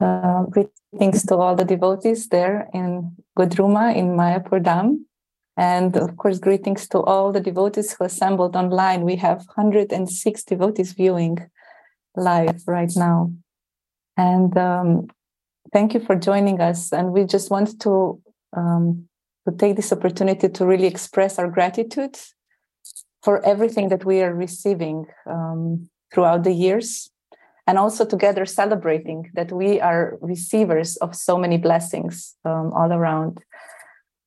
Uh, greetings to all the devotees there in Godruma in Mayapur Dham. And of course, greetings to all the devotees who assembled online. We have 106 devotees viewing live right now. And um, thank you for joining us. And we just want to, um, to take this opportunity to really express our gratitude for everything that we are receiving um, throughout the years and also together celebrating that we are receivers of so many blessings um, all around.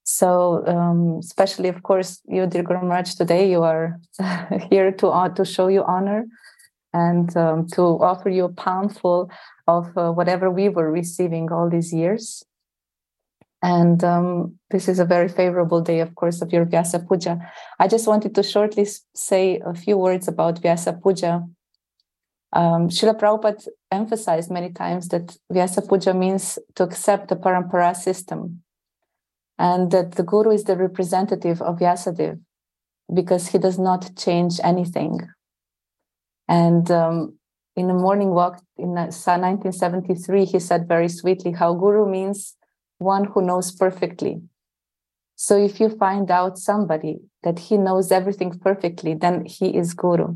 So, um, especially, of course, you, dear Guru Maharaj, today you are here to uh, to show you honor and um, to offer you a palmful of uh, whatever we were receiving all these years. And um, this is a very favorable day, of course, of your Vyasa Puja. I just wanted to shortly say a few words about Vyasa Puja. Um, Srila Prabhupada emphasized many times that Vyasa Puja means to accept the parampara system and that the Guru is the representative of Vyasadeva because he does not change anything. And um, in the morning walk in 1973, he said very sweetly how Guru means one who knows perfectly. So if you find out somebody that he knows everything perfectly, then he is Guru.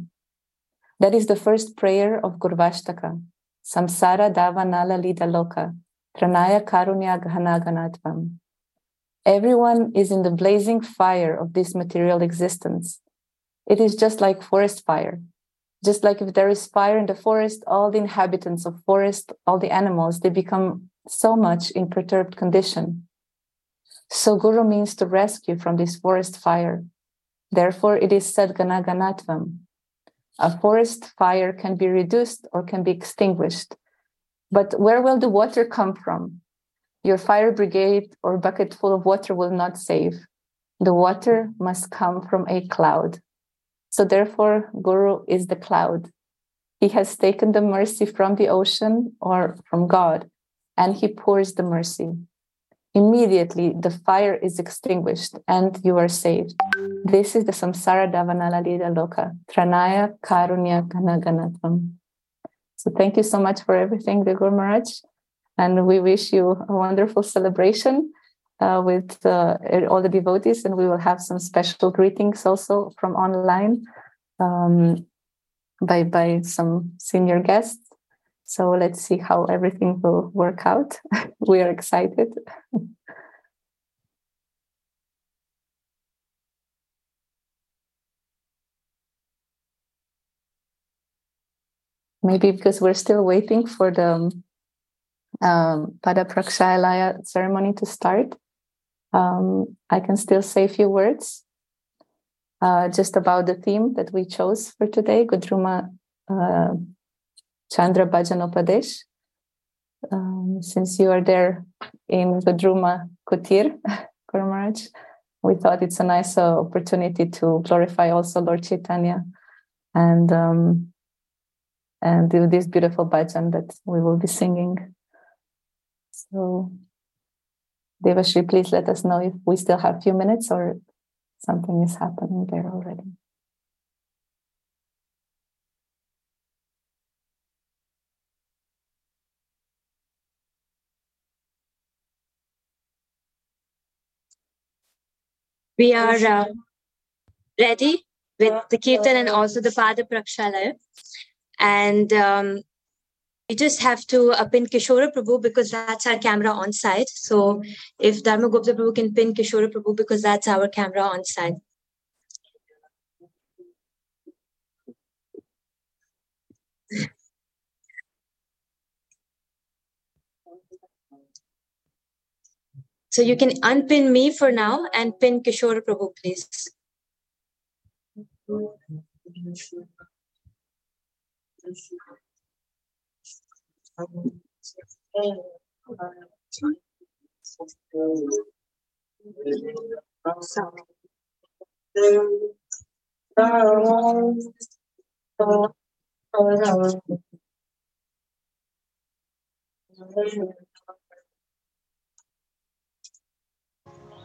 That is the first prayer of Gurvashtaka. Samsara davanala lida loka, tranaya karunya ghanaganatvam. Everyone is in the blazing fire of this material existence. It is just like forest fire. Just like if there is fire in the forest, all the inhabitants of forest, all the animals, they become so much in perturbed condition. So Guru means to rescue from this forest fire. Therefore, it is said Ganaganatvam. A forest fire can be reduced or can be extinguished. But where will the water come from? Your fire brigade or bucket full of water will not save. The water must come from a cloud. So, therefore, Guru is the cloud. He has taken the mercy from the ocean or from God and he pours the mercy. Immediately, the fire is extinguished and you are saved. This is the samsara davanala lila loka, tranaya karunya kanaganatvam. So, thank you so much for everything, the Maharaj. And we wish you a wonderful celebration uh, with uh, all the devotees. And we will have some special greetings also from online um, by, by some senior guests. So let's see how everything will work out. we are excited. Maybe because we're still waiting for the um, Pada Prakshalaya ceremony to start, um, I can still say a few words uh, just about the theme that we chose for today, Godruma uh, Chandra Bhajanopadesh. Um, since you are there in Godruma Kutir, Guru Maharaj, we thought it's a nice uh, opportunity to glorify also Lord Chaitanya and um, and do this beautiful bhajan that we will be singing. So, Devashri, please let us know if we still have a few minutes or something is happening there already. We are uh, ready with the kirtan and also the Pada Prakshalaya. And um, we just have to uh, pin Kishore Prabhu because that's our camera on site. So if Dharma Gupta Prabhu can pin Kishore Prabhu because that's our camera on site. So you can unpin me for now and pin Kishore Prabhu, please.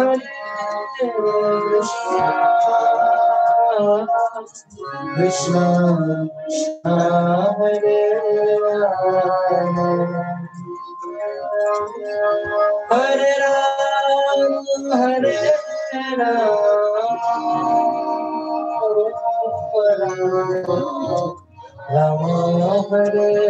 Hare Krishna, Krishna Hare Hare, Hare Ram, Hare Ram, Rama. Hare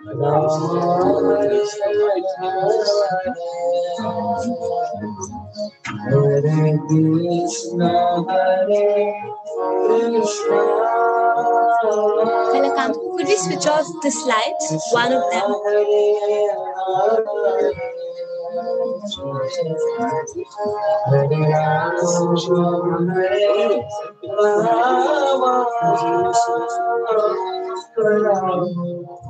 Hare Krishna, Hare Krishna. Could we switch off the slides? One of them.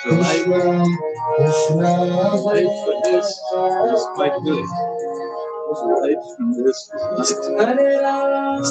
Krishna, Krishna, this is quite. Krishna Krishna, Hare Hare.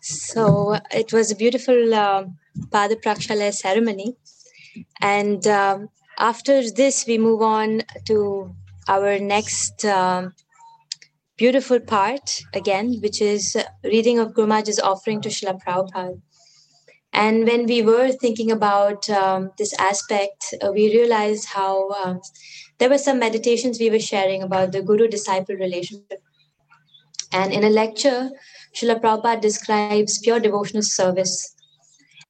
So it was a beautiful uh, Pada Prakshalaya ceremony. And um, after this, we move on to our next um, beautiful part again, which is reading of Guru Maharaj's offering to Srila Prabhupada. And when we were thinking about um, this aspect, uh, we realized how um, there were some meditations we were sharing about the guru disciple relationship. And in a lecture, Srila Prabhupada describes pure devotional service.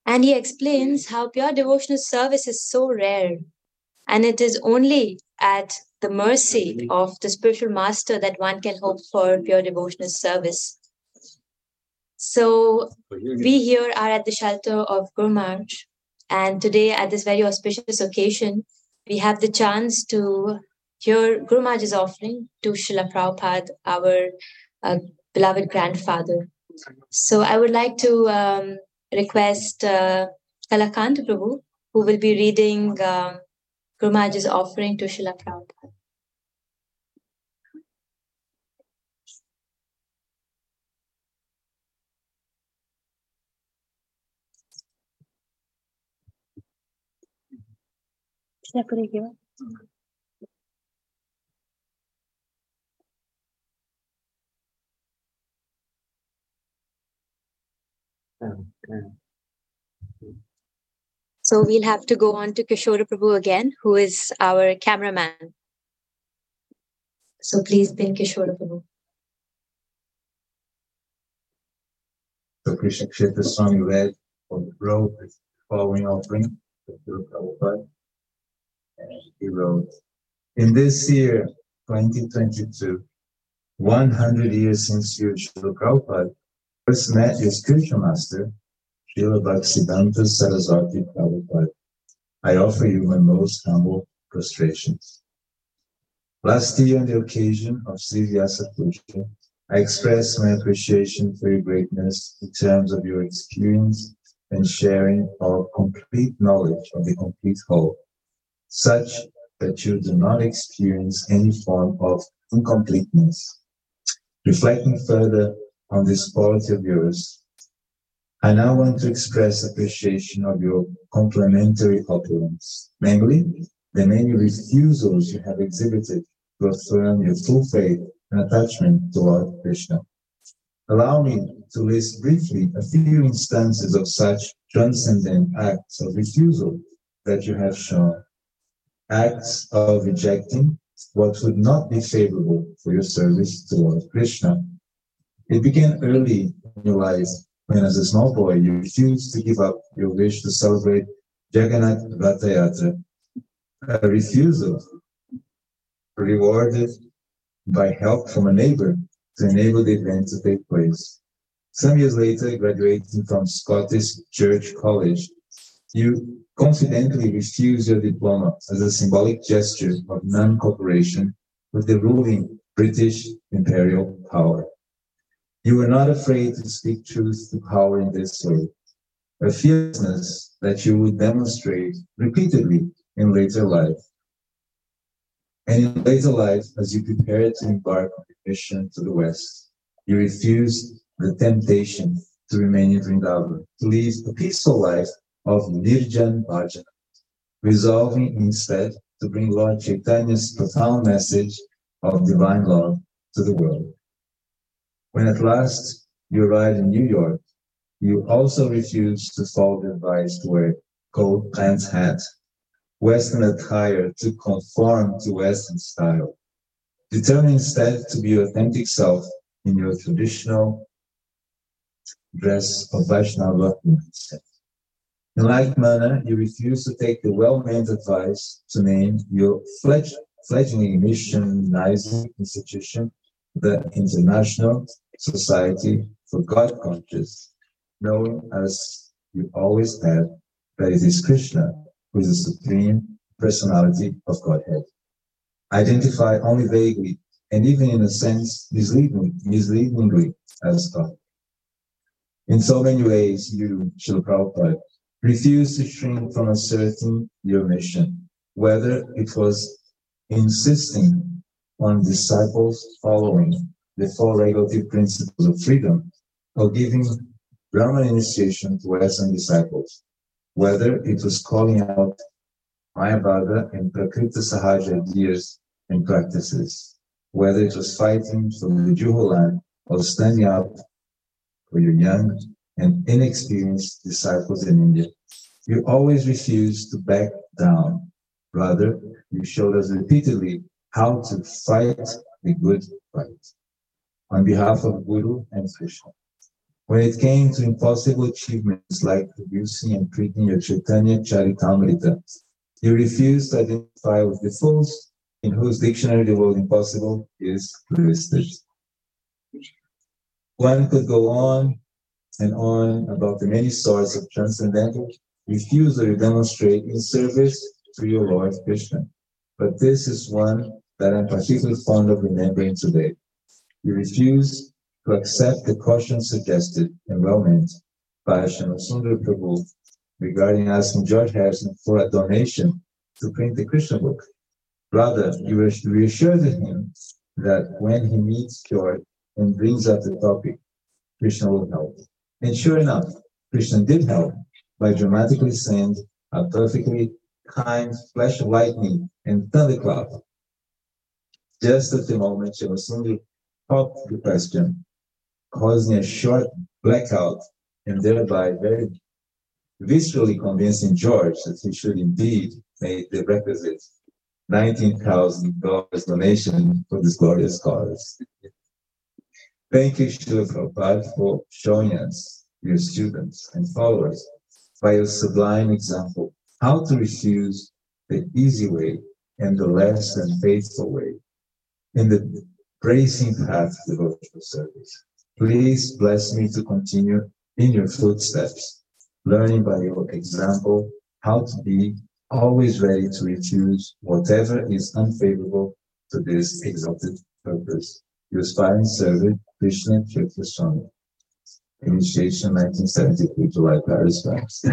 And he explains how pure devotional service is so rare. And it is only at the mercy of the spiritual master that one can hope for pure devotional service. So we here are at the shelter of Guru Maharaj, and today at this very auspicious occasion, we have the chance to hear Guru Maharaj's offering to Srila Prabhupada, our uh, beloved grandfather. So I would like to um, request uh, Kalakant Prabhu, who will be reading um, Guru Maharaj's offering to Srila Prabhupada. Should I put it here? So we'll have to go on to Kishore Prabhu again, who is our cameraman. So please pin Kishore Prabhu. So Krishna Kshetra Swami read from the robe the following offering to Guru Prabhupada. He wrote, In this year, 2022, 100 years since Srila Prabhupada, first met your spiritual master, Srila Bhaktisiddhanta Saraswati Prabhupada, I offer you my most humble prostrations. Last year, on the occasion of Sri Vyasa Puja, I expressed my appreciation for your greatness in terms of your experience and sharing our complete knowledge of the complete whole, such that you do not experience any form of incompleteness. Reflecting further on this quality of yours, I now want to express appreciation of your complementary opulence, namely the many refusals you have exhibited to affirm your full faith and attachment toward Krishna. Allow me to list briefly a few instances of such transcendent acts of refusal that you have shown. Acts of rejecting what would not be favorable for your service to Lord Krishna. It began early in your life when, as a small boy, you refused to give up your wish to celebrate Jagannath Ratayatra, a refusal rewarded by help from a neighbor to enable the event to take place. Some years later, graduating from Scottish Church College, you confidently refuse your diploma as a symbolic gesture of non-cooperation with the ruling British imperial power. You were not afraid to speak truth to power in this way, a fierceness that you would demonstrate repeatedly in later life. And in later life, as you prepared to embark on a mission to the West, you refused the temptation to remain in Vrindavan, to live a peaceful life of Nirjan Bhajan, resolving instead to bring Lord Chaitanya's profound message of divine love to the world. When at last you arrived in New York, you also refused to follow the advice to wear gold pants hat Western attire to conform to Western style. Determine instead to be your authentic self in your traditional dress of Vaishnava mindset. In like manner, you refuse to take the well-meant advice to name your fledg- fledgling missionizing institution the International Society for God Conscious, knowing as you always have that it is Krishna who is the supreme personality of Godhead. Identify only vaguely and even in a sense misleading, misleadingly as God. In so many ways, you, Srila Prabhupada, refuse to shrink from asserting your mission, whether it was insisting on disciples following the four regulative principles of freedom or giving Brahmin initiation to Western disciples, whether it was calling out Mayavada and Prakriti Sahaja ideas and practices, whether it was fighting for the Juhu land or standing up for your young and inexperienced disciples in India. You always refused to back down. Rather, you showed us repeatedly how to fight the good fight on behalf of Guru and Krishna. When it came to impossible achievements like producing and printing your Chaitanya Charitamrita, you refused to identify with the fools in whose dictionary the word impossible is listed. One could go on and on about the many sorts of transcendental refusal you demonstrate in service to your Lord Krishna. But this is one that I'm particularly fond of remembering today. You refuse to accept the caution suggested and well meant by Sundar Prabhu regarding asking George Harrison for a donation to print the Krishna book. Rather, you reassured him that when he meets George and brings up the topic, Krishna will help. And sure enough, Krishna did help by dramatically send a perfectly kind flash of lightning and thunderclap. Just at the moment Shyamasundar popped the question, causing a short blackout and thereby very viscerally convincing George that he should indeed make the requisite $19,000 donation for this glorious cause. Thank you, Srila Prabhupada, for showing us, your students and followers, by your sublime example, how to refuse the easy way and the less than faithful way in the bracing path of devotional service. Please bless me to continue in your footsteps, learning by your example how to be always ready to refuse whatever is unfavorable to this exalted purpose. Your aspiring servant, Krishna Swami. Initiation 1973, July, Paris, France.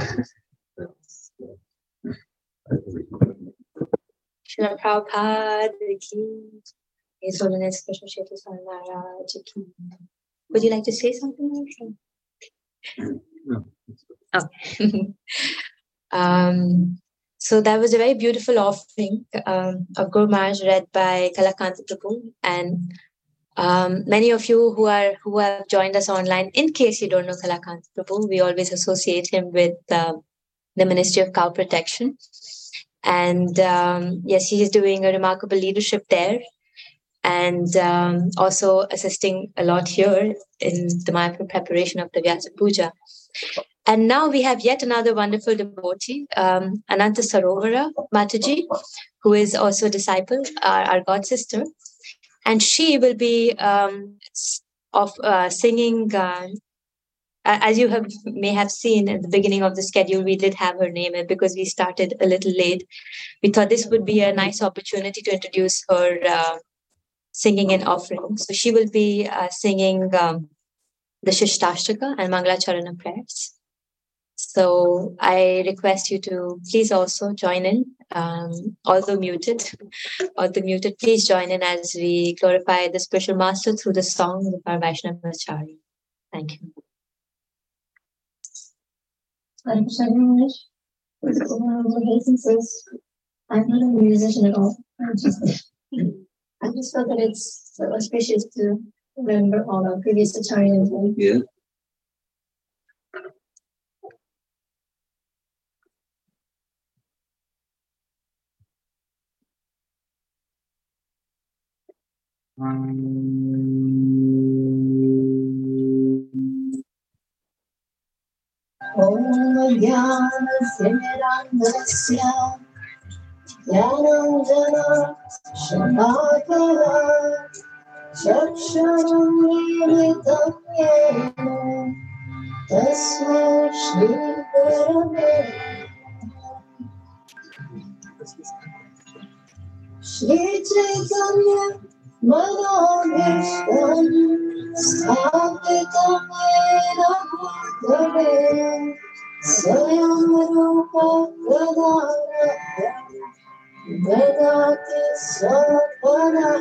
Srila Prabhupada ki, His Holiness Krishna Chaitanya Swami Maharaj ki. Would you like to say something? No. Okay. um, so that was a very beautiful offering um, of Guru Maharaj read by Kalakanta Prabhu. And um, many of you who are who have joined us online, in case you don't know Kalakanta Prabhu, we always associate him with uh, the Ministry of Cow Protection. And um, yes, he is doing a remarkable leadership there and um, also assisting a lot here in the preparation of the Vyasa Puja. And now we have yet another wonderful devotee, um, Ananta Sarovara Mataji, who is also a disciple, our, our god sister. And she will be um, of uh, singing. Uh, as you have may have seen at the beginning of the schedule, we did have her name, because we started a little late, we thought this would be a nice opportunity to introduce her uh, singing and offering. So she will be uh, singing um, the Shikshashtaka and Mangalacharana prayers. So I request you to please also join in, um, although muted, although muted, please join in as we glorify the spiritual master through the song of our Vaishnavacharya. Thank you. I'm English. Since I'm not a musician at all. I just, I just felt that it's so auspicious to remember all our previous acharyas. Yeah. ज्ञानस्य ज्ञानञ्जन शलाकरा चक्षुरुन्मीलितं येन तस्मै श्रीगुरवे श्रीचैतन्य मनोभीष्टं स्थापितमेन भूतले स्वयं रूप ददाति स्वपदान्तिकम्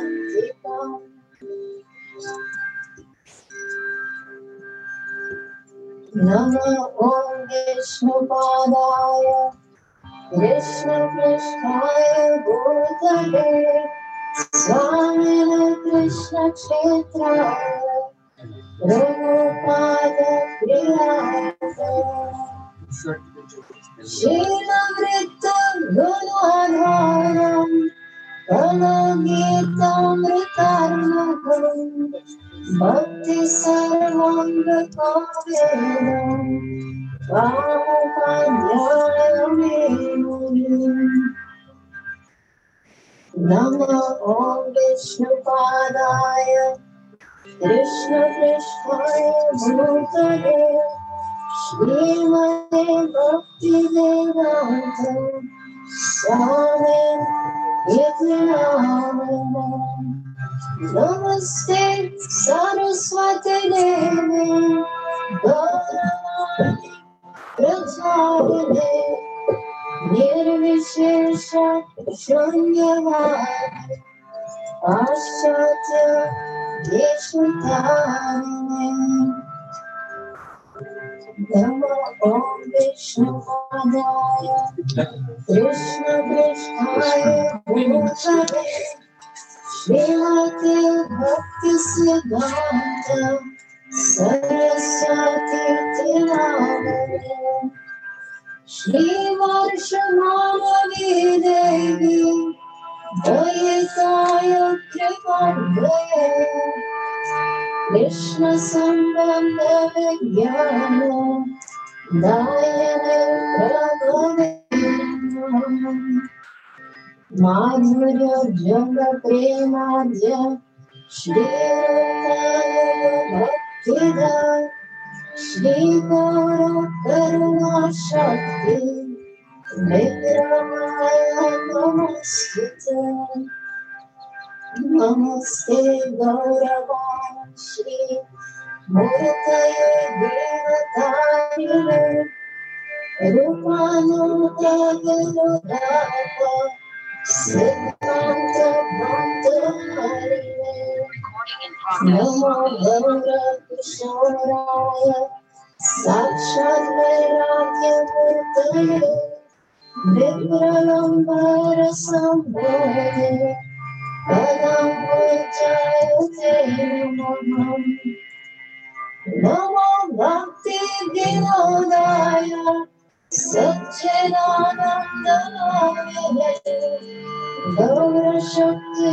नमः ॐ विष्णुपादाय कृष्णपृष्ठाय भूतले Swami Krishna Kshetra Rupada Priyasa Shila Vritta Gunvadharam Kalagita Bhakti Sarvam Vikavedam Vahapanyayamim नमः ॐ विष्णुपादाय कृष्णपृष्ठाय भूतले श्रीमते भक्तिवेदान्त स्वामी इति नामिनम् नमस्ते सरस्वती देवे गौरवाणी प्रचारिणे Нервишеша сумнева, Ашата Вишнутане. Дама Ом Вишнупадая, Кришна Кришная Путане, Шрилате Бхакти Сиданта, Сарасати Тирамане. दयिताय कृपाभये कृष्ण सम्बन्ध विज्ञान दायन प्रभवे माधुर्य जग प्रेमाद्य श्रीरताय भक्तिद श्रीगौर करुणा शक्ति विग्रहाय नमस्ते नमस्ते गौरवाण श्री मूर्तये देवतारिणे रूपानुदगरुदाप सिद्धान्त भक्तहरिणे नमो गौरकिशोराय साक्षात् वैराग्यमूर्तये विप्रलम्बर सम्भोगे पदं पूजयते नमः नमो भक्ति विनोदाय सच्चिदानन्दनाय गौरशक्ति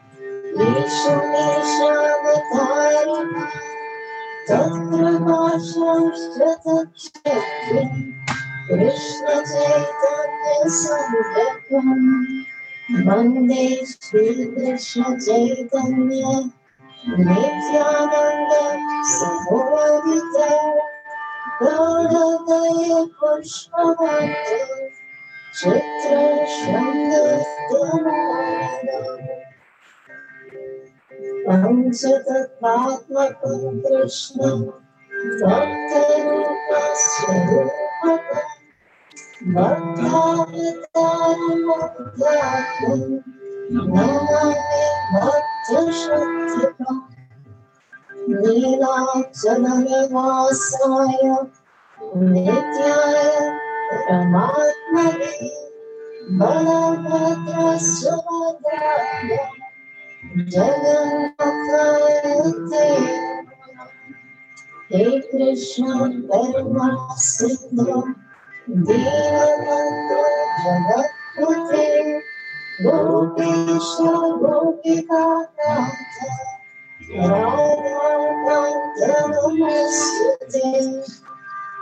Krishna Chaitanya Sangakam Vande Shri Krishna Chaitanya Nityananda Sahovadita Radhaya Pushpavati Chitra Shandastana चित्रशृङ्गस्तनोद पञ्चतत्त्वात्मकं Krishna. भक्तरूपस्य रूपकम् भक्तावतारमध्यात्मम् Namami भक्तशक्तिकम् नित्याय परमात्मने बलभद्रसुभद्राय Jagannathaya Hey Krishna Paramasidha Devananda Jagatpate Gopesha Gopikanatha Radha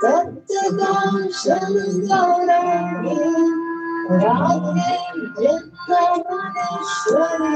Tattakam Shandarani Radhe Vrindavaneshwari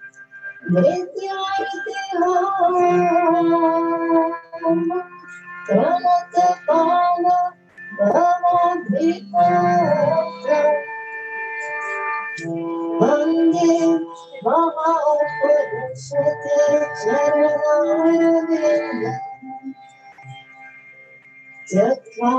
Vande Mahapurusate Charanaravinda Tyatva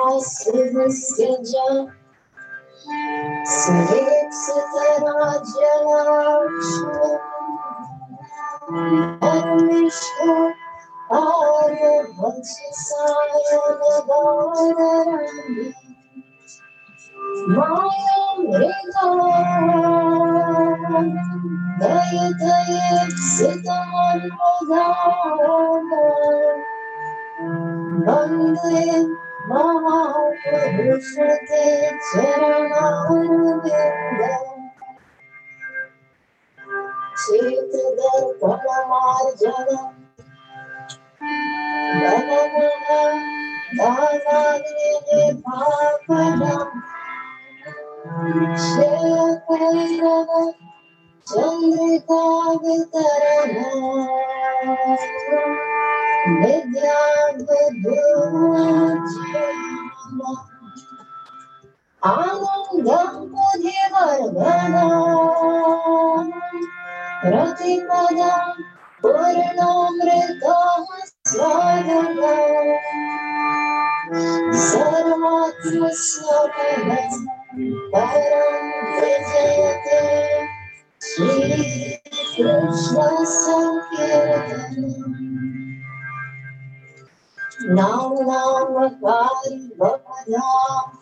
Sivasya Sritsitarajalakshmi Parmeshwar Arya क्षेत्रदर्पणमार्जन धनगुणं दानाग्निर्भाकरम् क्षेत्रैरव चन्द्रिकावितरणम् आनन्दं बुधिवर्धना Anandam Pudhivardhana Ratipadam Purnamrita Swadana Sarvatra Swapanam Param Vijayate Shri Krishna Sankirtanam Nam Nam Pari Bhagadam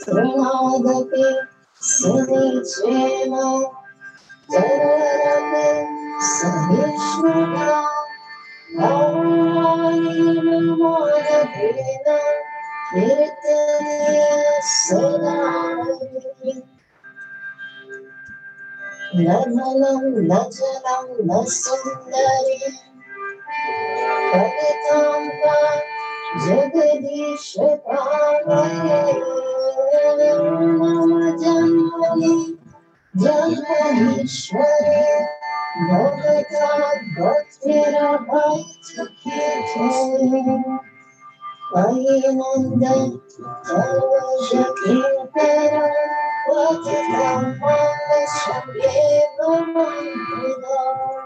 Trinadapi Sunichena Tararame Samishmana Ayanamodapena Kirtane Sadari Nanalam Najalam Nasundari Kavitamba Jagadish Janmani Janmanishwari Bhavata Bhaktira Bhaitakirtani Ayinanda Sarvashakirtara Vatitamba Shabheva Mandana Kripaya Tava Pada Pankaya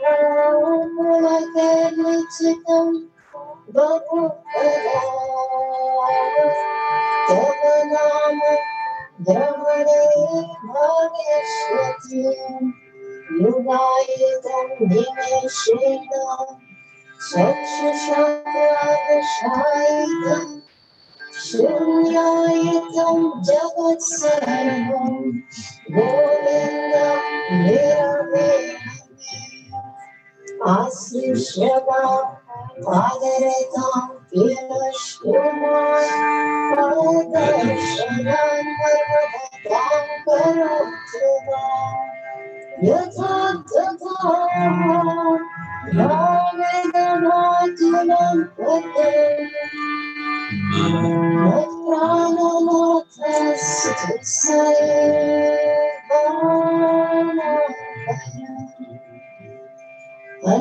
Yugayitam Asishada Padre Tom Piroshkina Padeshana Tankarotsuva Yutam Tatam Yanagamajilam Patam Mutranamatas Tutsayam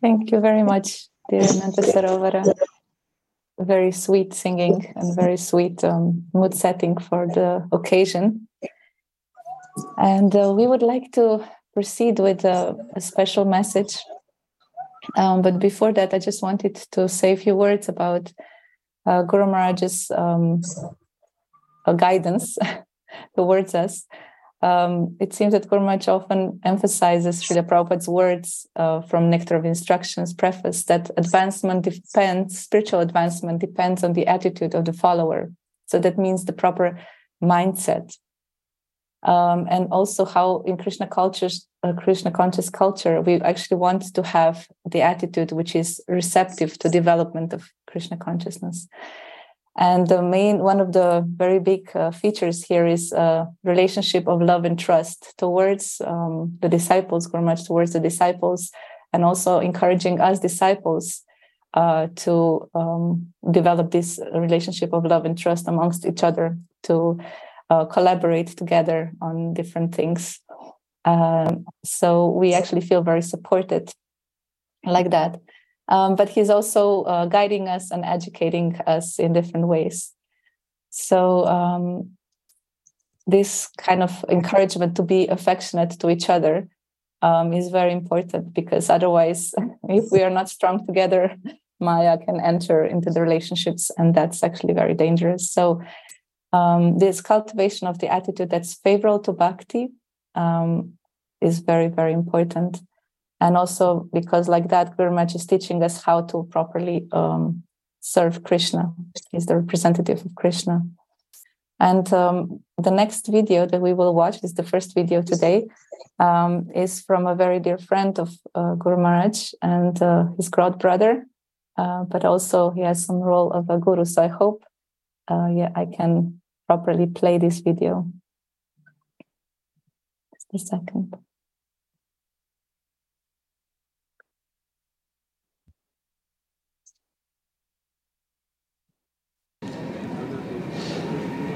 Thank you very much, dear Nanda Sarovara. Very sweet singing and very sweet um, mood setting for the occasion. And uh, we would like to proceed with a, a special message. Um, but before that, I just wanted to say a few words about uh, Guru Maharaj's um, uh, guidance towards us. Um, it seems that Guru Maharaj often emphasizes Srila Prabhupada's words uh, from Nectar of Instructions preface that advancement depends, spiritual advancement depends on the attitude of the follower. So that means the proper mindset. Um, and also how in Krishna cultures, uh, Krishna conscious culture, we actually want to have the attitude which is receptive to development of Krishna consciousness. And the main one of the very big uh, features here is a relationship of love and trust towards um, the disciples, very much towards the disciples, and also encouraging us disciples uh, to um, develop this relationship of love and trust amongst each other, to uh, collaborate together on different things. Um, so we actually feel very supported like that. Um, but he's also uh, guiding us and educating us in different ways. So um, this kind of encouragement to be affectionate to each other um, is very important because otherwise, if we are not strong together, Maya can enter into the relationships, and that's actually very dangerous. So um, this cultivation of the attitude that's favorable to bhakti um, is very, very important. And also because like that guru is teaching us how to properly um, serve krishna. He's the representative of krishna. And um, the next video that we will watch is the first video today um, is from a very dear friend of uh, guru maharaj and uh, his god brother. Uh, but also he has some role of a guru so i hope uh, yeah i can properly play this video. Just a second.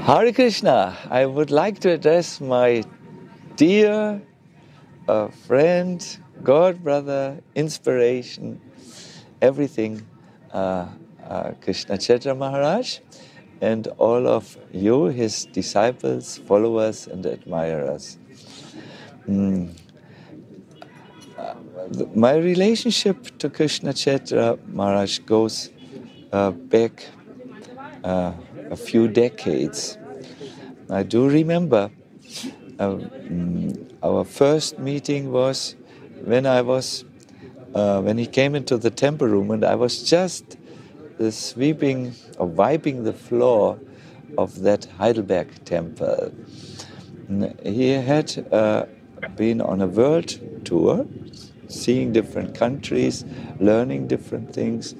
Hare Krishna, I would like to address my dear uh, friend, God brother, inspiration, everything, uh, uh, Krishna Kshetra Maharaj, and all of you, his disciples, followers, and admirers. Mm. My relationship to Krishna Kshetra Maharaj goes uh, back uh, a few decades. I do remember uh, mm, our first meeting was when I was uh, when he came into the temple room and I was just uh, sweeping or wiping the floor of that Heidelberg temple. He had uh, been on a world tour, seeing different countries, learning different things,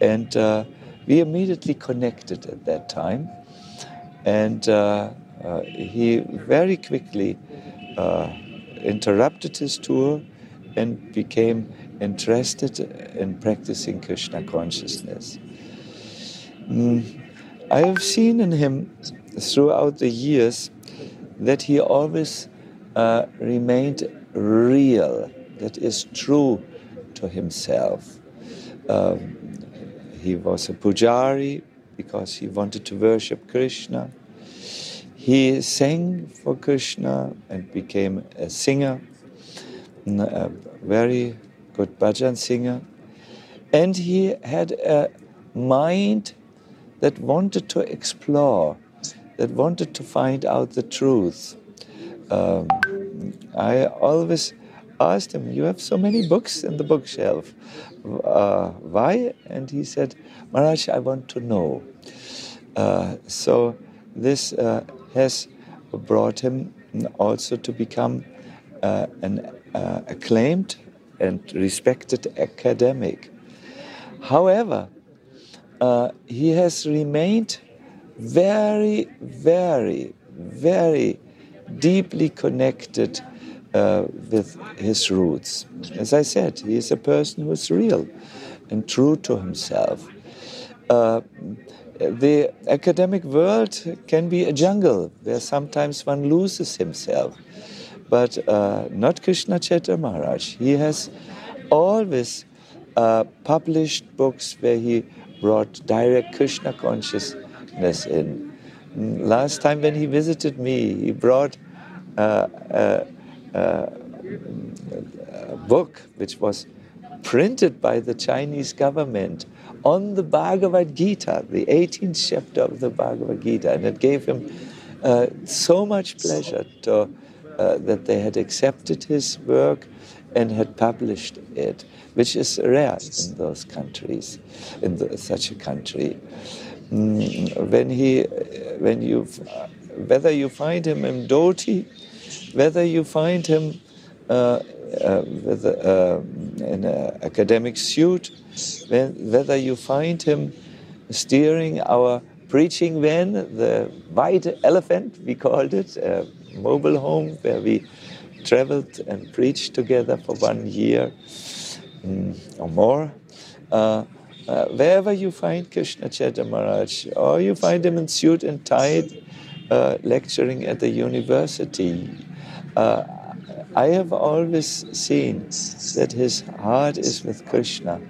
and uh, we immediately connected at that time. And uh, uh, he very quickly uh, interrupted his tour and became interested in practicing Krishna consciousness. Mm, I have seen in him throughout the years that he always uh, remained real, that is true to himself. Um, he was a pujari because he wanted to worship Krishna. He sang for Krishna and became a singer, a very good bhajan singer. And he had a mind that wanted to explore, that wanted to find out the truth. Um, I always asked him, You have so many books in the bookshelf. Uh, why? And he said, Maharaj, I want to know. Uh, so this uh, has brought him also to become uh, an uh, acclaimed and respected academic. However, uh, he has remained very, very, very deeply connected uh, with his roots. As I said, he is a person who is real and true to himself. Uh, the academic world can be a jungle where sometimes one loses himself. But uh, not Krishna Kshetra Maharaj. He has always uh, published books where he brought direct Krishna consciousness in. Last time when he visited me, he brought uh, a, a, a book which was printed by the Chinese government on the Bhagavad Gita, the 18th chapter of the Bhagavad Gita, and it gave him uh, so much pleasure to, uh, that they had accepted his work and had published it, which is rare in those countries, in the, such a country. Mm, when he, when you, whether you find him in dhoti, whether you find him uh, uh, uh, in an academic suit, whether you find him steering our preaching van, the white elephant, we called it, a mobile home where we traveled and preached together for one year or more. Uh, uh, wherever you find Krishna Kshetra Maharaj, or you find him in suit and tie, uh, lecturing at the university, uh, I have always seen that his heart is with Krishna.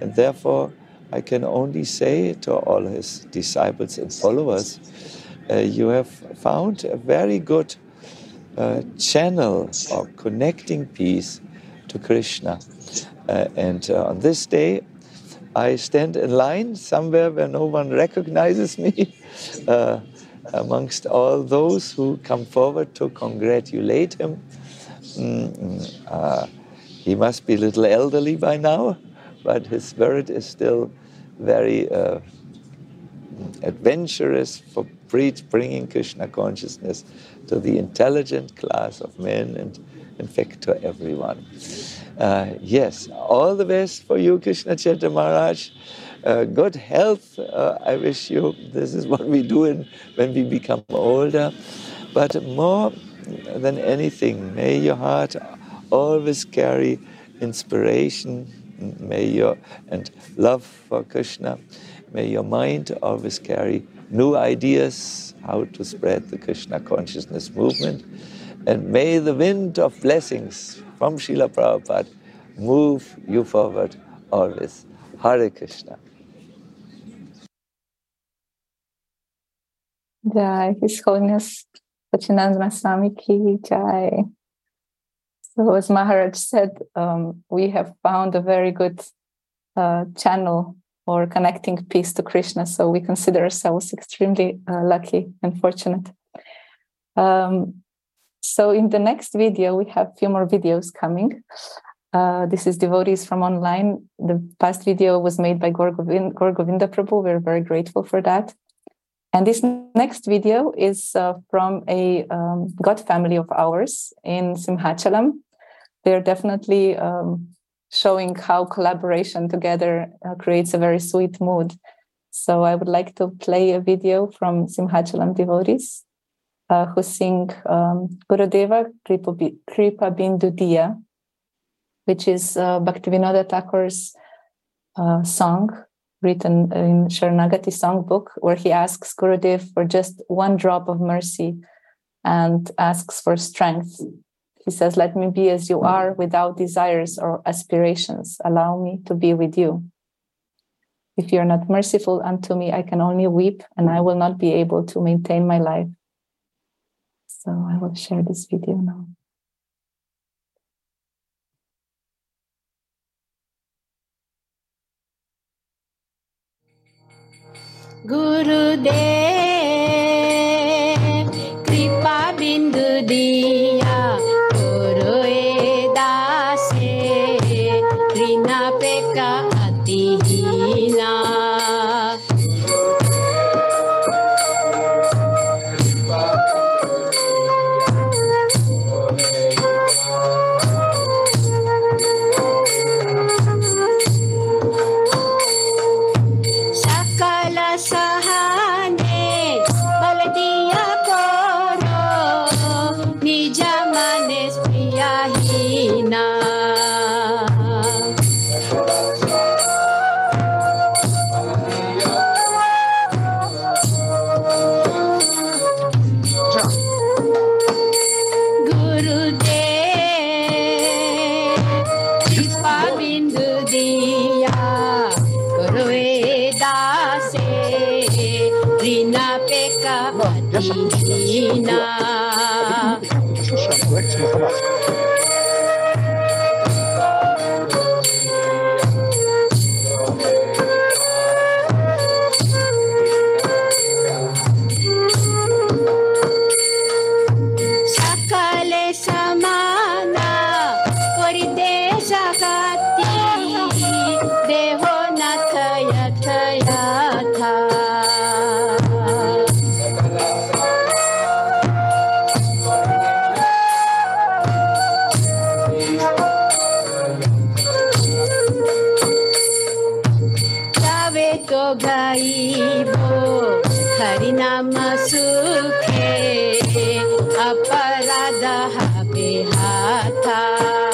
And therefore, I can only say to all his disciples and followers, uh, you have found a very good uh, channel or connecting piece to Krishna. Uh, and uh, on this day, I stand in line somewhere where no one recognizes me, uh, amongst all those who come forward to congratulate him. Mm, uh, he must be a little elderly by now, but his spirit is still very uh, adventurous for bringing Krishna consciousness to the intelligent class of men and, in fact, to everyone. Uh, yes, all the best for you, Krishna Kshetra Maharaj. Uh, good health, uh, I wish you. This is what we do in, when we become older. But more than anything, may your heart always carry inspiration, may your and love for Krishna. May your mind always carry new ideas how to spread the Krishna consciousness movement. And may the wind of blessings from Srila Prabhupada move you forward always. Hare Krishna. Jai, His Holiness Sacinandana Swami Ki Jai. So, as Maharaj said, um, we have found a very good uh, channel or connecting piece to Krishna. So, we consider ourselves extremely uh, lucky and fortunate. Um, so, in the next video, we have a few more videos coming. Uh, this is devotees from online. The past video was made by Gaur Govind, Prabhu. We're very grateful for that. And this next video is uh, from a um, God family of ours in Simhachalam. They're definitely um, showing how collaboration together uh, creates a very sweet mood. So I would like to play a video from Simhachalam devotees uh, who sing um, Gurudeva Kripa Bindu Diya, which is uh, Bhaktivinoda Thakur's uh, song written in Sharanagati songbook, where he asks Gurudev for just one drop of mercy and asks for strength. He says, Let me be as you are without desires or aspirations. Allow me to be with you. If you're not merciful unto me, I can only weep and I will not be able to maintain my life. So I will share this video now. Guru Dev Kripa Bindu Diya Rina को गाइबो। हरिनाम सुखे। अपराध हाथा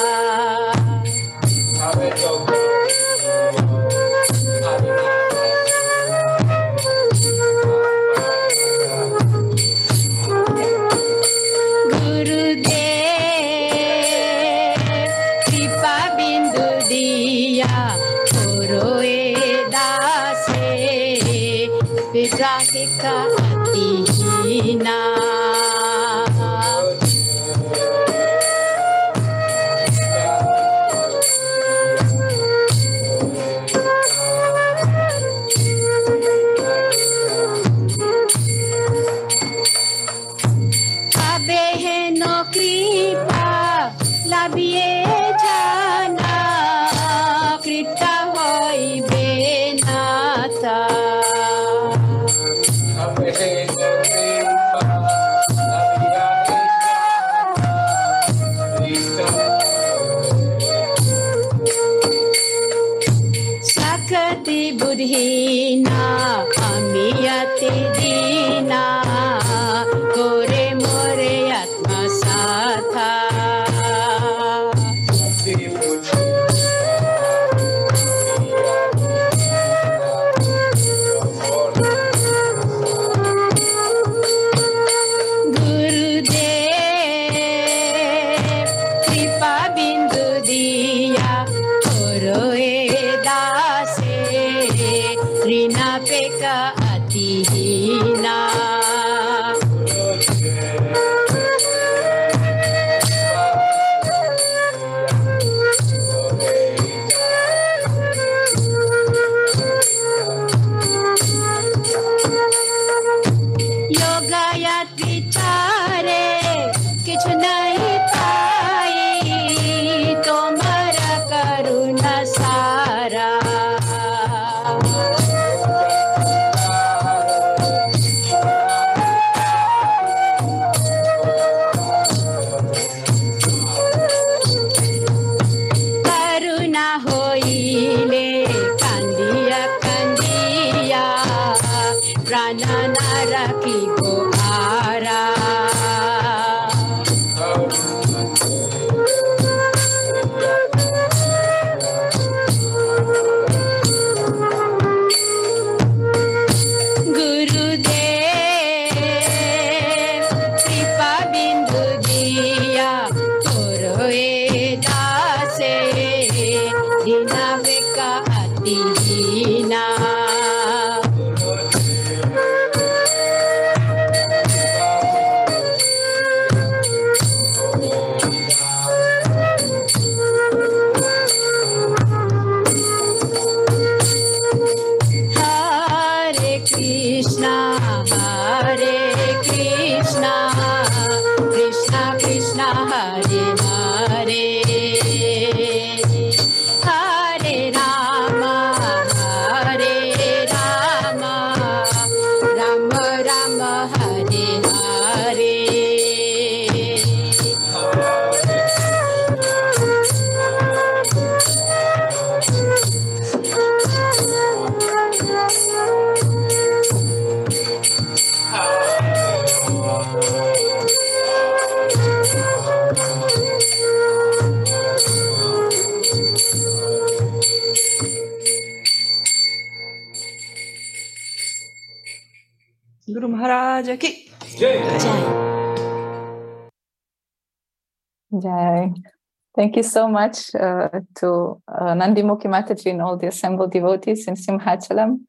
Thank you so much uh, to uh, Nandi Mukhi Mataji and all the assembled devotees in Simhachalam.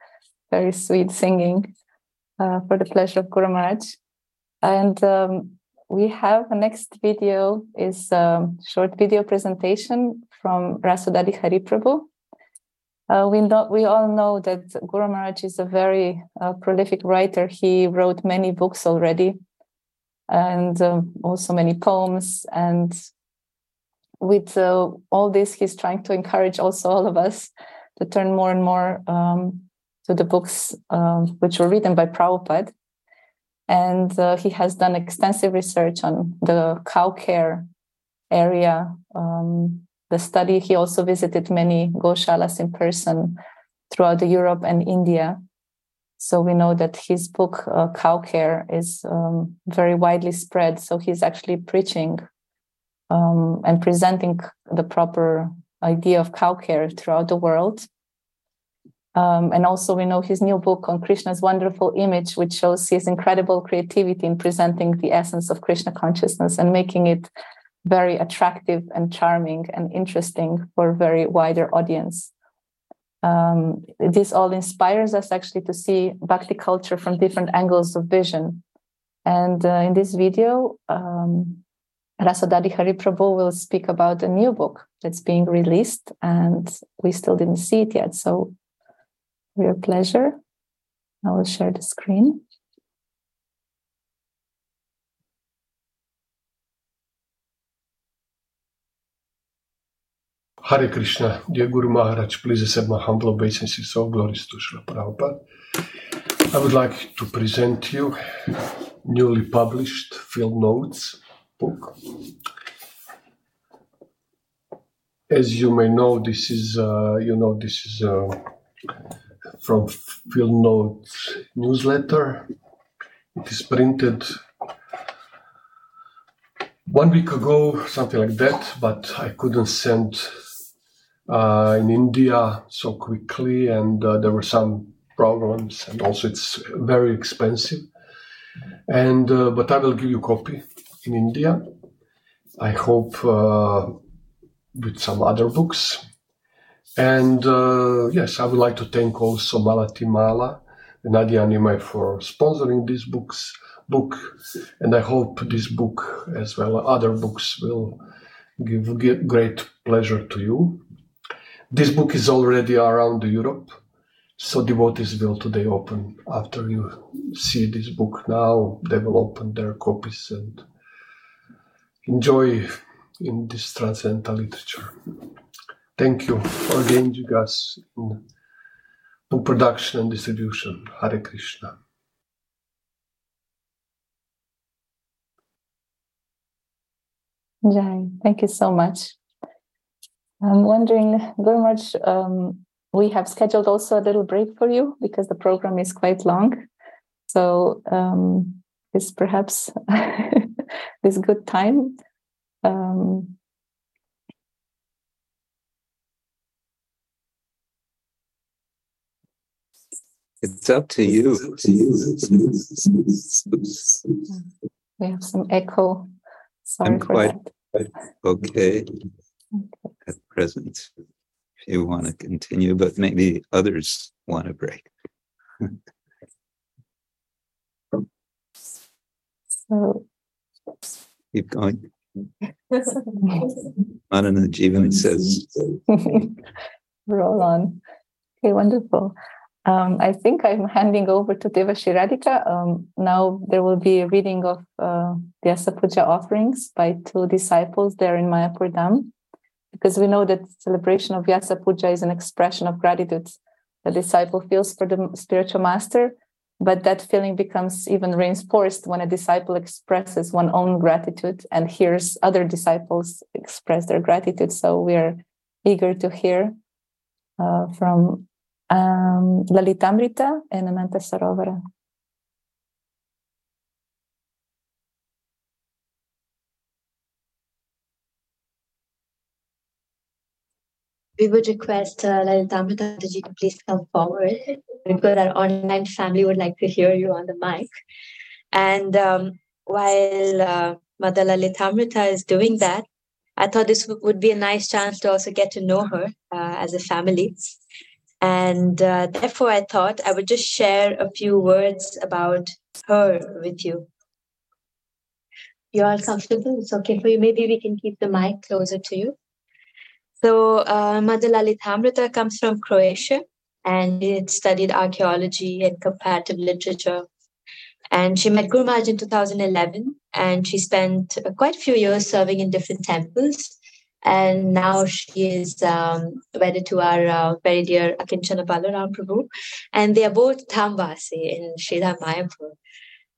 Very sweet singing uh, for the pleasure of Guru Maharaj. And um, we have next video is a short video presentation from Rasodadi Hariprabhu. Uh, we know we all know that Guru Maharaj is a very uh, prolific writer. He wrote many books already, and um, also many poems. And with uh, all this, he's trying to encourage also all of us to turn more and more um, to the books um, which were written by Prabhupada. And uh, he has done extensive research on the cow care area. Um, the study, he also visited many goshalas in person throughout Europe and India. So we know that his book, uh, Cow Care, is um, very widely spread. So he's actually preaching um, and presenting the proper idea of cow care throughout the world. Um, and also, we know his new book on Krishna's wonderful image, which shows his incredible creativity in presenting the essence of Krishna consciousness and making it very attractive and charming and interesting for a very wider audience. Um, this all inspires us actually to see bhakti culture from different angles of vision. And uh, in this video, um, Rasodadi Hariprabhu will speak about a new book that's being released, and we still didn't see it yet. So your pleasure. I will share the screen. Hare Krishna, dear Guru Maharaj, please accept my humble obeisances. All glories to Srila Prabhupada. I would like to present you newly published Field Notes book. As you may know, this is uh, you know this is uh, from Field Notes newsletter. It is printed one week ago, something like that, but I couldn't send uh, in India so quickly, and uh, there were some problems, and also it's very expensive. And uh, but I will give you a copy in India. I hope uh, with some other books and uh, yes, I would like to thank also Malati Mala and Nadia Nimai for sponsoring this books book, and I hope this book as well as other books will give great pleasure to you. This book is already around Europe, so devotees will today open after you see this book now. They will open their copies and enjoy in this transcendental literature. Thank you for engaging us in production and distribution. Hare Krishna. Jai, thank you so much. I'm wondering, very much, um, we have scheduled also a little break for you because the program is quite long. So um, is perhaps this good time um, It's up to you. We have some echo. Sorry I'm for quite that. okay at present. If you want to continue, but maybe others want to break. So Keep going. Manana Jivan says, roll on. Okay, wonderful. Um, I think I'm handing over to Deva Radhika. Um, now there will be a reading of uh, the Vyasa Puja offerings by two disciples there in Mayapur Dham, because we know that celebration of Vyasa Puja is an expression of gratitude the disciple feels for the spiritual master, but that feeling becomes even reinforced when a disciple expresses one own gratitude and hears other disciples express their gratitude. So we are eager to hear uh, from um, Lalitamrita and Ananta Sarovara. We would request uh, to please come forward because our online family would like to hear you on the mic. And um, while uh, Mother Lalitamrita is doing that, I thought this would be a nice chance to also get to know her uh, as a family. And uh, therefore, I thought I would just share a few words about her with you. you're all comfortable, it's okay for you. Maybe we can keep the mic closer to you. So, uh, Mother comes from Croatia and it studied archaeology and comparative literature. And she met Guru Maharaj in 2011 and she spent quite a few years serving in different temples. And now she is um, wedded to our uh, very dear Akinchana Balaram Prabhu. And they are both Dhambasi in Sridham Mayapur.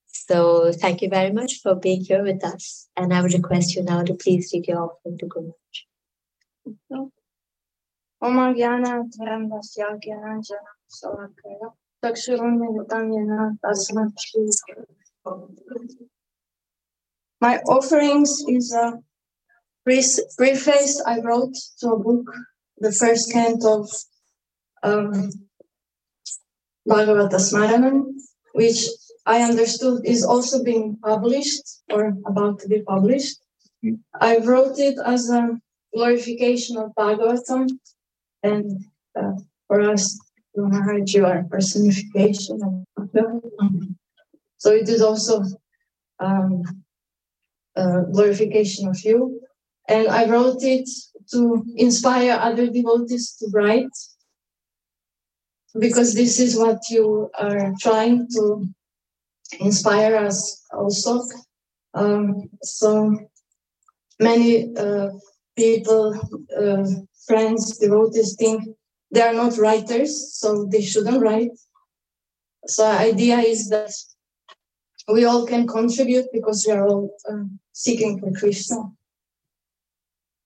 So thank you very much for being here with us. And I would request you now to please read your offering to Guru Maharaj. My offerings is a preface I wrote to a book, the first cant of um, Bhagavata Smaranam, which I understood is also being published or about to be published. Hmm. I wrote it as a glorification of Bhagavatam and uh, for us, Maharaj, you are personification of Bhagavatam. So it is also um, a glorification of you. And I wrote it to inspire other devotees to write because this is what you are trying to inspire us also. Um, so many uh, people, uh, friends, devotees think they are not writers, so they shouldn't write. So idea is that we all can contribute because we are all uh, seeking for Krishna.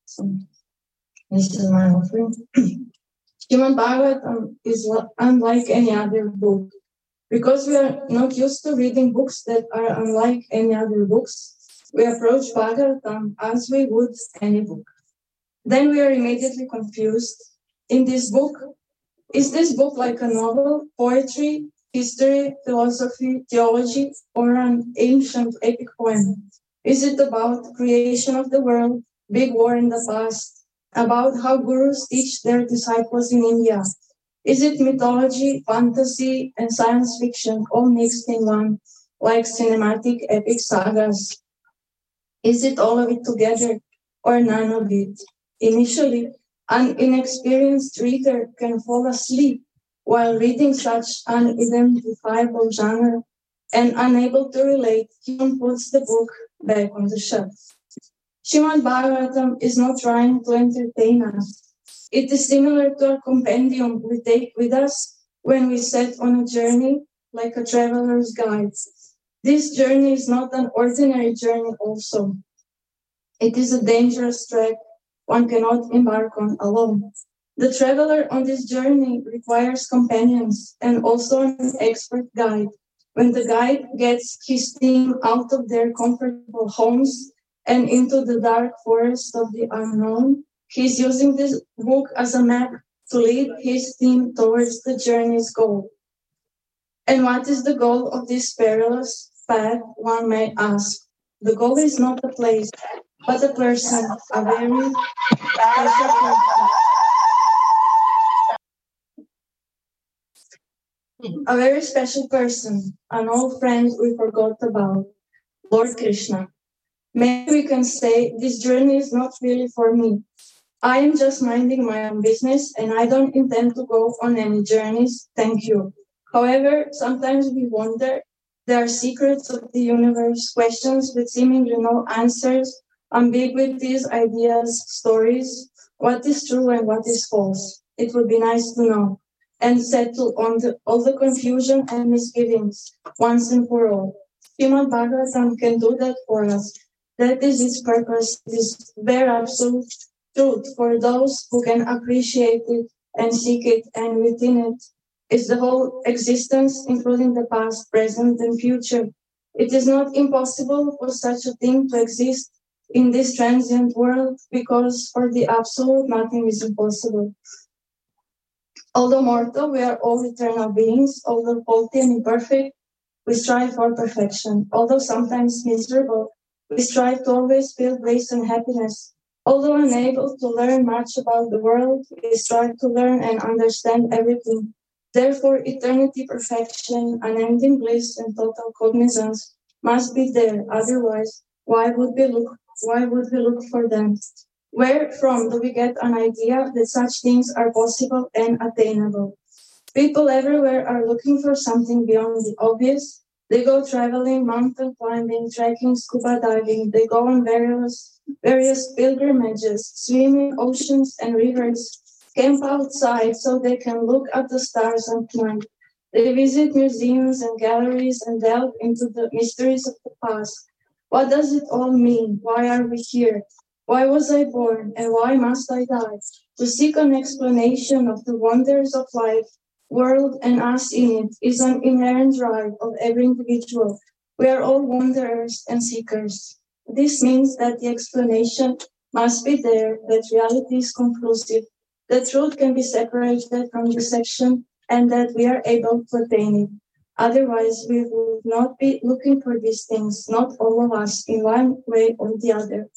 So this is my offering. Human Bhagavatam is unlike any other book. Because we are not used to reading books that are unlike any other books, we approach Bhagavatam as we would any book. Then we are immediately confused. In this book, is this book like a novel, poetry, history, philosophy, theology, or an ancient epic poem? Is it about creation of the world, big war in the past, about how gurus teach their disciples in India? Is it mythology, fantasy, and science fiction all mixed in one, like cinematic epic sagas? Is it all of it together or none of it? Initially, an inexperienced reader can fall asleep while reading such an unidentifiable genre and unable to relate, he puts the book back on the shelf. Srimad Bhagavatam is not trying to entertain us. It is similar to a compendium we take with us when we set on a journey like a traveler's guide. This journey is not an ordinary journey also. It is a dangerous trek one cannot embark on alone. The traveler on this journey requires companions and also an expert guide. When the guide gets his team out of their comfortable homes and into the dark forest of the unknown, he's using this book as a map to lead his team towards the journey's goal. And what is the goal of this perilous path, one may ask? The goal is not a place, but a person, a very special person. A very special person, an old friend we forgot about, Lord Krishna. Maybe we can say this journey is not really for me. I am just minding my own business and I don't intend to go on any journeys. Thank you. However, sometimes we wonder there are secrets of the universe, questions with seemingly no answers, ambiguities, ideas, stories, what is true and what is false. It would be nice to know and settle on the, all the confusion and misgivings once and for all. Srimad Bhagavatam can do that for us. That is its purpose. It is bare absolute truth for those who can appreciate it and seek it, and within it is the whole existence, including the past, present, and future. It is not impossible for such a thing to exist in this transient world because for the absolute nothing is impossible. Although mortal, we are all eternal beings. Although faulty and imperfect, we strive for perfection. Although sometimes miserable, we strive to always feel bliss and happiness. Although unable to learn much about the world, we strive to learn and understand everything. Therefore, eternity, perfection, unending bliss, and total cognizance must be there. Otherwise, Why would we look? Why would we look for them? Where from do we get an idea that such things are possible and attainable? People everywhere are looking for something beyond the obvious. They go traveling, mountain climbing, trekking, scuba diving. They go on various various pilgrimages, swimming oceans and rivers, camp outside so they can look at the stars at night. They visit museums and galleries and delve into the mysteries of the past. What does it all mean? Why are we here? Why was I born and why must I die? To seek an explanation of the wonders of life, world, and us in it is an inherent right of every individual. We are all wanderers and seekers. This means that the explanation must be there, that reality is conclusive, that truth can be separated from deception, and that we are able to attain it. Otherwise, we would not be looking for these things, not all of us, in one way or the other.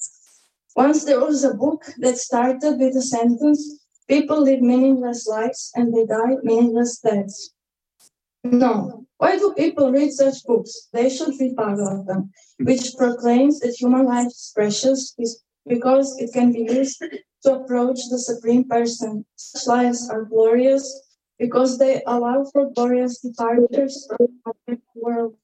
Once there was a book that started with a sentence People live meaningless lives and they die meaningless deaths. No. Why do people read such books? They should read Bhagavatam, hmm. which proclaims that human life is precious because it can be used to approach the Supreme Person. Such lives are glorious because they allow for glorious departures from the world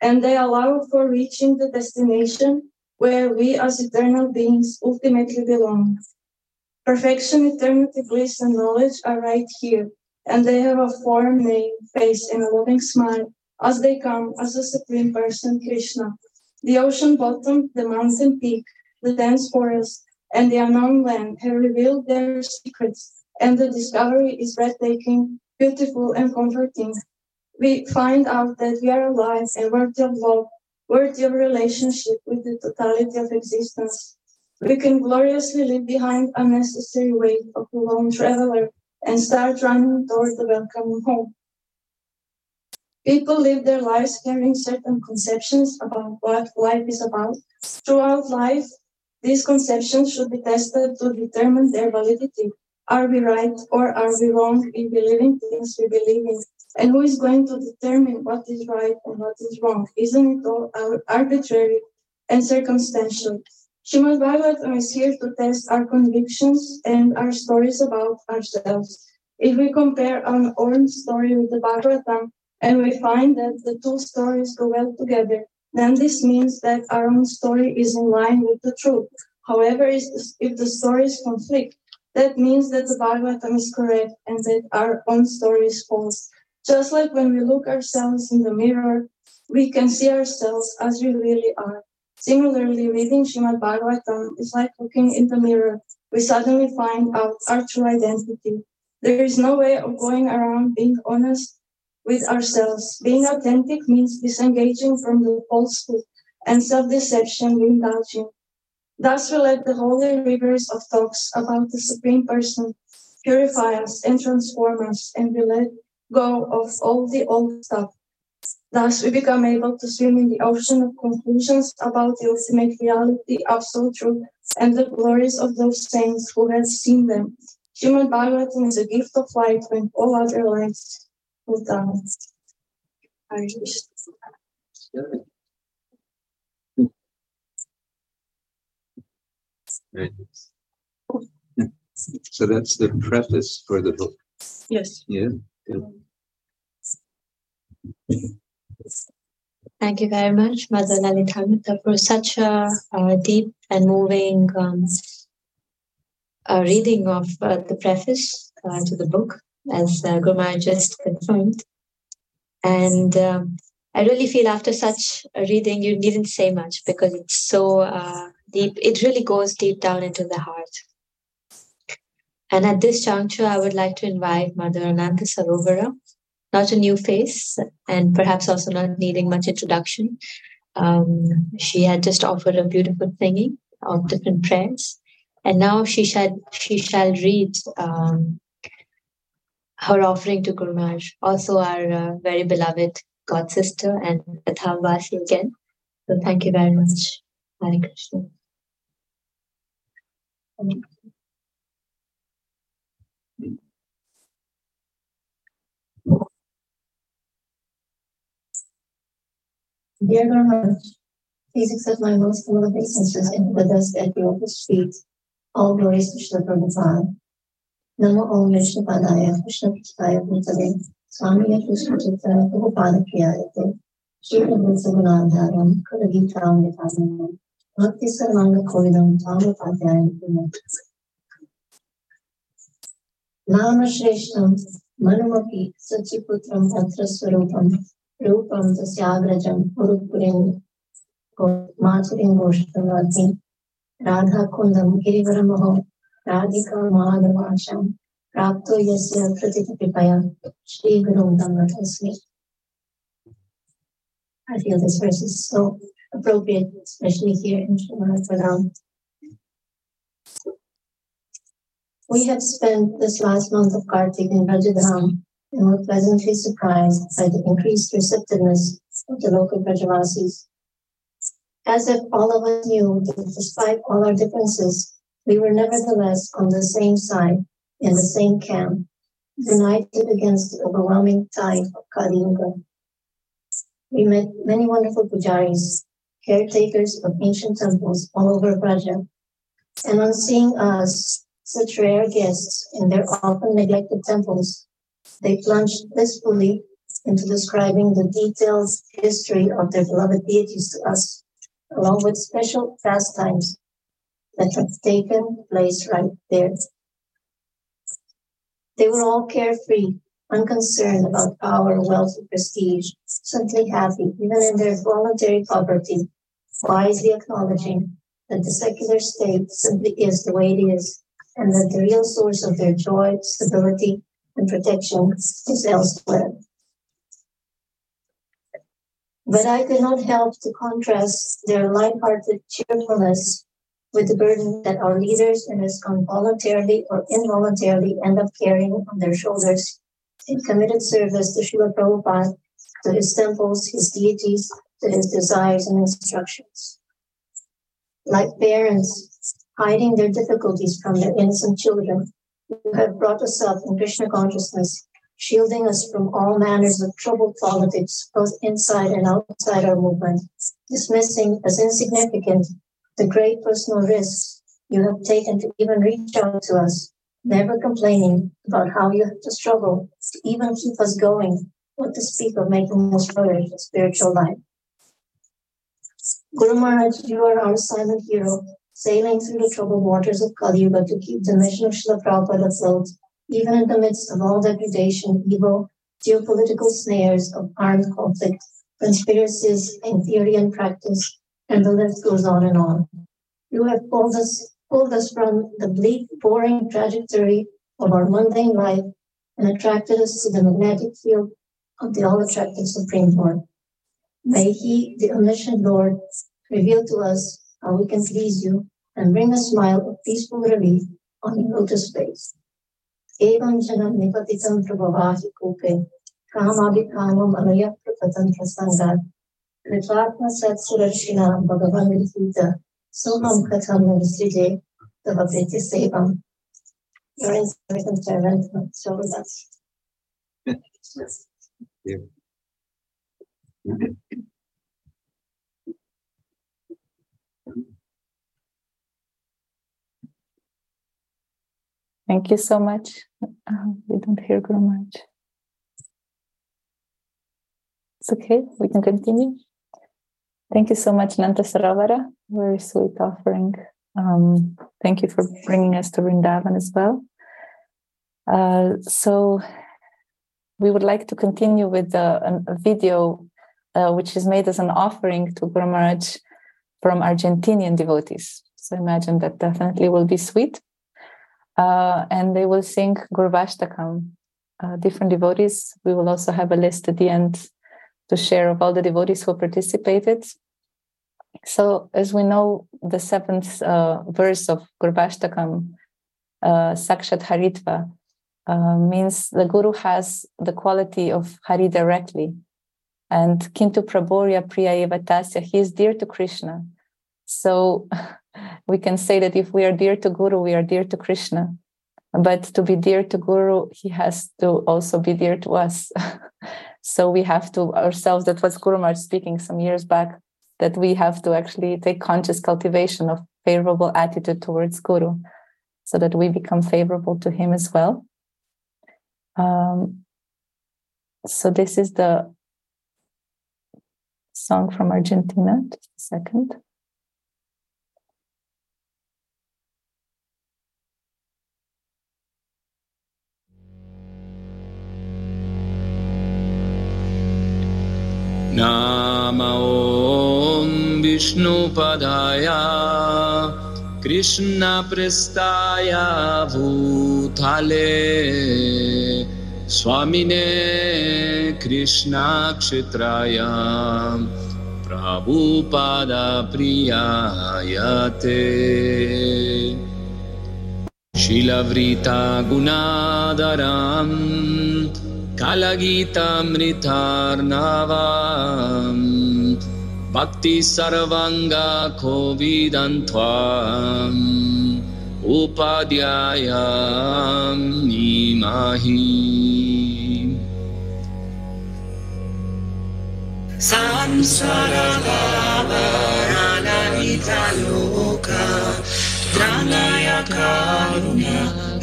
and they allow for reaching the destination where we as eternal beings ultimately belong. Perfection, eternity, bliss, and knowledge are right here, and they have a form, name, face, and a loving smile as they come as the Supreme Person, Krishna. The ocean bottom, the mountain peak, the dense forest, and the unknown land have revealed their secrets, and the discovery is breathtaking, beautiful, and comforting. We find out that we are alive and worthy of love, worthy of relationship with the totality of existence. We can gloriously leave behind unnecessary weight of a lone traveler and start running toward the welcoming home. People live their lives carrying certain conceptions about what life is about. Throughout life, these conceptions should be tested to determine their validity. Are we right or are we wrong in believing things we believe in? And who is going to determine what is right and what is wrong? Isn't it all arbitrary and circumstantial? Shrimad Bhagavatam is here to test our convictions and our stories about ourselves. If we compare our own story with the Bhagavatam and we find that the two stories go well together, then this means that our own story is in line with the truth. However, if the stories conflict, that means that the Bhagavatam is correct and that our own story is false. Just like when we look ourselves in the mirror, we can see ourselves as we really are. Similarly, reading Srimad Bhagavatam is like looking in the mirror. We suddenly find out our true identity. There is no way of going around being honest with ourselves. Being authentic means disengaging from the falsehood and self-deception we indulge in. Thus, we let the holy rivers of talks about the Supreme Person purify us and transform us, and we let go of all the old stuff Thus, we become able to swim in the ocean of conclusions about the ultimate reality, absolute truth, and the glories of those saints who have seen them. Human Bhagavatam is a gift of light when all other lights will down. Right. So that's the preface for the book. Yes. Yeah. Good. Thank you very much, Mother Lalitamrita, for such a, a deep and moving um, uh, reading of uh, the preface uh, to the book, as uh, Gurmar just confirmed. And um, I really feel after such a reading, you didn't say much because it's so uh, deep. It really goes deep down into the heart. And at this juncture, I would like to invite Mother Ananta Sarovara not a new face and perhaps also not needing much introduction. Um, she had just offered a beautiful singing of different prayers, and now she shall she shall read um, her offering to Guru Maharaj, also our uh, very beloved God sister and Athavasi again. So thank you very much, Hare Krishna. Dear Maharaj, Please accept my most humble obeisances and the dust at your feet. All glories to Srila Prabhupada. Namo Om Vishnu Padaya, Krishna Pristaya Bhutale, Swami Krishna Chittara, Prabhupada Priyayate, Shri Advaita Gunadharam, Kudagita Amritanam, Bhakti Sarvanga Kovidam, Tamapadhyayam, Nama Shreshtam, Manumapi, Sachiputram, Patra Swarupam, Rupam Tasyagrajam, Urupurim, Maturim Goshtavati, Radha Kundam, Girivaramaho, Radhika Mahadavasham, Prapto Yasya Pratitapipaya, Shri Guru Dhammatasmi. I feel this verse is so appropriate, especially here in Srimad Pradam. We have spent this last month of Kartik in Rajadham and were pleasantly surprised by the increased receptiveness of the local Brajavasis. As if all of us knew that despite all our differences, we were nevertheless on the same side in the same camp, united against the overwhelming tide of Kali Yuga. We met many wonderful pujaris, caretakers of ancient temples all over Braja, and on seeing us, such rare guests in their often neglected temples, they plunged blissfully into describing the detailed history of their beloved deities to us, along with special pastimes that have taken place right there. They were all carefree, unconcerned about power, wealth, or prestige, simply happy, even in their voluntary poverty, wisely acknowledging that the secular state simply is the way it is, and that the real source of their joy, stability, and protection is elsewhere. But I could not help to contrast their light-hearted cheerfulness with the burden that our leaders in ISKCON voluntarily or involuntarily end up carrying on their shoulders in committed service to Srila Prabhupada, to his temples, his deities, to his desires and instructions. Like parents hiding their difficulties from their innocent children who have brought us up in Krishna consciousness, shielding us from all manners of troubled politics, both inside and outside our movement, dismissing as insignificant the great personal risks you have taken to even reach out to us, never complaining about how you have to struggle to even keep us going, what to speak of making us a spiritual life. Guru Maharaj, you are our silent hero, sailing through the troubled waters of Kali Yuga to keep the mission of Srila Prabhupada afloat, even in the midst of all degradation, evil, geopolitical snares of armed conflict, conspiracies in theory and practice, and the list goes on and on. You have pulled us, pulled us from the bleak, boring trajectory of our mundane life and attracted us to the magnetic field of the all-attractive Supreme Lord. May He, the omniscient Lord, reveal to us how we can please you and bring a smile of peaceful relief on your lotus face. Evam janam nipatitam prabhavahi kupe, kamabhikamam anuyat prapatantra sangat, Kritvatma Satsurashina Bhagavan Gita Soham Katham Navasrije Tavapriti Sevam. Your inspiration servant, so that's. Thank you so much. Uh, we don't hear Guru much. It's okay, we can continue. Thank you so much, Ananta Sarovara. Very sweet offering. Um, thank you for bringing us to Vrindavan as well. Uh, so, we would like to continue with a, a video uh, which is made as an offering to Guru Maharaj from Argentinian devotees. So, imagine that definitely will be sweet. Uh, and they will sing Gurvashtakam, uh, different devotees. We will also have a list at the end to share of all the devotees who participated. So, as we know, the seventh uh, verse of Gurvashtakam, uh, Sakshat Haritva, uh, means the Guru has the quality of Hari directly. And Kintu Praborya Priya Evatasya, he is dear to Krishna. So, we can say that if we are dear to Guru, we are dear to Krishna. But to be dear to Guru, he has to also be dear to us. so we have to ourselves, that was Guru Maharaj speaking some years back, that we have to actually take conscious cultivation of favorable attitude towards Guru so that we become favorable to him as well. Um, so this is the song from Argentina. Just a second. नाम ॐ विष्णुपदाय कृष्णप्रस्ताय भूताले स्वामिने कृष्णाक्षेत्राय प्रभुपादप्रियाय ते शिलवृता गुणादराम् कालगीतामृतार्णवाम् भक्ति सर्वाङ्गा उपाध्यायां नीमाहि। संसारलावरणितलोका प्राणाय कारुण्य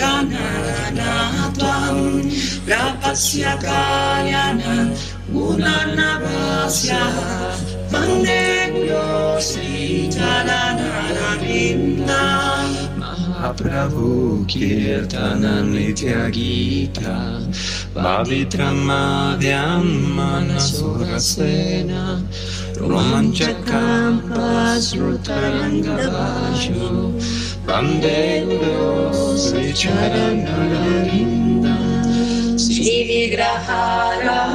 दानरणा त्वं प्रापस्य कार्याण गुणान्नवास्य वंदे गुरो श्रीचरणरविन्दा Mahaprabhu Kirtana Nitya Gita Pavitram Manasurasena Romanchakam Pasrutarangavashu Vande Guru Sri Charanaravinda Sri Vigrahara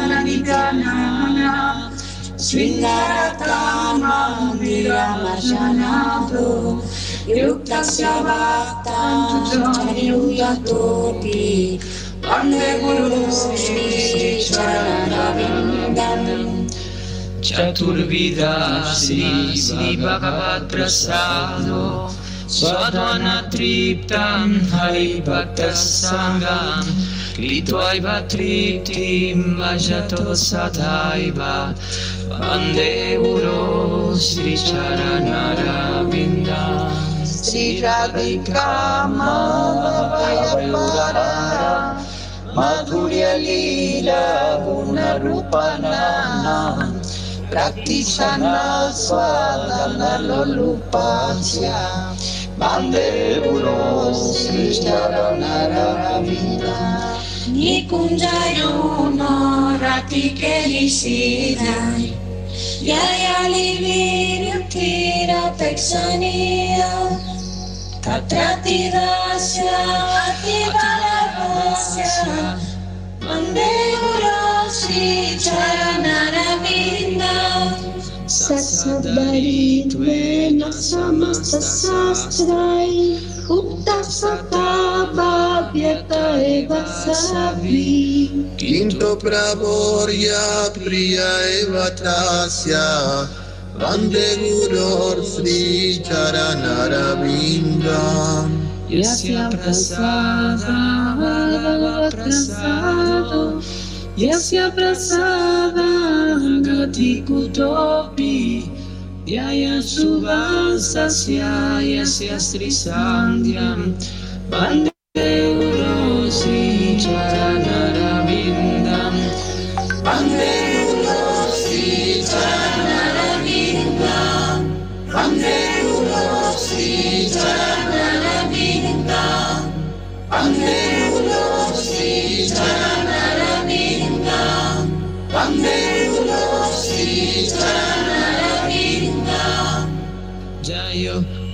Maniganana Sringaratama Viramashanabhu Yuktasya Yukta Syavata Chariyuta Topi Pande Guru Sri Charanavindam Chaturvida Sri Sri Bhagavatra Prasado Svadvana Triptam Hari Bhakta Sangam Kritvai Vatripti Majato Sadhaiva Vande Uro Sri Charanara Vindam si radhikama vayapara madhurya lila gunarupana praktisana swadana lolupasya Bande Guru Sri Nikunjayo no Ratikeri Siddhai Ταξανία, κατρά τη δάσια, τη παραβάσια, μαντεγουρώσει, τσαραναραβίνα, Sasadari dvena samasta sastrai Upta satava vyata eva savi. Kinto pravorya priya eva tasya Vande guror sri charanara bindam prasada, prasada, prasada, Prasado Yasya Prasada Gati Kutopi Yaya Subhansasya Yasya Sri Sandhyam Vande Guru Sri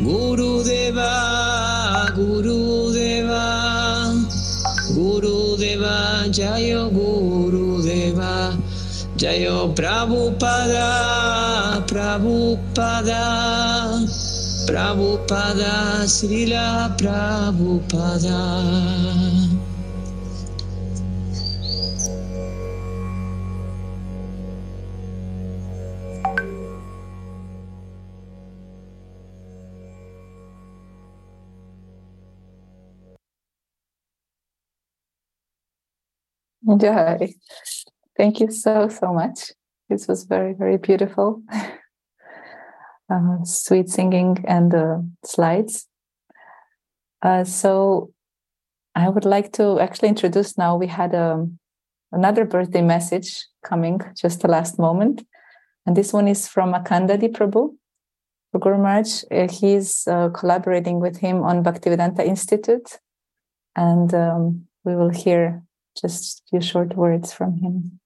Guru deva guru deva guru deva jayo guru deva jayo pravu pada pravu pada pravu Jai. Thank you so, so much. This was very, very beautiful. uh, sweet singing and the slides. Uh, so I would like to actually introduce now. We had um, another birthday message coming just the last moment, and this one is from Akhandadhi Prabhu. Guru Maharaj, uh, he's uh, collaborating with him on Bhaktivedanta Institute, and um, we will hear just a few short words from him.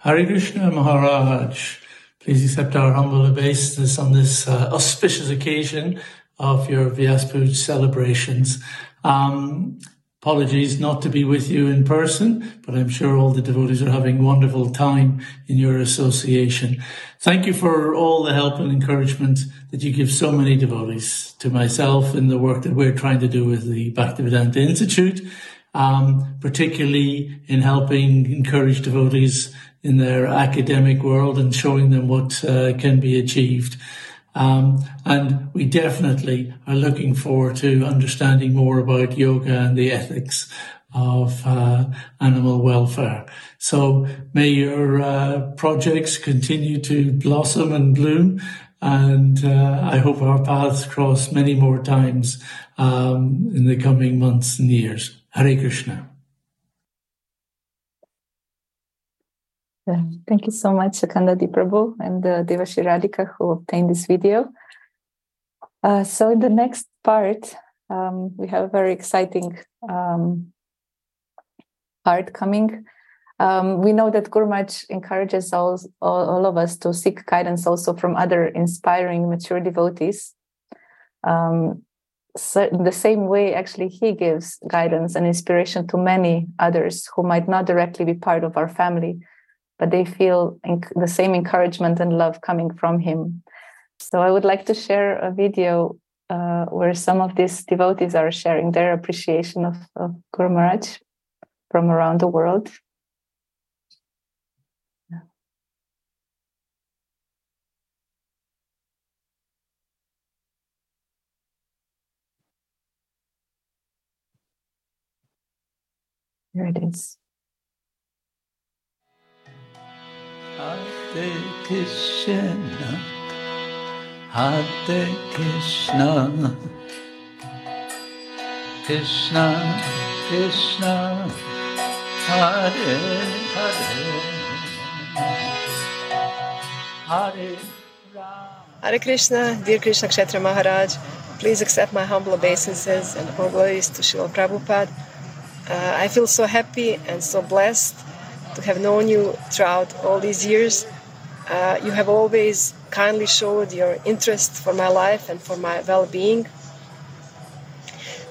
Hare Krishna Maharaj, please accept our humble obeisance on this uh, auspicious occasion of your Vyasa Puja celebrations. Um, apologies not to be with you in person, but I'm sure all the devotees are having wonderful time in your association. Thank you for all the help and encouragement that you give so many devotees to myself in the work that we're trying to do with the Bhaktivedanta Institute, um, particularly in helping encourage devotees in their academic world and showing them what uh, can be achieved. Um, and we definitely are looking forward to understanding more about yoga and the ethics of uh, animal welfare. So may your uh, projects continue to blossom and bloom. And uh, I hope our paths cross many more times um, in the coming months and years. Hare Krishna. Thank you so much, Sakanda Prabhu and uh, Devashi Radhika, who obtained this video. Uh, so, in the next part, um, we have a very exciting um, part coming. Um, we know that Guru Maharaj encourages all, all, all of us to seek guidance also from other inspiring, mature devotees. Um, so the same way, actually, he gives guidance and inspiration to many others who might not directly be part of our family, but they feel enc- the same encouragement and love coming from him. So I would like to share a video uh, where some of these devotees are sharing their appreciation of, of Guru Maharaj from around the world. Here it is. Hare Krishna, Hare Krishna, Krishna, Krishna, Hare Hare, Hare Hare Krishna, dear Krishna Kshetra Maharaj, please accept my humble obeisances and all to Srila Prabhupada. Uh, I feel so happy and so blessed to have known you throughout all these years. Uh, you have always kindly showed your interest for my life and for my well being.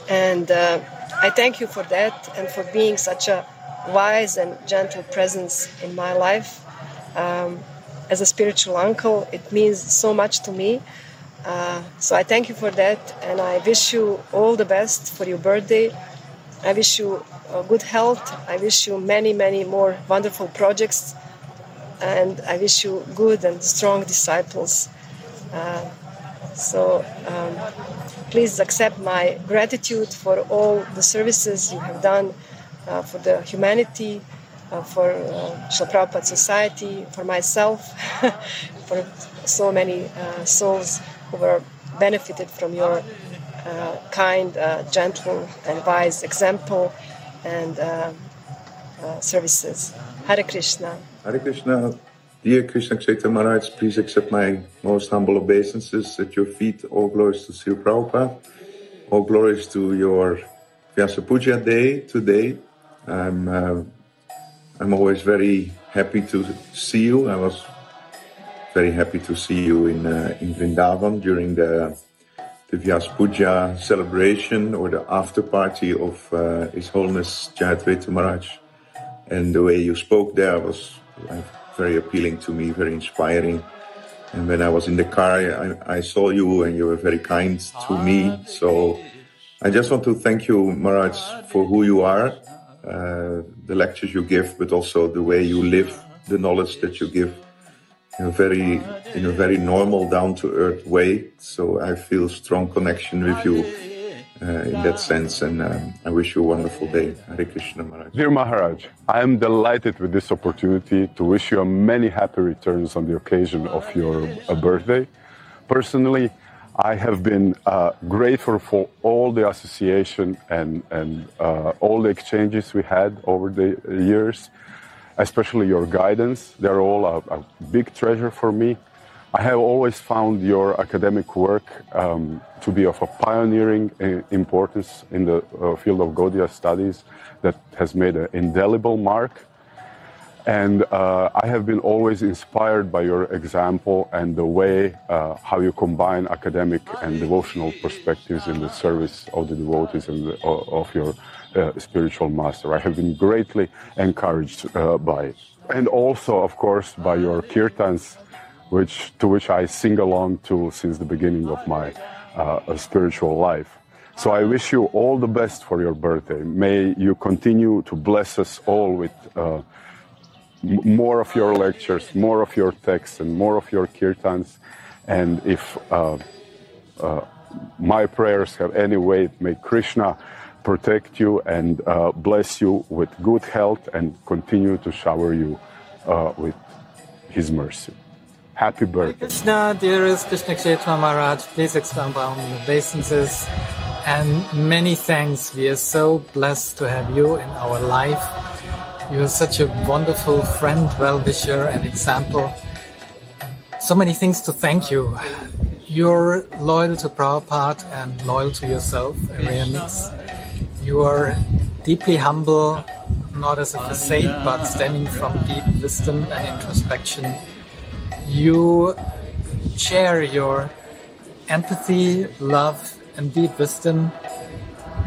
And uh, I thank you for that and for being such a wise and gentle presence in my life. Um, as a spiritual uncle, it means so much to me. Uh, so I thank you for that, and I wish you all the best for your birthday. I wish you uh, good health. I wish you many, many more wonderful projects, and I wish you good and strong disciples. Uh, so um, please accept my gratitude for all the services you have done uh, for the humanity, uh, for uh, Srila Society, for myself, for so many uh, souls who were benefited from your uh, kind, uh, gentle, and wise example and uh, uh, services. Hare Krishna. Hare Krishna. Dear Krishna Kshetra Maharaj, please accept my most humble obeisances at your feet. All glories to Sri Prabhupada. All glories to your Vyasa Puja day today. I'm, uh, I'm always very happy to see you. I was very happy to see you in, uh, in Vrindavan during the, the Vyas Puja celebration or the after party of uh, His Holiness Jayadvaita Maharaj. And the way you spoke there was very appealing to me, very inspiring. And when I was in the car, I, I saw you and you were very kind to me. So I just want to thank you, Maharaj, for who you are, uh, the lectures you give, but also the way you live, the knowledge that you give. You're very in a very normal, down to earth way. So I feel strong connection with you uh, in that sense, and um, I wish you a wonderful day. Hare Krishna Maharaj. Dear Maharaj, I am delighted with this opportunity to wish you a many happy returns on the occasion of your uh, birthday. Personally, I have been uh, grateful for all the association and, and uh, all the exchanges we had over the years, especially your guidance. They're all a, a big treasure for me. I have always found your academic work um, to be of a pioneering uh, importance in the uh, field of Gaudiya studies that has made an indelible mark. And uh, I have been always inspired by your example and the way uh, how you combine academic and devotional perspectives in the service of the devotees and the, of your uh, spiritual master. I have been greatly encouraged uh, by it. And also, of course, by your kirtans, which, to which I sing along to since the beginning of my uh, spiritual life. So I wish you all the best for your birthday. May you continue to bless us all with uh, more of your lectures, more of your texts, and more of your kirtans. And if uh, uh, my prayers have any weight, may Krishna protect you and uh, bless you with good health and continue to shower you uh, with his mercy. Happy birthday. Krishna, dearest Krishna Kshetra Maharaj, please extend my humble obeisances and many thanks. We are so blessed to have you in our life. You are such a wonderful friend, well-wisher, and example. So many things to thank you. You're loyal to Prabhupada and loyal to yourself, Arya. You are deeply humble, not as a facade, but stemming from deep wisdom and introspection. You share your empathy, love, and deep wisdom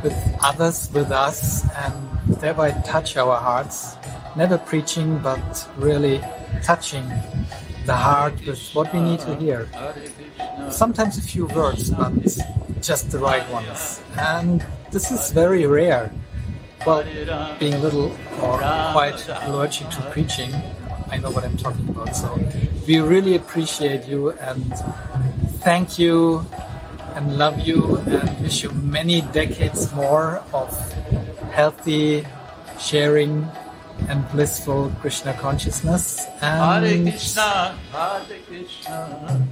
with others, with us, and thereby touch our hearts. Never preaching, but really touching the heart with what we need to hear. Sometimes a few words, but just the right ones. And this is very rare. Well, being little or quite allergic to preaching, I know what I'm talking about. So we really appreciate you and thank you and love you and wish you many decades more of healthy sharing and blissful Krishna consciousness. Hare Krishna, Hare Krishna.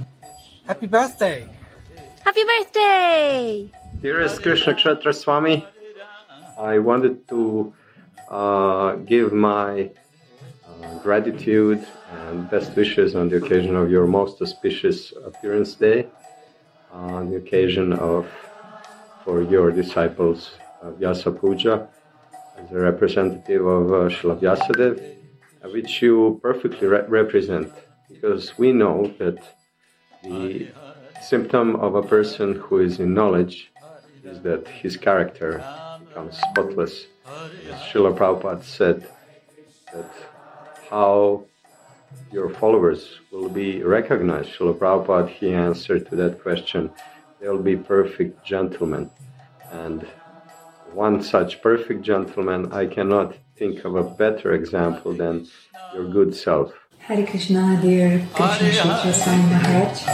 happy birthday! Happy birthday! Dearest Krishna Kshetra Swami, I wanted to uh, give my uh, gratitude and best wishes on the occasion of your most auspicious appearance day, on the occasion of for your disciples uh, Vyasa Puja as a representative of uh, Srila Vyasadeva, uh, which you perfectly re- represent, because we know that the symptom of a person who is in knowledge is that his character becomes spotless. As Srila Prabhupada said, that how your followers will be recognized. Srila Prabhupada, he answered to that question, they'll be perfect gentlemen. And one such perfect gentleman, I cannot think of a better example than your good self. Hare Krishna, dear Krishna Kshetra Swami Maharaj.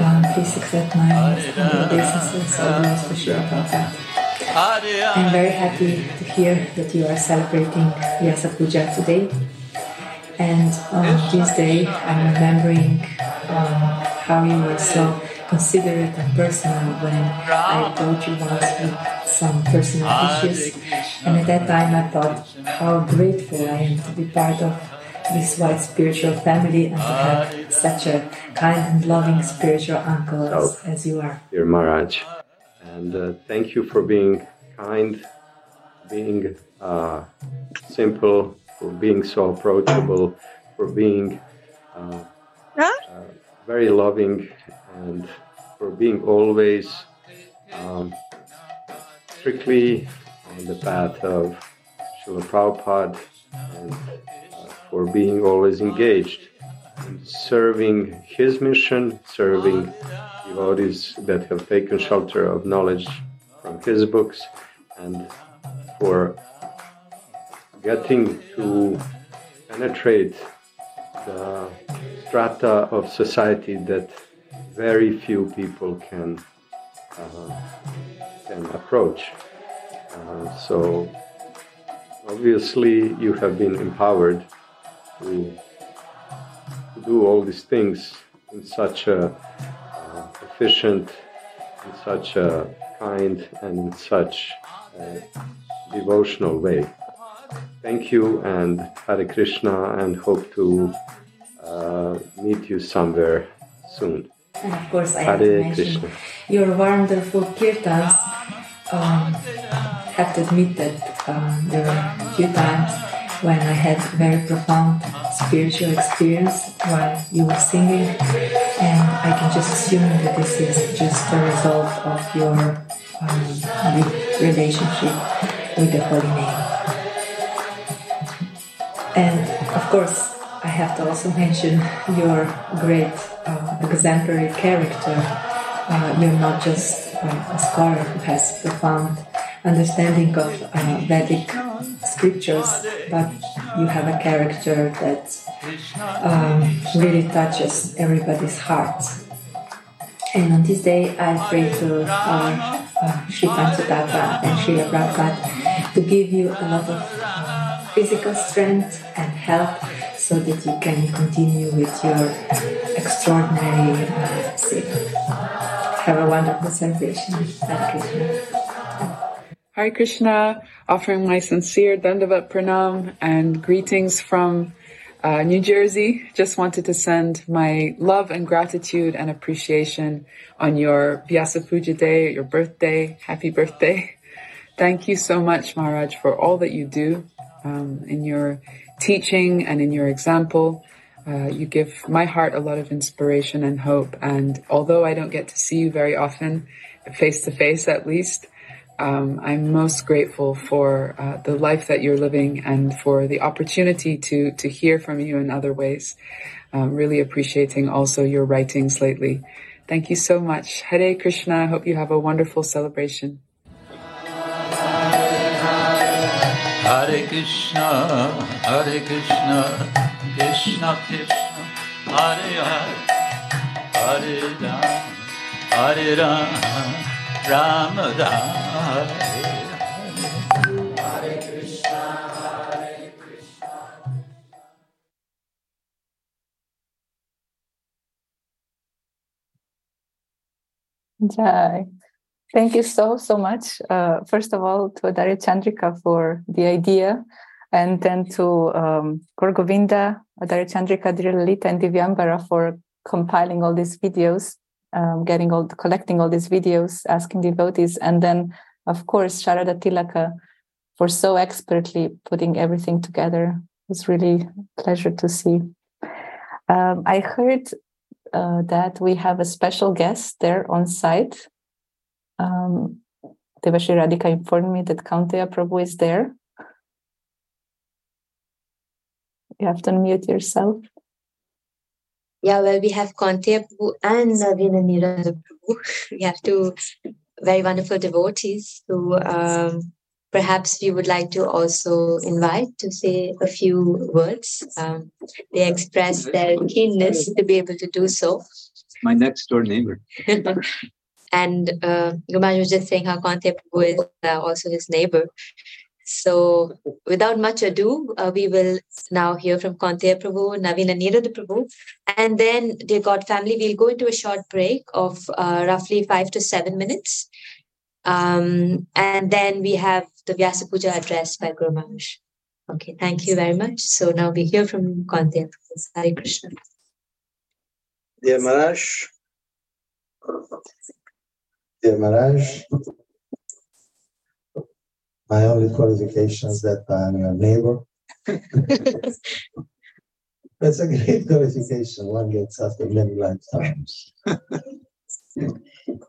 Um, please accept my humble obeisances always for Srila Prabhupada. I'm very happy to hear that you are celebrating Vyasa Puja today. And on this day, I'm remembering um, how you were so considerate and personal when I approached you once with some personal issues. And at that time, I thought how grateful I am to be part of this wide spiritual family and to have such a kind and loving spiritual uncle as, as you are. dear Maharaj. And uh, thank you for being kind, being uh, simple, for being so approachable, for being uh, uh, very loving, and for being always um, strictly on the path of Srila Prabhupada, and uh, for being always engaged in serving his mission, serving devotees that have taken shelter of knowledge from his books, and for getting to penetrate the strata of society that very few people can uh, can approach. Uh, so obviously you have been empowered to, to do all these things in such a uh, efficient, in such a kind, and in such a devotional way. Thank you and Hare Krishna, and hope to uh, meet you somewhere soon. And of course, I Hare have to mention Krishna. your wonderful kirtans. Um, have to admit that um, there were a few times when I had very profound spiritual experience while you were singing, and I can just assume that this is just a result of your um, relationship with the Holy Name. And of course, I have to also mention your great uh, exemplary character. Uh, you're not just uh, a scholar who has profound understanding of uh, Vedic scriptures, but you have a character that um, really touches everybody's heart. And on this day, I pray to our uh, Sri Panchatattva and Sri Prabhupada to give you a lot of uh, physical strength and health so that you can continue with your extraordinary uh, seva. Have a wonderful celebration. Hare Krishna. Hare Krishna, offering my sincere Dandavat Pranam and greetings from uh, New Jersey. Just wanted to send my love and gratitude and appreciation on your Vyasa Puja Day, your birthday. Happy birthday. Thank you so much, Maharaj, for all that you do um, in your teaching and in your example. Uh, you give my heart a lot of inspiration and hope. And although I don't get to see you very often, face to face at least, um, I'm most grateful for uh, the life that you're living and for the opportunity to to hear from you in other ways. Um, really appreciating also your writings lately. Thank you so much. Hare Krishna. I hope you have a wonderful celebration. Hare Krishna, Hare Krishna, Krishna Krishna, Hare Hare, Hare Ram, Hare Ram, Ram Ram, Hare Jai. Thank you so, so much. Uh, first of all, to Adarya Chandrika for the idea, and then to um, Gaur Govinda, Adarya Chandrika, Dhira Lalita, and Divyambara for compiling all these videos, um, getting all, collecting all these videos, asking devotees, and then, of course, Sharada Tilaka for so expertly putting everything together. It's really a pleasure to see. Um, I heard uh, that we have a special guest there on site. Um, Devashi Radhika informed me that Kaunteya Prabhu is there. You have to unmute yourself. Yeah, well, we have Kaunteya Prabhu and Navina Nirada Prabhu. We have two very wonderful devotees who um, perhaps we would like to also invite to say a few words. Um, they express their keenness to be able to do so. My next door neighbor. and uh, was just saying how Kaunteya Prabhu is uh, also his neighbor. So, without much ado, uh, we will now hear from Kaunteya Prabhu, Navina Nirada Prabhu, and then, dear God family, we'll go into a short break of uh, roughly five to seven minutes. Um, and then we have the Vyasa Puja address by Guru Maharaj. Okay, thank you very much. So now we hear from Kaunteya Prabhu. Hare Krishna. Dear Maharaj, Dear Maharaj, my only qualification is that I'm your neighbor. That's a great qualification one gets after many lifetimes.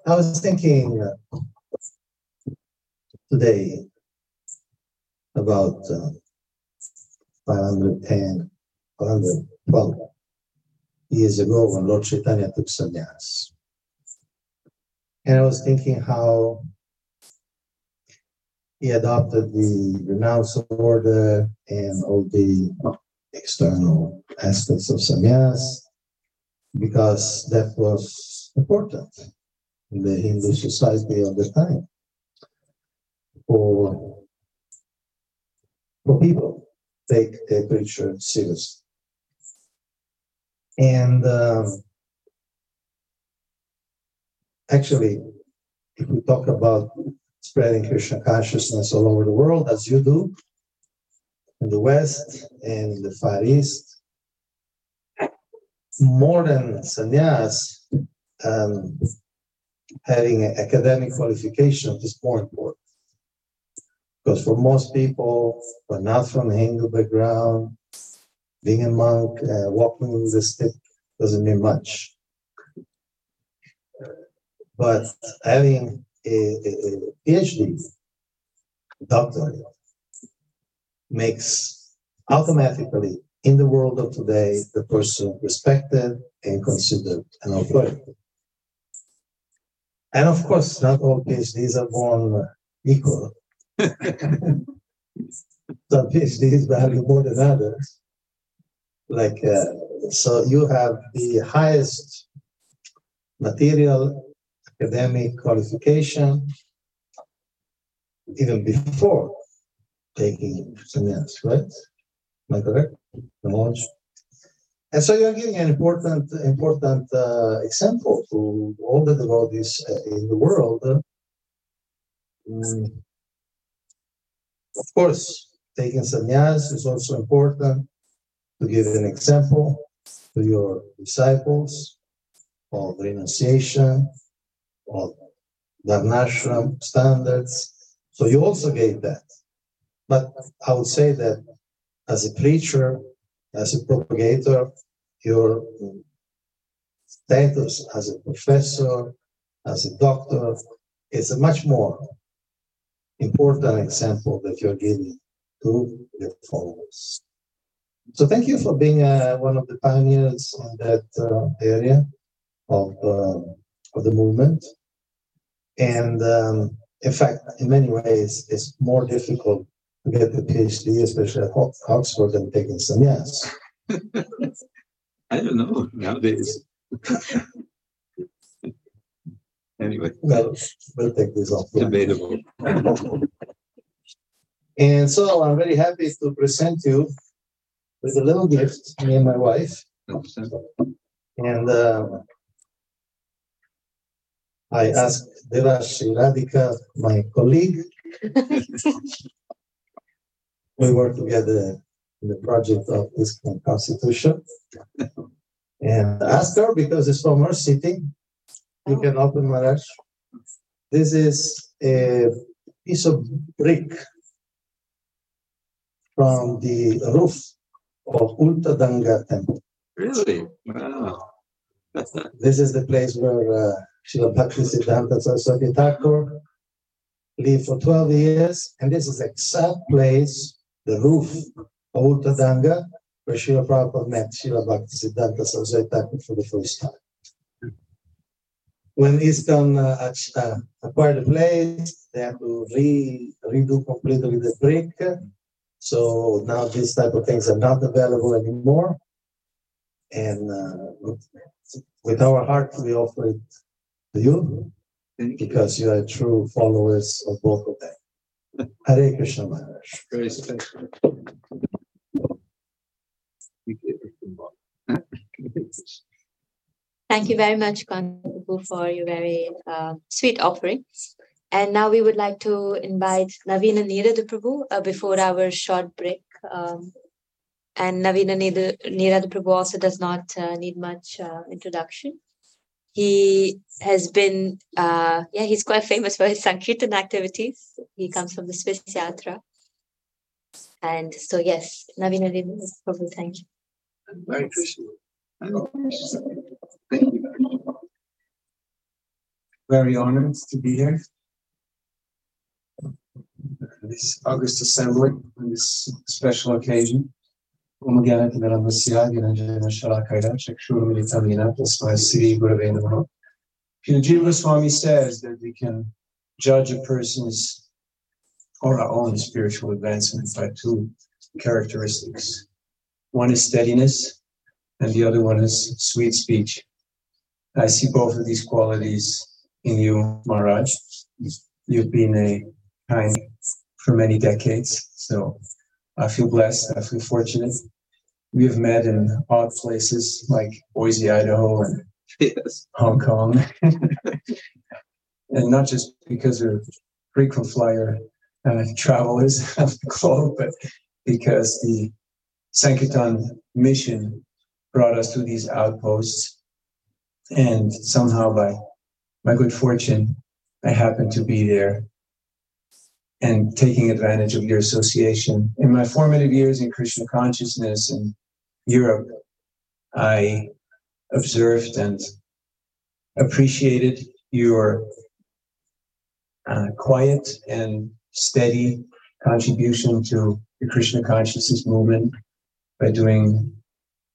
I was thinking uh, today about uh, 510, 512 years ago when Lord Chaitanya took sannyas. And I was thinking how he adopted the renounce order and all the external aspects of sannyas because that was important in the Hindu society of the time for, for people take a preacher seriously. And um, actually, if we talk about spreading Krishna consciousness all over the world, as you do in the West and in the Far East, more than sannyas, um, having an academic qualification is more important. Because for most people are not from Hindu background, being a monk, uh, walking with a stick doesn't mean much. But having a, a, a PhD, doctorate, makes automatically in the world of today the person respected and considered an authority. And of course, not all PhDs are born equal. Some PhDs value more than others. Like, uh, so you have the highest material academic qualification even before taking sannyas, right? Am I correct? Monge. And so you're giving an important, important uh, example to all the devotees uh, in the world. Mm. Of course, taking sannyas is also important to give an example to your disciples of renunciation, of Varnashram standards. So you also gave that. But I would say that as a preacher, as a propagator, your status as a professor, as a doctor, is a much more important example that you're giving to your followers. So thank you for being uh, one of the pioneers in that uh, area of, uh, of the movement. And um, in fact, in many ways, it's more difficult to get the PhD, especially at Oxford, than taking sannyas. I don't know nowadays. anyway, well, we'll take this off. Debatable. and so I'm very happy to present you with a little gift, me and my wife. And uh, I asked Radhika, my colleague. we work together in the project of this constitution. And ask her because it's from her city. You can open Maharaj. This is a piece of brick from the roof of Ultadanga temple. Really? Wow. this is the place where uh, Srila Bhakti Siddhanta Saraswati Thakur lived for 12 years. And this is the exact place, the roof of Ultadanga, where Srila Prabhupada met Srila Siddhanta Saraswati Thakur for the first time. When ISKCON uh, uh, acquired the place, they had to re, redo completely the brick. So now these type of things are not available anymore. And uh, with our heart, we offer it to you because you are true followers of both of them. Hare Krishna Maharaj. Praise thank Thank you very much, Kantapu, for your very uh, sweet offering. And now we would like to invite Navina Nirada Prabhu uh, before our short break. Um, and Navina Nirada Prabhu also does not uh, need much uh, introduction. He has been, uh, yeah, he's quite famous for his Sankirtan activities. He comes from the Swiss Yatra. And so, yes, Navina Nirada Prabhu, thank you. Very Krishna. Thank you very much. Very honored to be here this August assembly on this special occasion. Namaha. Jiva Goswami says that we can judge a person's or our own spiritual advancement by two characteristics. one is steadiness, and the other one is sweet speech. I see both of these qualities in you, Maharaj. You've been a kind for many decades, so I feel blessed. I feel fortunate. We have met in odd places like Boise, Idaho, and yes. Hong Kong, and not just because we're frequent flyer uh, travelers of the globe, but because the Sankirtan mission brought us to these outposts. And somehow, by my good fortune, I happened to be there and taking advantage of your association. In my formative years in Krishna consciousness in Europe, I observed and appreciated your uh, quiet and steady contribution to the Krishna consciousness movement by doing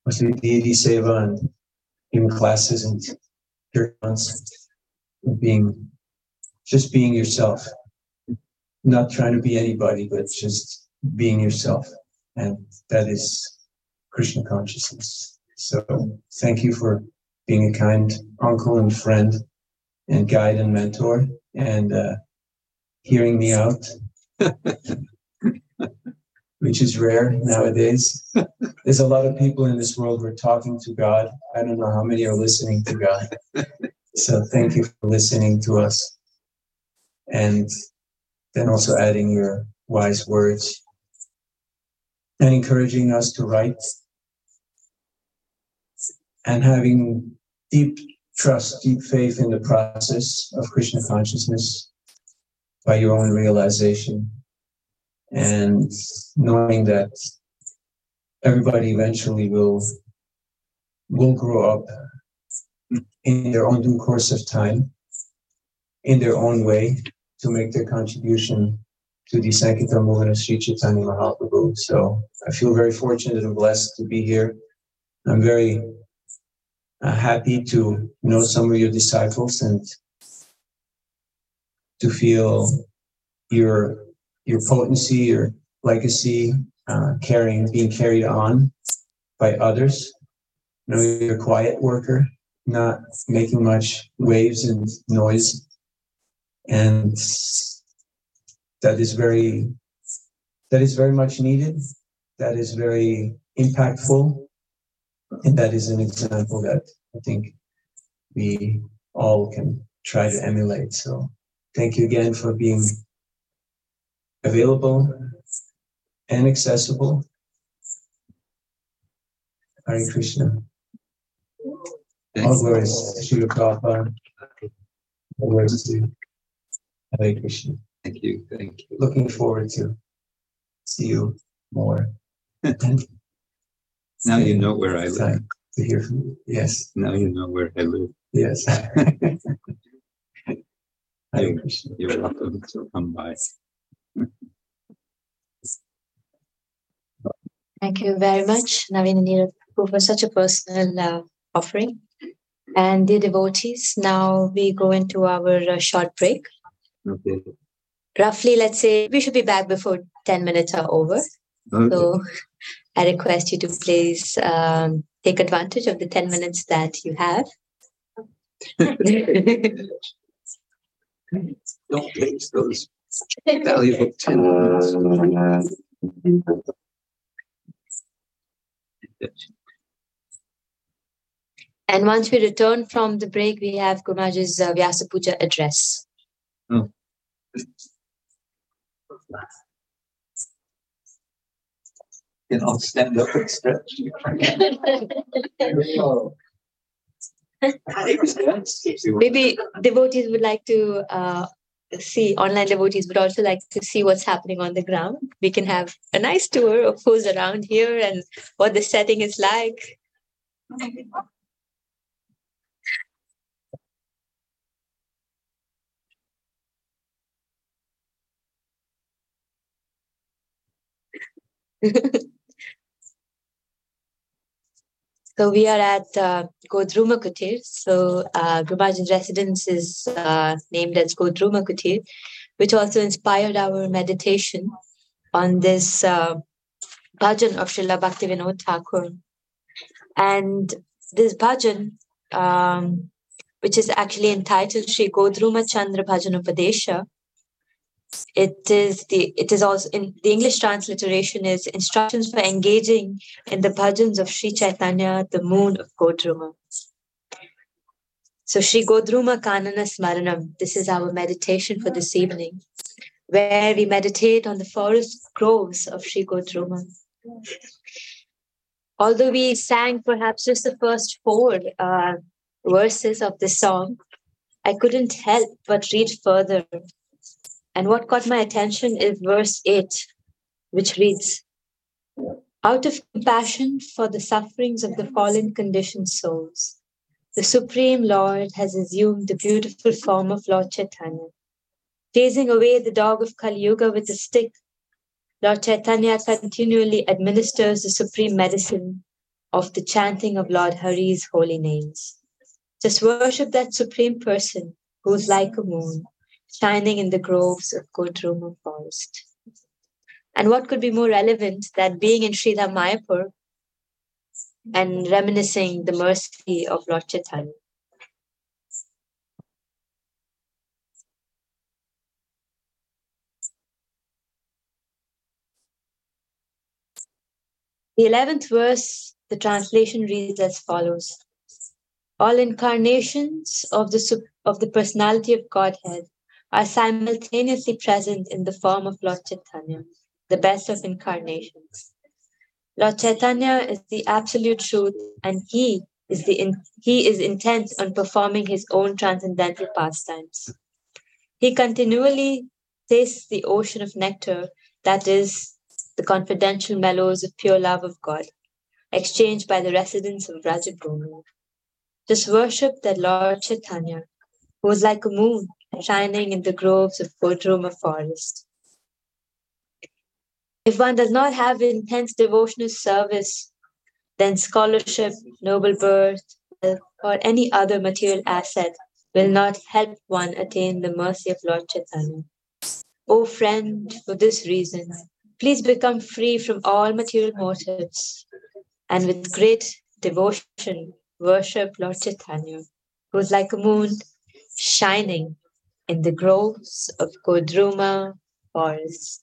mostly deity seva and giving classes and being just being yourself, not trying to be anybody, but just being yourself, and that is Krishna consciousness. So thank you for being a kind uncle and friend and guide and mentor and uh, hearing me out which is rare nowadays. There's a lot of people in this world who are talking to God. I don't know how many are listening to God. So thank you for listening to us. And then also adding your wise words and encouraging us to write and having deep trust, deep faith in the process of Krishna consciousness by your own realization and knowing that everybody eventually will will grow up in their own due course of time in their own way to make their contribution to the Sankirtan movement of Sri Chaitanya Mahaprabhu. So I feel very fortunate and blessed to be here. I'm very uh, happy to know some of your disciples and to feel your your potency, your legacy, uh, carrying, being carried on by others. You know, you're a quiet worker, not making much waves and noise. And that is very, that is very much needed. That is very impactful. And that is an example that I think we all can try to emulate. So thank you again for being available and accessible. Hare Krishna. All glories to Srila Prabhupada. All glories to Hare Krishna. Thank you. Thank you. Looking forward to see you more. now you know where I live. To hear from you. Yes. Now you know where I live. Yes. Hare Krishna. You're welcome to come by. Thank you very much, Naveen and Neerav, for such a personal uh, offering. And dear devotees, now we go into our uh, short break. Okay. Roughly, let's say we should be back before 10 minutes are over. Okay. So I request you to please um, take advantage of the 10 minutes that you have. Don't waste those valuable 10 minutes. And once we return from the break, we have Gurumaj's uh, Vyasa Puja address. Oh. Then I'll stand up and stretch. Maybe devotees would like to uh, see, online devotees would also like to see what's happening on the ground. We can have a nice tour of who's around here and what the setting is like. So we are at uh, Godruma Kutir. So uh, residence is uh, named as Godruma Kutir, which also inspired our meditation on this uh, bhajan of Srila Bhaktivinoda Thakur. And this bhajan, um, which is actually entitled Sri Godruma Chandra Bhajan Upadesha, it is the it is also in the English transliteration is instructions for engaging in the bhajans of Sri Chaitanya, the moon of Godruma. So Sri Godruma Kanana Smaranam, this is our meditation for this evening, where we meditate on the forest groves of Sri Godruma. Although we sang perhaps just the first four uh, verses of this song, I couldn't help but read further and what caught my attention is verse 8, which reads Out of compassion for the sufferings of the fallen conditioned souls, the Supreme Lord has assumed the beautiful form of Lord Chaitanya. Chasing away the dog of Kali Yuga with a stick, Lord Chaitanya continually administers the supreme medicine of the chanting of Lord Hari's holy names. Just worship that supreme person who is like a moon, shining in the groves of Godruma forest. And what could be more relevant than being in Sridham Mayapur and reminiscing the mercy of Lord Chaitanya? The 11th verse, the translation reads as follows All incarnations of the, of the personality of Godhead are simultaneously present in the form of Lord Chaitanya, the best of incarnations. Lord Chaitanya is the absolute truth, and he is the in, he is intent on performing his own transcendental pastimes. He continually tastes the ocean of nectar that is the confidential mellows of pure love of God, exchanged by the residents of Vrajabhumi. Just worship that Lord Chaitanya, who is like a moon shining in the groves of Godruma forest. If one does not have intense devotional service, then scholarship, noble birth, or any other material asset will not help one attain the mercy of Lord Chaitanya. O friend, for this reason, please become free from all material motives and with great devotion worship Lord Chaitanya, who is like a moon shining in the groves of Godruma forest.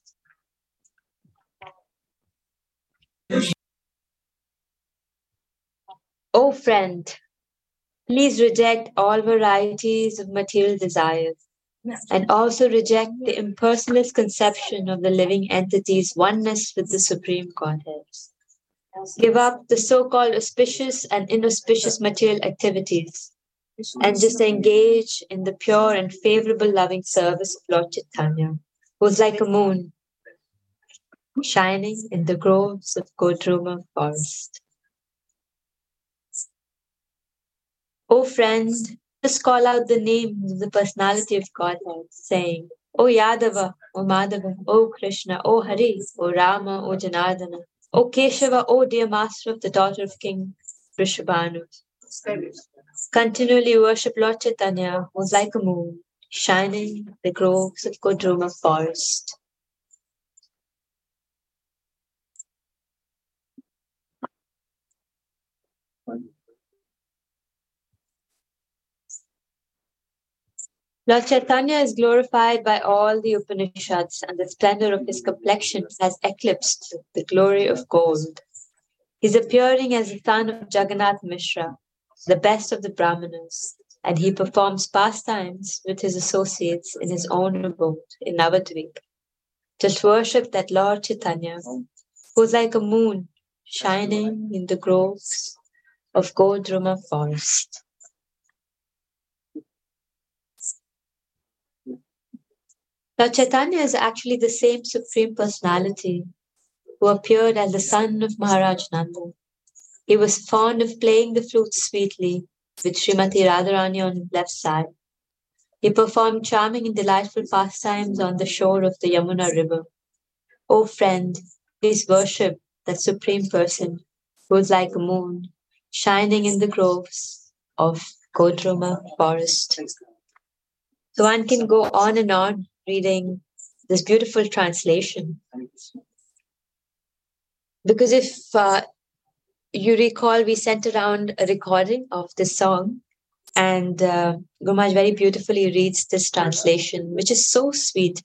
O friend, please reject all varieties of material desires and also reject the impersonalist conception of the living entity's oneness with the Supreme Godhead. Give up the so called auspicious and inauspicious material activities and just engage in the pure and favorable loving service of Lord Chaitanya, who's like a moon shining in the groves of Godruma forest. O friend, just call out the name of the personality of Godhead, saying, O Yadava, O Madhava, O Krishna, O Hari, O Rama, O Janardana, O Keshava, O dear master of the daughter of King Vrishabhanu continually worship Lord Chaitanya, who's like a moon, shining in the groves of Godruma forest. Lord Chaitanya is glorified by all the Upanishads, and the splendor of his complexion has eclipsed the glory of gold. He's appearing as the son of Jagannath Mishra, the best of the Brahmanas, and he performs pastimes with his associates in his own abode in Navadvip. Just worship that Lord Chaitanya, who's like a moon shining in the groves of Godruma forest. Now, Chaitanya is actually the same Supreme Personality who appeared as the son of Maharaj Nanda he was fond of playing the flute sweetly with Srimati Radharani on his left side. He performed charming and delightful pastimes on the shore of the Yamuna River. O oh friend, please worship that Supreme Person who is like a moon shining in the groves of Godruma forest. So one can go on and on reading this beautiful translation. because if uh, you recall, we sent around a recording of this song, and uh, Gurmaj very beautifully reads this translation, which is so sweet.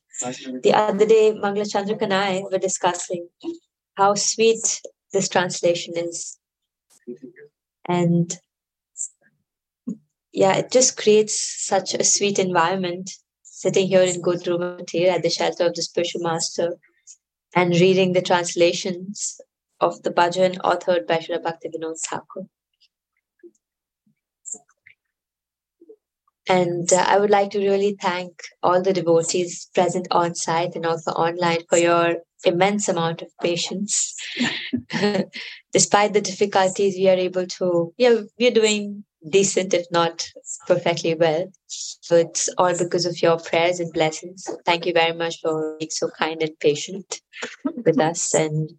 The other day, Mangla Chandrika and I were discussing how sweet this translation is. And yeah, it just creates such a sweet environment sitting here in Godrumati at the shelter of the spiritual master and reading the translations of the bhajan authored by Srila Bhaktivinoda Thakur. And uh, I would like to really thank all the devotees present on site and also online for your immense amount of patience. Despite the difficulties, we are able to, yeah, we're doing decent, if not perfectly well. So it's all because of your prayers and blessings. Thank you very much for being so kind and patient with us. And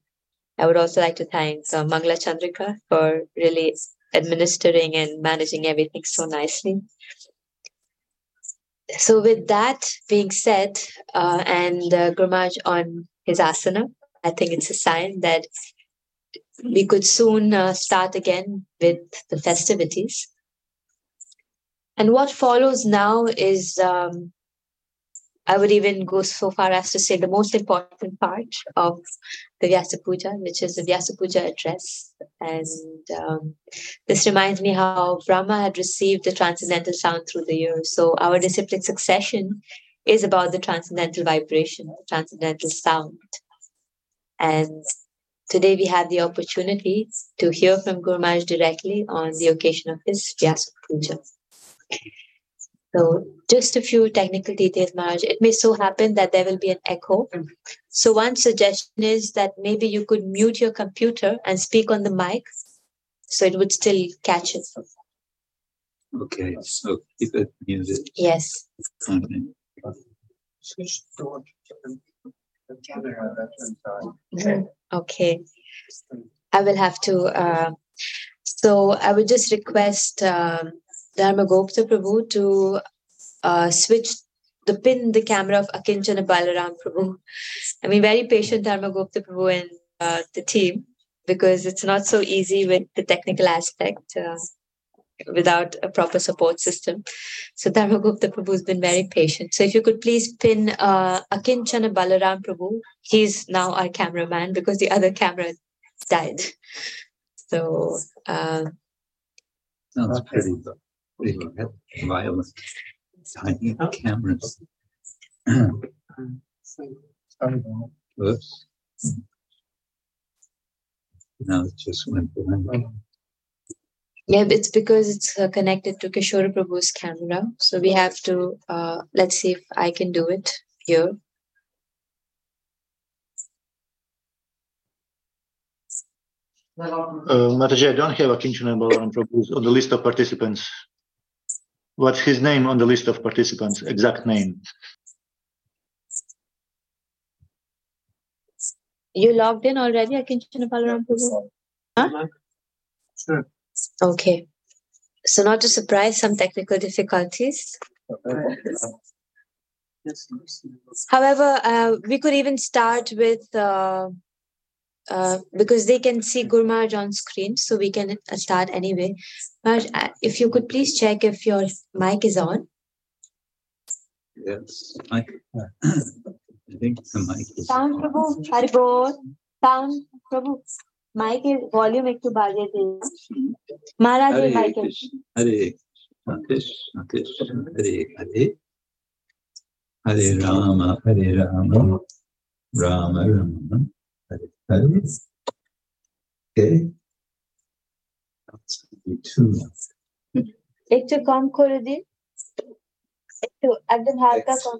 I would also like to thank uh, Mangla Chandrika for really administering and managing everything so nicely. So, with that being said, uh, and uh, Gurmaj on his asana, I think it's a sign that we could soon uh, start again with the festivities. And what follows now is, um, I would even go so far as to say, the most important part of the Vyasa Puja, which is the Vyasa Puja address. And um, this reminds me how Brahma had received the transcendental sound through the years. So our disciplic succession is about the transcendental vibration, the transcendental sound. And today we have the opportunity to hear from Guru Maharaj directly on the occasion of his Vyasa Puja. So, just a few technical details, Maharaj. It may so happen that there will be an echo. So, one suggestion is that maybe you could mute your computer and speak on the mic so it would still catch it. Okay, so keep it muted. Yes. Okay. Mhm. Okay. I will have to. Uh, so, I would just request um, Dharmagopta Prabhu to uh, switch the pin the camera of Akinchana Balaram Prabhu. I mean, very patient Dharmagopta Prabhu and uh, the team because it's not so easy with the technical aspect uh, without a proper support system. So Dharmagopta Prabhu has been very patient. So if you could please pin uh, Akinchana Balaram Prabhu, he's now our cameraman because the other camera died. So um, Sounds pretty, pretty violent. Tiny cameras. Whoops. No, it just went blank. Yeah, it's because it's uh, connected to Kishore Prabhu's camera. So we have to, uh, let's see if I can do it here. Uh, Mataji, I don't have Akinchana Balaram Prabhu on the list of participants. What's his name on the list of participants? Exact name. You logged in already, Akinchana Balaram Prabhu? Huh? Sure. Okay. So not to surprise some technical difficulties. However, uh, we could even start with uh, uh, because they can see Gurmaraj on screen, so we can start anyway. But uh, if you could please check if your mic is on. Yes, I, uh, I think the mic is Sound on. Prabhu, Haribol, Sound Prabhu. Mic is volume एक तो बाजे दे Maharaj, जी mic है हरे कृष्ण कृष्ण हरे हरे हरे राम हरे Ram Ram Ram Hare Hare. Okay. That's two. একটু কম করে দিন একটু একদম হালকা কম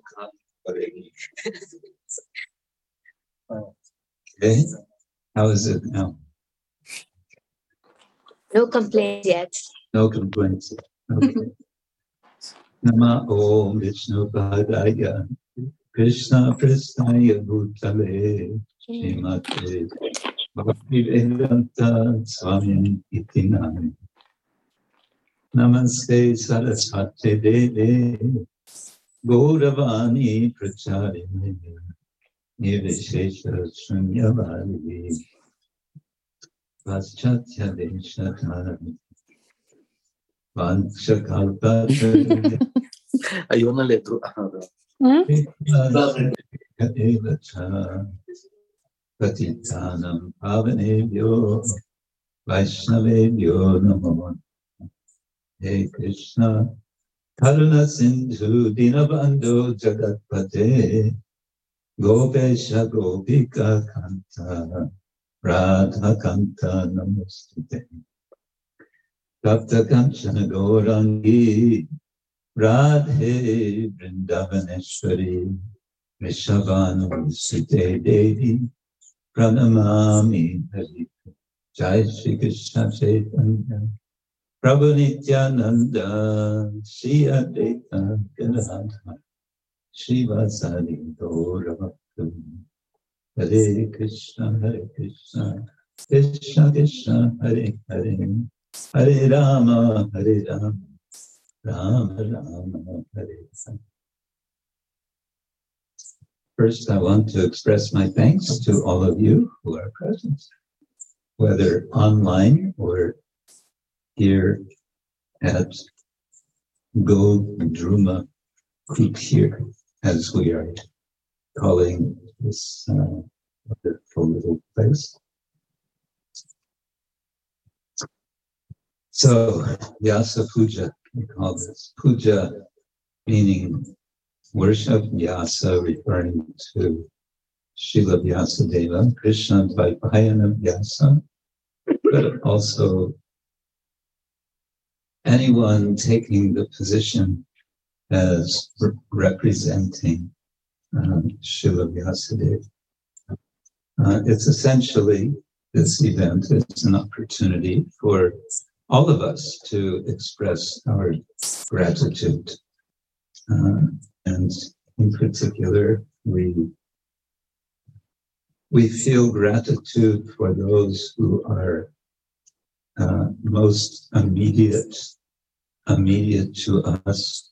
Okay. How is it now? no complaints yet No complaints. Okay. Nama Om Vishnu Padaya Krishna Prasnaya Bhutale नमस्ते सरस्वते देवे गौरवाणी प्रचारिणे निर्विशेषशून्यवादिनी पाश्चात्यदेशधारणि पंचकल्प अयो न लेतु हम्म? पतितानं पावनेभ्यो वैष्णवेभ्यो नमो हे कृष्ण करुणसिन्धु दीनबन्धो जगत्पते गोपेश गोपिकान्त राधाकान्त नमोऽस्तुते सप्तकञ्चन गौराङ्गी राधे वृन्दावनेश्वरी वृषभानुसुते देवी Tapta Kanchana Gaurangi Radhe Vrindavaneshwari Vrishabhanu Sute Devi Pranamami Hari Jai Shri Krishna Chaitanya Prabhu Nityananda Shri Advaita Gadadha Shri Vasari Gauravakkam Hare Krishna Hare Krishna Krishna Krishna Hare Hare Hare Rama Hare Rama Rama Rama Hare Hare First, I want to express my thanks to all of you who are present, whether online or here at Godruma Kutir, as we are calling this uh, wonderful little place. So, Vyasa Puja, we call this puja, meaning worship, Vyasa referring to Srila Vyasadeva, Krishna Dvaipayana Vyasa, but also anyone taking the position as re- representing um, Srila Vyasadeva. Uh, it's essentially this event is an opportunity for all of us to express our gratitude. Uh, and in particular, we we feel gratitude for those who are uh, most immediate immediate to us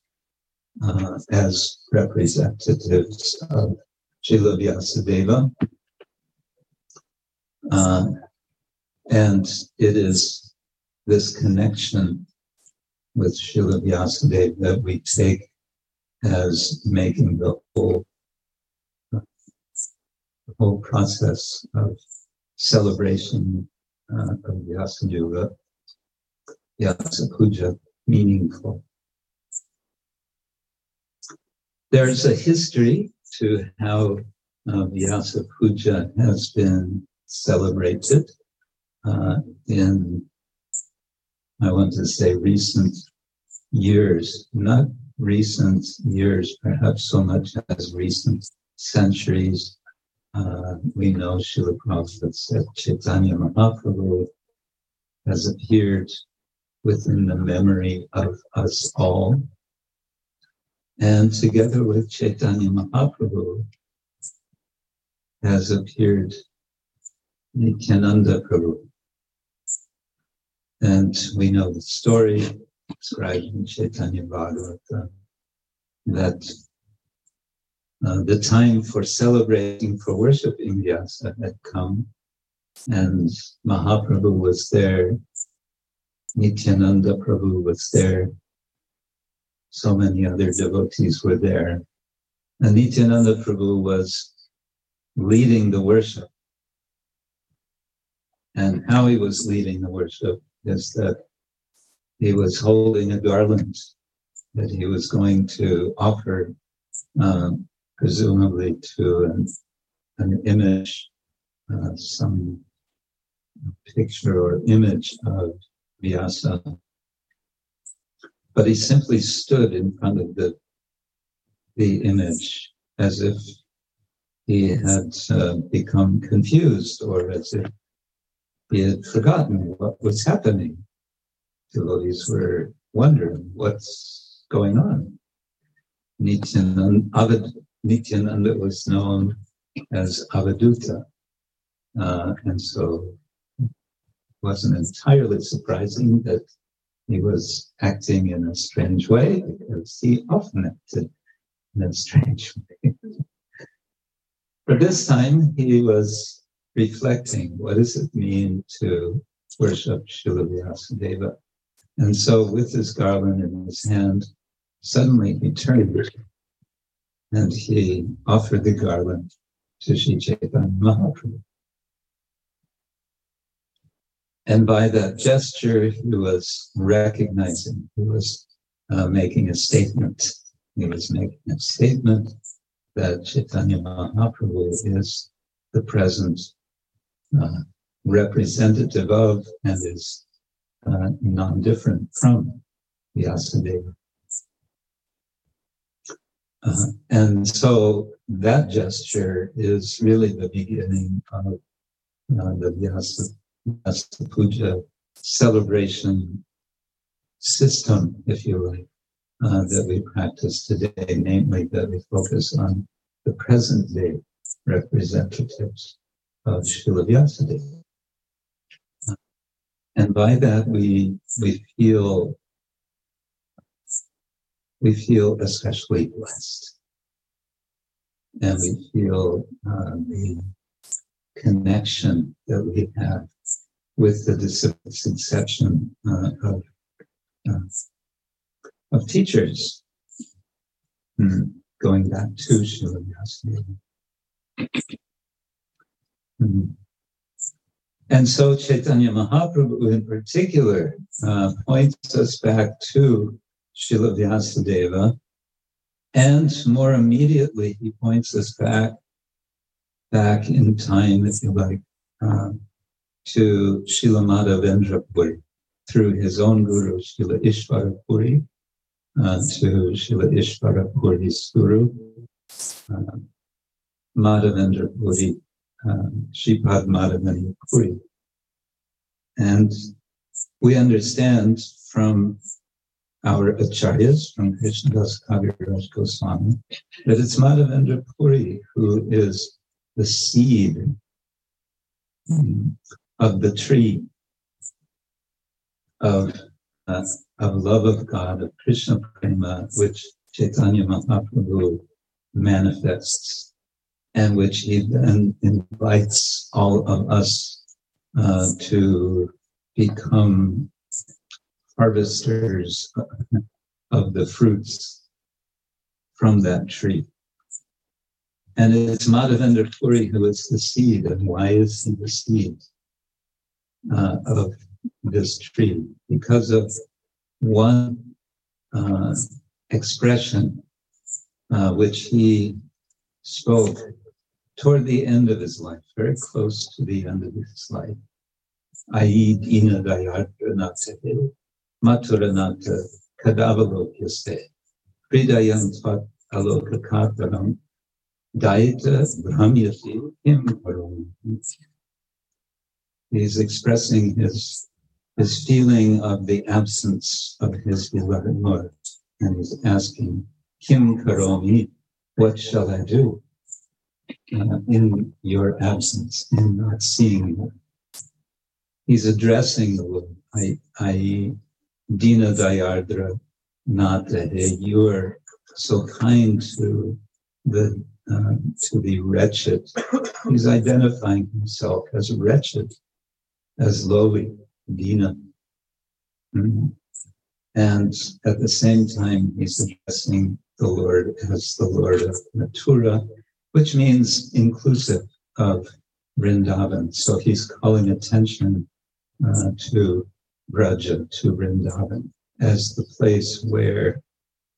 uh, as representatives of Srila Vyasadeva. Uh, and it is this connection with Srila Vyasadeva that we take as making the whole the whole process of celebration uh, of Vyasa Yuga, Vyasa Puja, meaningful. There's a history to how uh, Vyasa Puja has been celebrated uh, in, I want to say, recent years, not recent years, perhaps so much as recent centuries. Uh, we know Srila Prabhupada Chaitanya Mahaprabhu has appeared within the memory of us all. And together with Chaitanya Mahaprabhu has appeared Nityananda Prabhu. And we know the story described in Chaitanya Bhagavata that uh, the time for celebrating, for worshiping Vyasa had come, and Mahaprabhu was there, Nityananda Prabhu was there, so many other devotees were there. And Nityananda Prabhu was leading the worship. And how he was leading the worship is that he was holding a garland that he was going to offer, um, presumably to an, an image, uh, some picture or image of Vyasa. But he simply stood in front of the, the image as if he had uh, become confused or as if he had forgotten what was happening. Devotees were wondering what's going on. Nityananda, was known as Avadhuta. Uh, and so it wasn't entirely surprising that he was acting in a strange way because he often acted in a strange way. but this time he was reflecting what does it mean to worship Srila Vyasadeva. And so with his garland in his hand, suddenly he turned and he offered the garland to Sri Chaitanya Mahaprabhu. And by that gesture, he was recognizing, he was uh, making a statement. He was making a statement that Chaitanya Mahaprabhu is the present uh, representative of and is uh, non-different from Vyasadeva. Uh, and so that gesture is really the beginning of uh, the Vyasa, Vyasa Puja celebration system, if you like, uh, that we practice today, namely that we focus on the present day representatives of Srila Vyasadeva. And by that we we feel we feel especially blessed. And we feel uh, the connection that we have with the disception uh, of, uh, of teachers. Mm, going back to Srila mm. And so Chaitanya Mahaprabhu in particular uh, points us back to Srila Vyasadeva. And more immediately, he points us back, back in time, if you like, uh, to Srila Madhavendra Puri through his own guru, Srila Ishvara Puri, uh, to Srila Ishvara Puri's guru, uh, Madhavendra Puri, uh, Madhavendra Puri. And we understand from our acharyas from Krishnadas Kaviraj Goswami, that it's Madhavendra Puri who is the seed of the tree of, uh, of love of God, of Krishna Prema, which Chaitanya Mahaprabhu manifests and which he then invites all of us uh, to become harvesters of the fruits from that tree. And it's Madhavendra Puri who is the seed. And why is he the seed uh, of this tree? Because of one uh, expression uh, which he spoke toward the end of his life, very close to the end of his life. Ayi dina dayardra Maturananta Kadavalokyase Hridayam Tvat Alokakataram Daita Bhramyati Kim He's expressing his his feeling of the absence of his beloved Lord. And he's asking, Kim Karomi, what shall I do uh, in your absence, in not seeing you? He's addressing the Lord. I, I Dina Dayardra Natahe, you are so kind to the uh, to the wretched. He's identifying himself as wretched, as lowly, Dina. Mm-hmm. And at the same time, he's addressing the Lord as the Lord of Mathura, which means inclusive of Vrindavan. So he's calling attention uh, to Braja to Vrindavan as the place where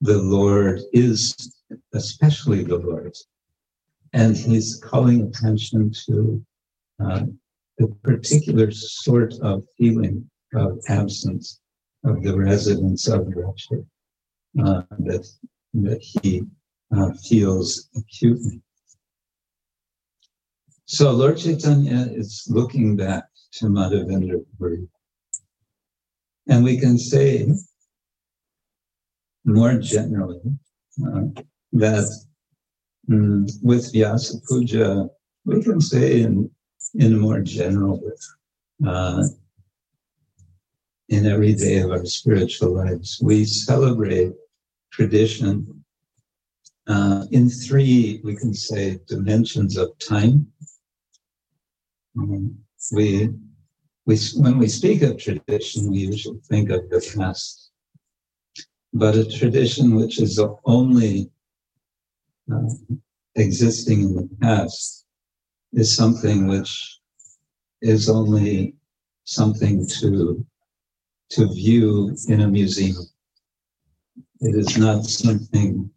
the Lord is, especially the Lord. And he's calling attention to uh, the particular sort of feeling of absence of the residents of Braja uh, that, that he uh, feels acutely. So Lord Chaitanya is looking back to Madhavendra Puri and we can say more generally uh, that mm, with Vyasa Puja, we can say in, in a more general way, uh, in every day of our spiritual lives, we celebrate tradition uh, in three, we can say, dimensions of time. Um, we, we, when we speak of tradition, we usually think of the past. But a tradition which is only uh, existing in the past is something which is only something to to view in a museum. It is not something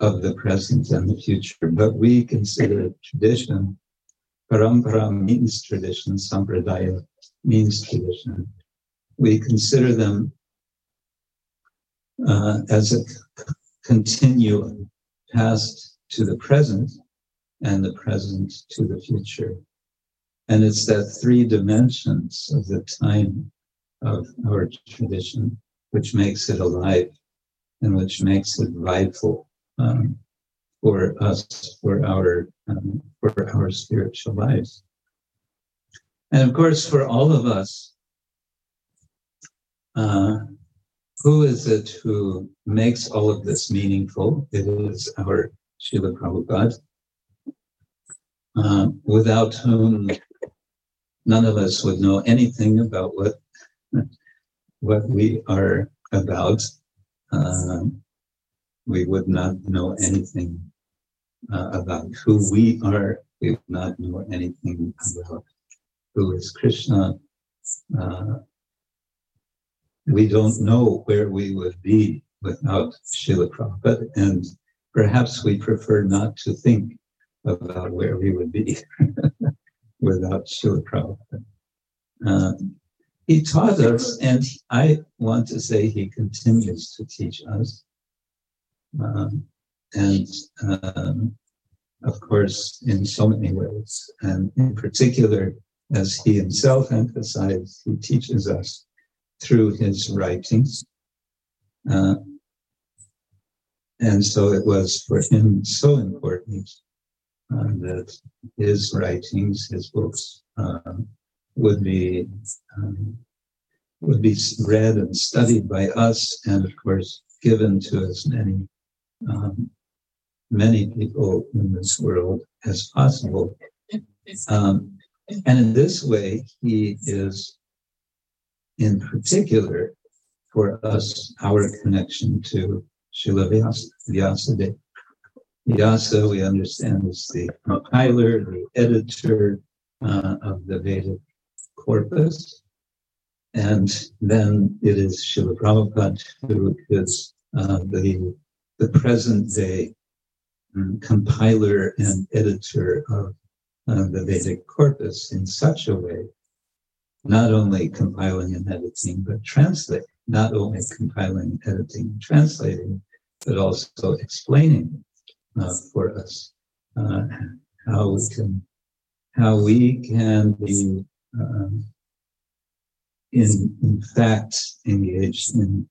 of the present and the future, but we consider tradition. Parampara means tradition, sampradaya means tradition. We consider them uh, as a continuum, past to the present and the present to the future. And it's that three dimensions of the time of our tradition which makes it alive and which makes it vital um, for us, for our um, for our spiritual lives. And of course, for all of us, uh, who is it who makes all of this meaningful? It is our Srila Prabhupada, uh, without whom none of us would know anything about what what we are about. Uh, we would not know anything uh, about who we are. We would not know anything about who is Krishna. Uh, we don't know where we would be without Srila Prabhupada, and perhaps we prefer not to think about where we would be without Srila Prabhupada. Uh, he taught us, and I want to say he continues to teach us. Um, and um, of course, in so many ways, and in particular, as he himself emphasized, he teaches us through his writings. Uh, and so it was for him so important uh, that his writings, his books, uh, would be um, would be read and studied by us, and of course given to as many um, many people in this world as possible. Um, and in this way, he is, in particular, for us, our connection to Srila Vyasa, Vyasadeva. Vyasa, we understand, is the compiler, the editor uh, of the Vedic corpus. And then it is Srila Prabhupada who is uh, the, the present day um, compiler and editor of uh, the Vedic corpus in such a way, not only compiling and editing, but translating, not only compiling, editing, translating, but also explaining uh, for us uh, how we can how we can be um, in, in fact engaged in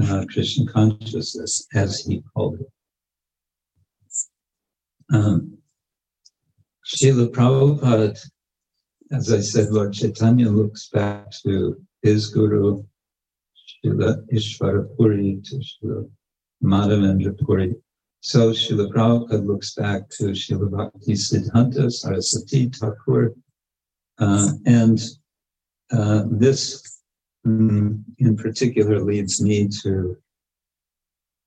uh, Krishna consciousness, as he called it. Um, Prabhupada, as I said, Lord Chaitanya looks back to his guru, Srila Ishvarapuri, to Srila Madhavendra Puri. So Srila Prabhupada looks back to Srila Bhakti Siddhanta Saraswati Thakur, uh, and uh, this in particular leads me to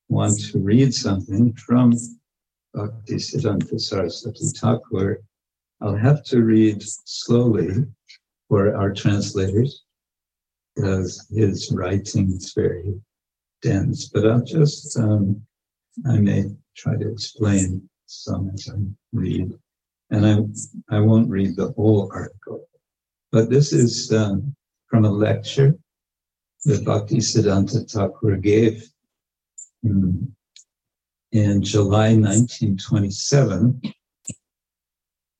want to read something from Bhaktisiddhanta Saraswati Thakur. I'll have to read slowly for our translators because his writing is very dense, but I'll just, um, I may try to explain some as I read. And I, I won't read the whole article, but this is um, from a lecture that Bhaktisiddhanta Thakur gave in in July 1927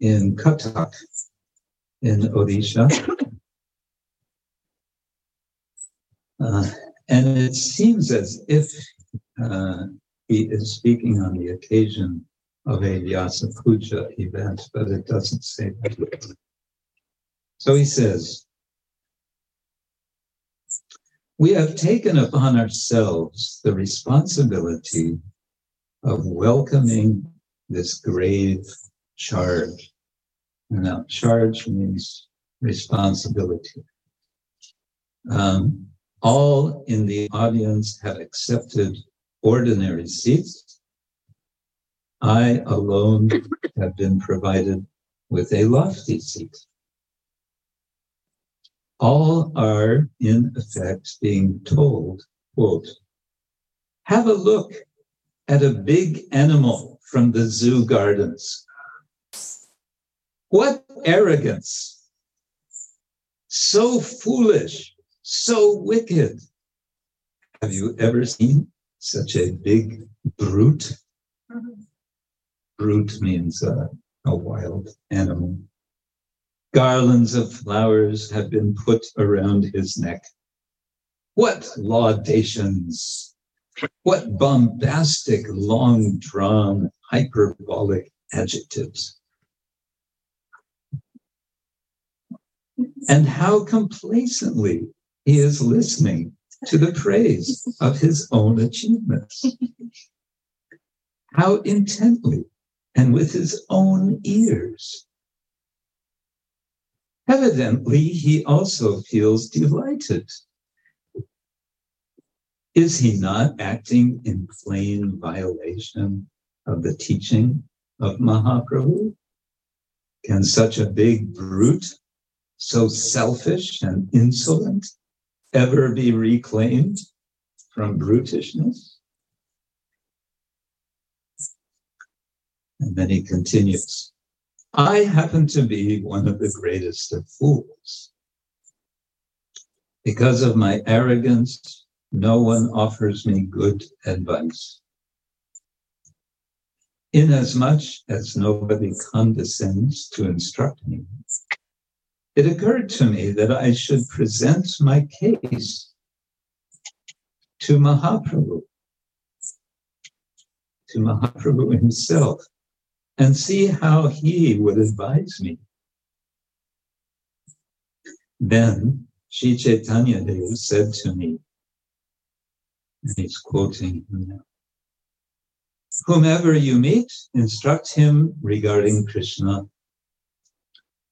in Cuttack in Odisha. Uh, and it seems as if uh, he is speaking on the occasion of a Vyasa Puja event, but it doesn't say that. So he says, We have taken upon ourselves the responsibility of welcoming this grave charge And Now, charge means responsibility. Um, all in the audience have accepted ordinary seats. I alone have been provided with a lofty seat. All are, in effect, being told, quote, have a look at a big animal from the zoo gardens. What arrogance! So foolish, so wicked. Have you ever seen such a big brute? Brute means uh, a wild animal. Garlands of flowers have been put around his neck. What laudations! What bombastic, long drawn, hyperbolic adjectives. And how complacently he is listening to the praise of his own achievements. How intently and with his own ears. Evidently, he also feels delighted. Is he not acting in plain violation of the teaching of Mahaprabhu? Can such a big brute, so selfish and insolent, ever be reclaimed from brutishness? And then he continues I happen to be one of the greatest of fools. Because of my arrogance, no one offers me good advice. Inasmuch as nobody condescends to instruct me, it occurred to me that I should present my case to Mahaprabhu, to Mahaprabhu himself, and see how he would advise me. Then Sri Chaitanya Dev said to me, and he's quoting him now, Whomever you meet, instruct him regarding Krishna.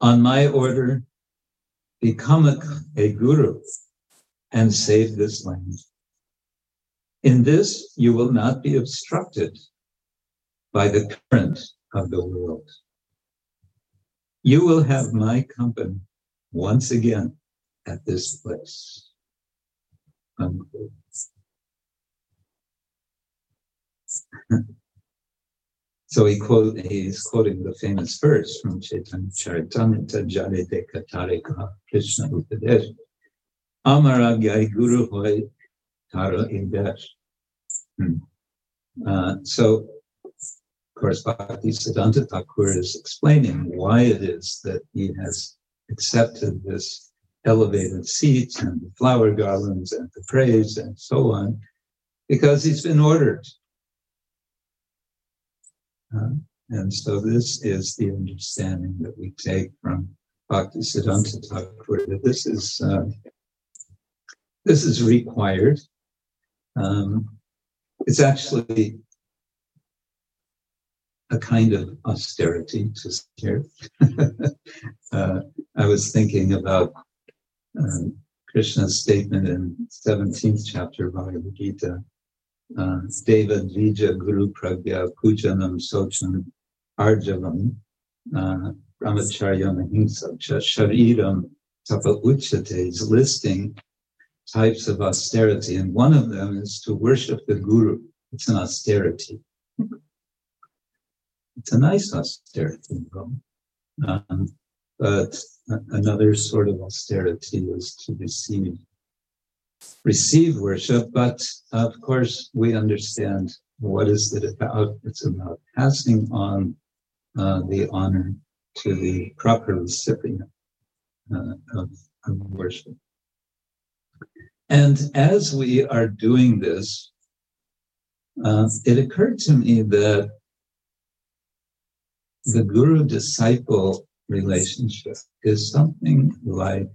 On my order, become a, a guru and save this land. In this, you will not be obstructed by the current of the world. You will have my company once again at this place. So he quote, he's quoting the famous verse from Chaitanya Charitamrita Jale de Katarika Krishna Upadesh. Amara Gai Guru Hoy Tara Indesh. Hmm. Uh, so course, Bhaktisiddhanta Thakur is explaining why it is that he has accepted this elevated seat and the flower garlands and the praise and so on, because he's been ordered. Uh, and so this is the understanding that we take from Bhaktisiddhanta Thakur that this is uh, this is required. Um, it's actually a kind of austerity to here. uh, I was thinking about um, Krishna's statement in 17th chapter of Bhagavad Gita. Uh, Deva Dvija Guru Pragya Pujanam Sochan Arjavam uh, Brahmacharya Mahimsa Shariram Tapa Uchate is listing types of austerity, and one of them is to worship the Guru. It's an austerity. It's a nice austerity, um, but another sort of austerity is to receive receive worship. But of course, we understand what is it about. It's about passing on uh, the honor to the proper recipient uh, of, of worship. And as we are doing this, uh, it occurred to me that the guru disciple relationship is something like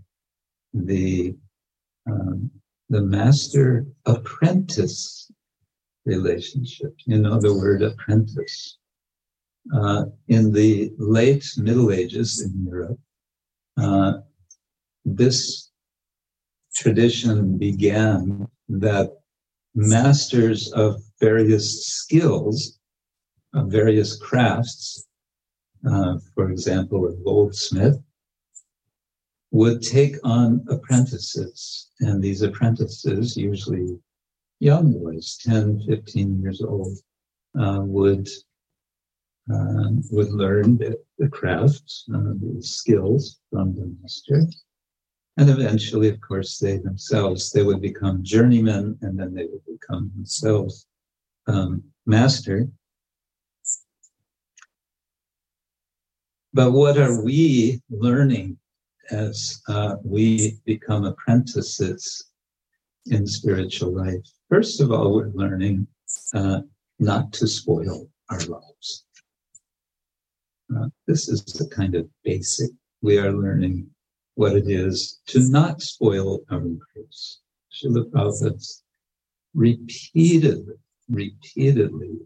the um, the master apprentice relationship. You know the word apprentice. uh, in the late Middle Ages in Europe, uh, this tradition began that masters of various skills, of various crafts, uh, for example, a goldsmith, would take on apprentices. And these apprentices, usually young boys, 10, 15 years old, uh, would uh, would learn the, the craft, uh, the skills from the master. And eventually, of course, they themselves, they would become journeymen and then they would become themselves um, master. But what are we learning as uh, we become apprentices in spiritual life? First of all, we're learning uh, not to spoil our lives. Uh, this is the kind of basic. We are learning what it is to not spoil our lives. Srila Prabhupada's repeatedly, repeatedly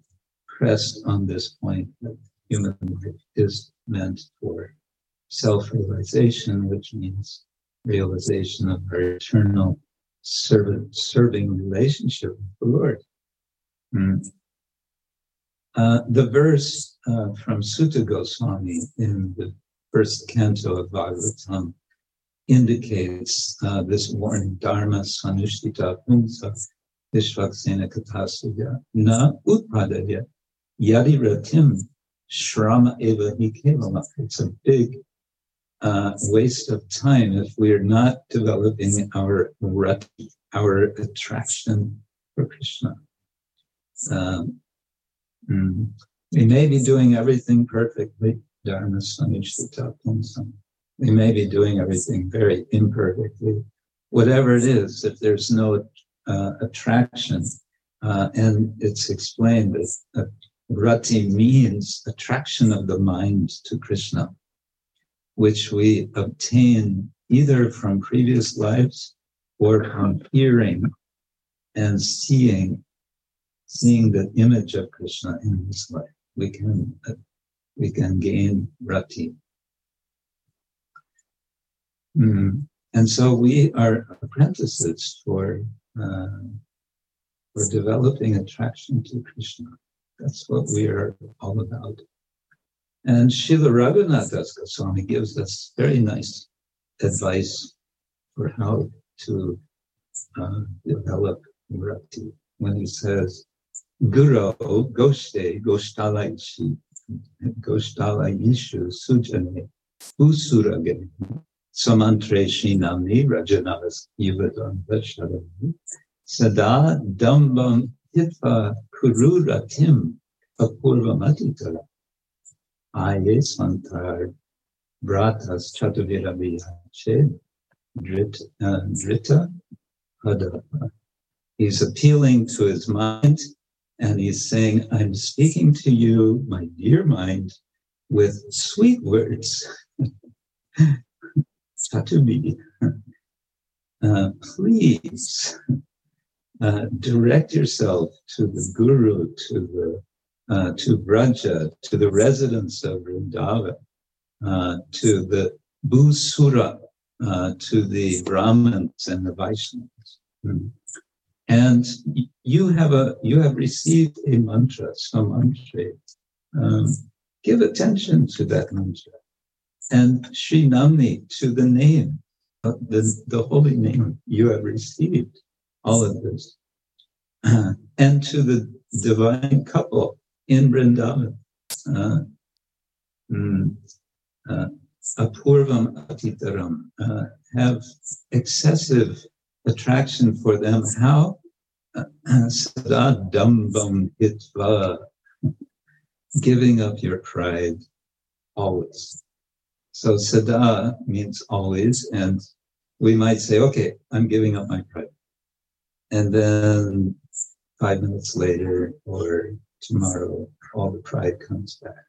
pressed on this point that human life is meant for self-realization, which means realization of our eternal servant, serving relationship with the Lord. Mm. Uh, the verse uh, from Suta Goswami in the first canto of Bhagavatam indicates uh, this warning, Dharma Sanushtita Pumsa Vishvaksena Katasya Na Utpadaya Yadi Ratim Shrama Eva Hikevama. It's a big uh, waste of time if we are not developing our our attraction for Krishna. Um, mm, we may be doing everything perfectly, Dharma Pumsam. We may be doing everything very imperfectly. Whatever it is, if there's no uh, attraction, uh, and it's explained that rati means attraction of the mind to Krishna which we obtain either from previous lives or from hearing and seeing, seeing the image of Krishna in this life. We can, we can gain rati. Mm. And so we are apprentices for, uh, for developing attraction to Krishna. That's what we are all about. And Srila Raghunath Das Goswami gives us very nice advice for how to uh, develop rati when he says, Guru Goshte Goshtala Ishi Goshtala Ishu Sujane Usurage Samantre Shinamni Rajanavas Yivadam Vashadami Sada Dambam Kururatim Apurvamatitara Aye Santar Bratas Drita. He's appealing to his mind and he's saying, I'm speaking to you, my dear mind, with sweet words. Chatuvi, uh, please uh, direct yourself to the Guru, to the uh, to Braja, to the residents of Vrindavan, uh, to the Bhusura, uh, to the Brahmins and the Vaishnavas. Mm. And you have a you have received a mantra, some mantra. Um, give attention to that mantra. And Sri Namni to the name, uh, the, the holy name you have received, all of this. and to the divine couple in Vrindavan. Uh, mm, uh, atitaram, uh, have excessive attraction for them. How? Sada dambam hitva, giving up your pride always. So sada means always, and we might say, okay, I'm giving up my pride. And then five minutes later, or tomorrow all the pride comes back.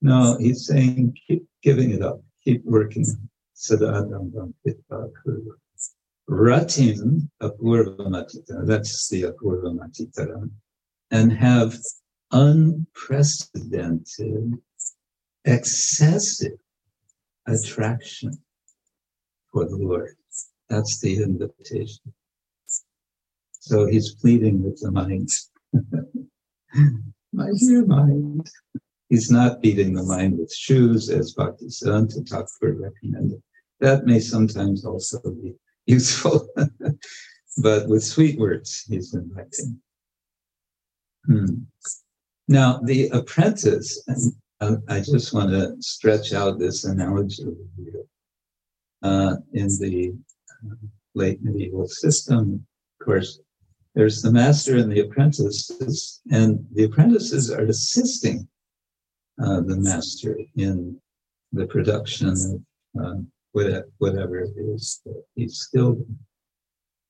No, he's saying keep giving it up, keep working. Ratim apurva matita, that's the apurva matitaram, and have unprecedented, excessive attraction for the Lord. That's the invitation. So he's pleading with the mind. My dear mind. He's not beating the mind with shoes, as Bhaktisiddhanta Thakur recommended. That may sometimes also be useful, but with sweet words, he's inviting. Hmm. Now, the apprentice, and I just want to stretch out this analogy with you. Uh, in the uh, late medieval system, of course, there's the master and the apprentices, and the apprentices are assisting uh, the master in the production of uh, whatever, it is that he's skilled in.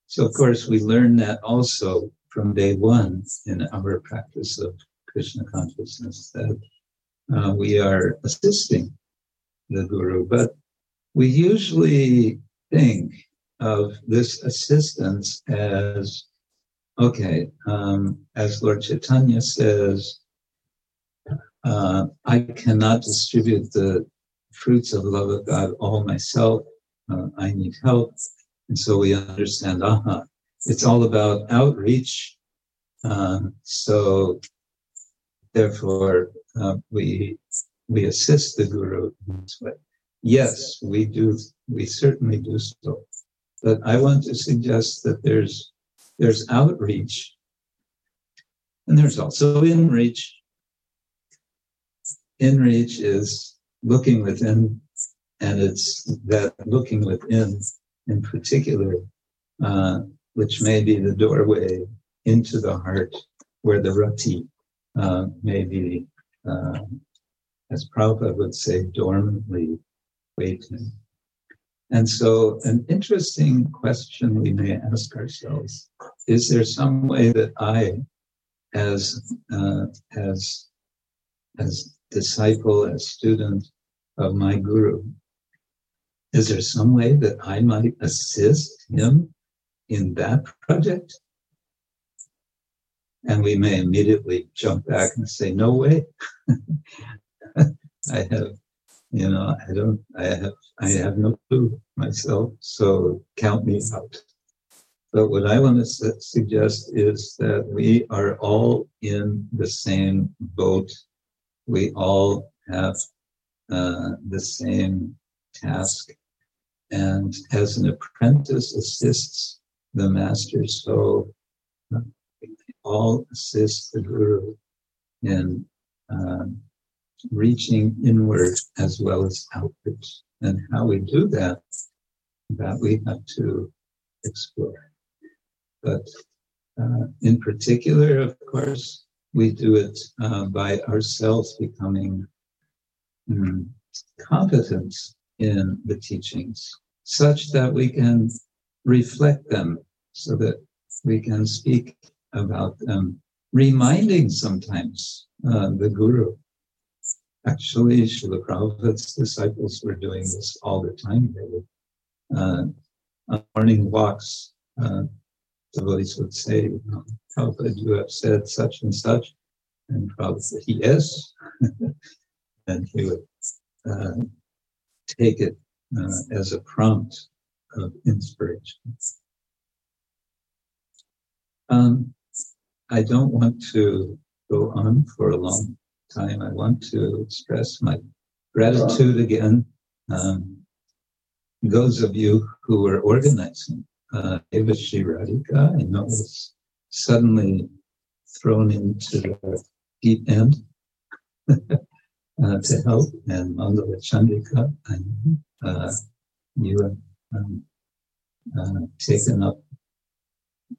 So, of course, we learn that also from day one in our practice of Krishna consciousness that uh, we are assisting the guru, but we usually think of this assistance as okay, um, as Lord Chaitanya says, uh, I cannot distribute the fruits of the love of God all myself. Uh, I need help. And so we understand, aha, it's all about outreach. Uh, so therefore, uh, we we assist the guru in this way. Yes, we do. We certainly do so. But I want to suggest that there's there's outreach, and there's also inreach. Inreach is looking within, and it's that looking within in particular, uh, which may be the doorway into the heart, where the rati uh, may be, uh, as Prabhupada would say, dormantly waiting. And so, an interesting question we may ask ourselves is there some way that I, as, uh, as, as disciple, as student of my guru, is there some way that I might assist him in that project? And we may immediately jump back and say, no way. I have you know, I don't, I have, I have no clue myself, so count me out. But what I want to su- suggest is that we are all in the same boat. We all have uh, the same task. And as an apprentice assists the master, so uh, all assist the guru in um, reaching inward as well as outward. And how we do that, that we have to explore. But uh, in particular, of course, we do it uh, by ourselves becoming um, competent in the teachings, such that we can reflect them, so that we can speak about them, reminding sometimes uh, the Guru Actually, Srila Prabhupada's disciples were doing this all the time. They would, uh, morning walks, uh, devotees would say, Prabhupada, you have said such and such. And Prabhupada, yes. and he would uh, take it uh, as a prompt of inspiration. Um, I don't want to go on for a long time, I want to express my gratitude again. Um, those of you who were organizing uh, Eva Radhika, I know was suddenly thrown into the deep end uh, to help, and Mangla Chandrika, and uh, you have um, uh, taken up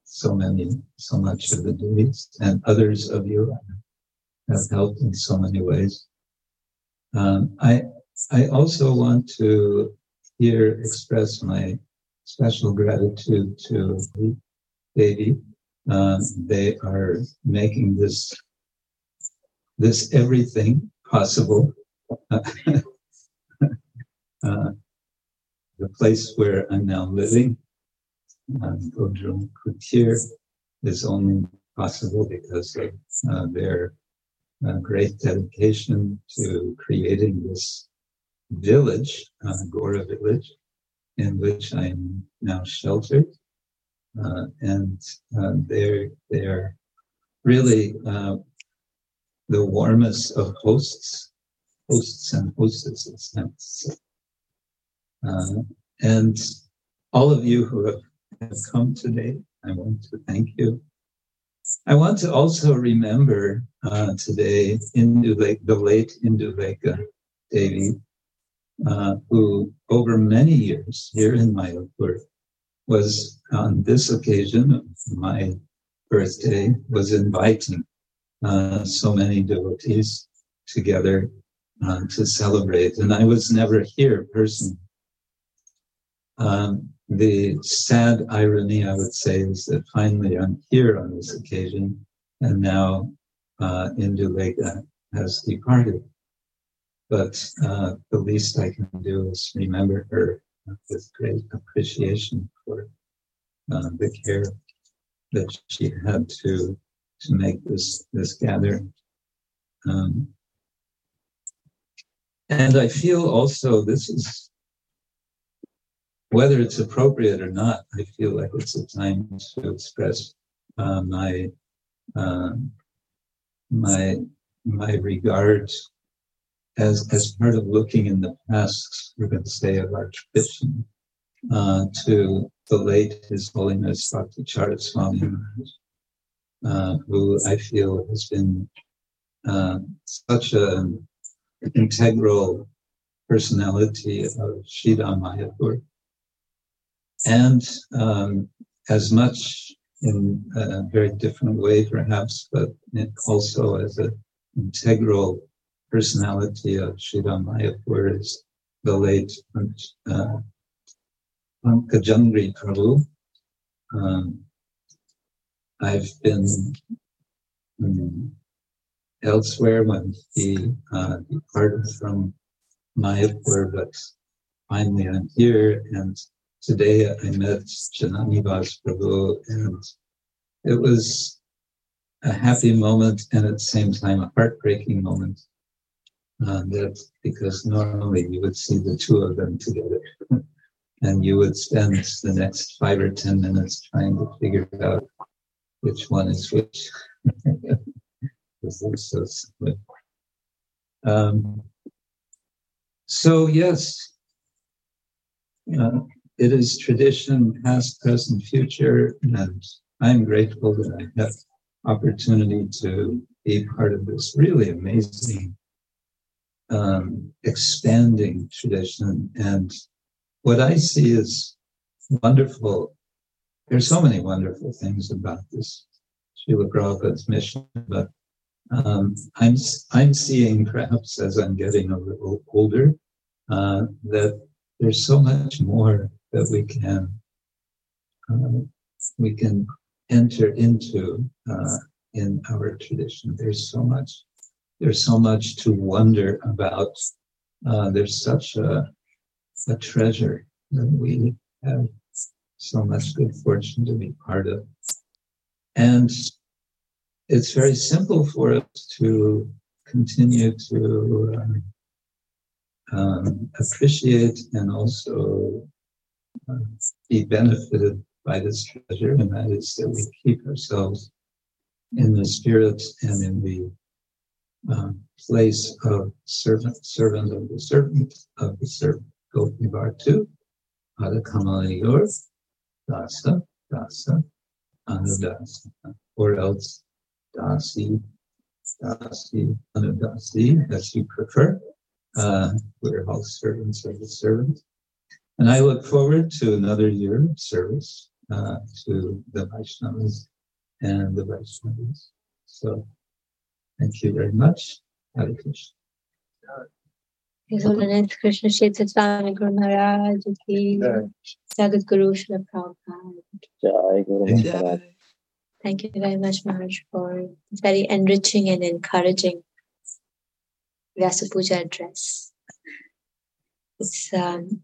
so many, so much of the duties, and others of you have helped in so many ways. Um, I I also want to here express my special gratitude to Devi. Um, they are making this this everything possible. uh, the place where I'm now living, um, Kutir, is only possible because of uh, their a great dedication to creating this village, uh, Gora village, in which I'm now sheltered. Uh, and uh, they're, they're really uh, the warmest of hosts, hosts and hostesses. Uh, and all of you who have come today, I want to thank you. I want to also remember uh, today Induleka, the late Induleka Devi, uh, who over many years here in Mayapur was on this occasion, my birthday, was inviting uh, so many devotees together uh, to celebrate. And I was never here personally. Um, the sad irony, I would say, is that finally I'm here on this occasion, and now uh, Induleka has departed. But uh, the least I can do is remember her with great appreciation for uh, the care that she had to to make this this gathering. Um, and I feel also this is whether it's appropriate or not. I feel like it's a time to express uh, my uh, my my regard as as part of looking in the past. We're going to say of our tradition uh, to the late His Holiness Bhakti Charu Swami uh, who I feel has been uh, such an integral personality of Sridham Mayapur. And um, as much in a very different way, perhaps, but also as an integral personality of Sridham Mayapur is the late uh, Pankajanghri Prabhu. Um, I've been um, elsewhere when he uh, departed from Mayapur, but finally I'm here. And today I met Jananivas Prabhu, and it was a happy moment and at the same time a heartbreaking moment. Uh, that because normally you would see the two of them together. and you would spend the next five or ten minutes trying to figure out which one is which. because so, um, so yes, uh, it is tradition, past, present, future, and I'm grateful that I have opportunity to be part of this really amazing, um, expanding tradition. And what I see is wonderful there's so many wonderful things about this Srila Prabhupada's mission, but um, I'm I'm seeing perhaps as I'm getting a little older uh, that there's so much more that we can uh, we can enter into uh, in our tradition. There's so much there's so much to wonder about. Uh, there's such a a treasure that we have so much good fortune to be part of. And it's very simple for us to continue to um, um, appreciate and also be benefited by this treasure, and that is that we keep ourselves in the spirit and in the um, place of servant, servant of the servant of the servant. Gopi Vartu, Adha yours dasa, dasa, anudasa, or else dasi, dasi, anudasi, as you prefer. Uh, we're all servants of the servant. And I look forward to another year of service uh, to the Vaishnavas and the Vaishnavas. So thank you very much. Hare Krishna. His Holiness Krishna Kshetra Swami Guru Maharaj Ki Jagat Guru Srila Prabhupada. Thank you very much, Maharaj, for very enriching and encouraging Vyasa Puja address. It's, um,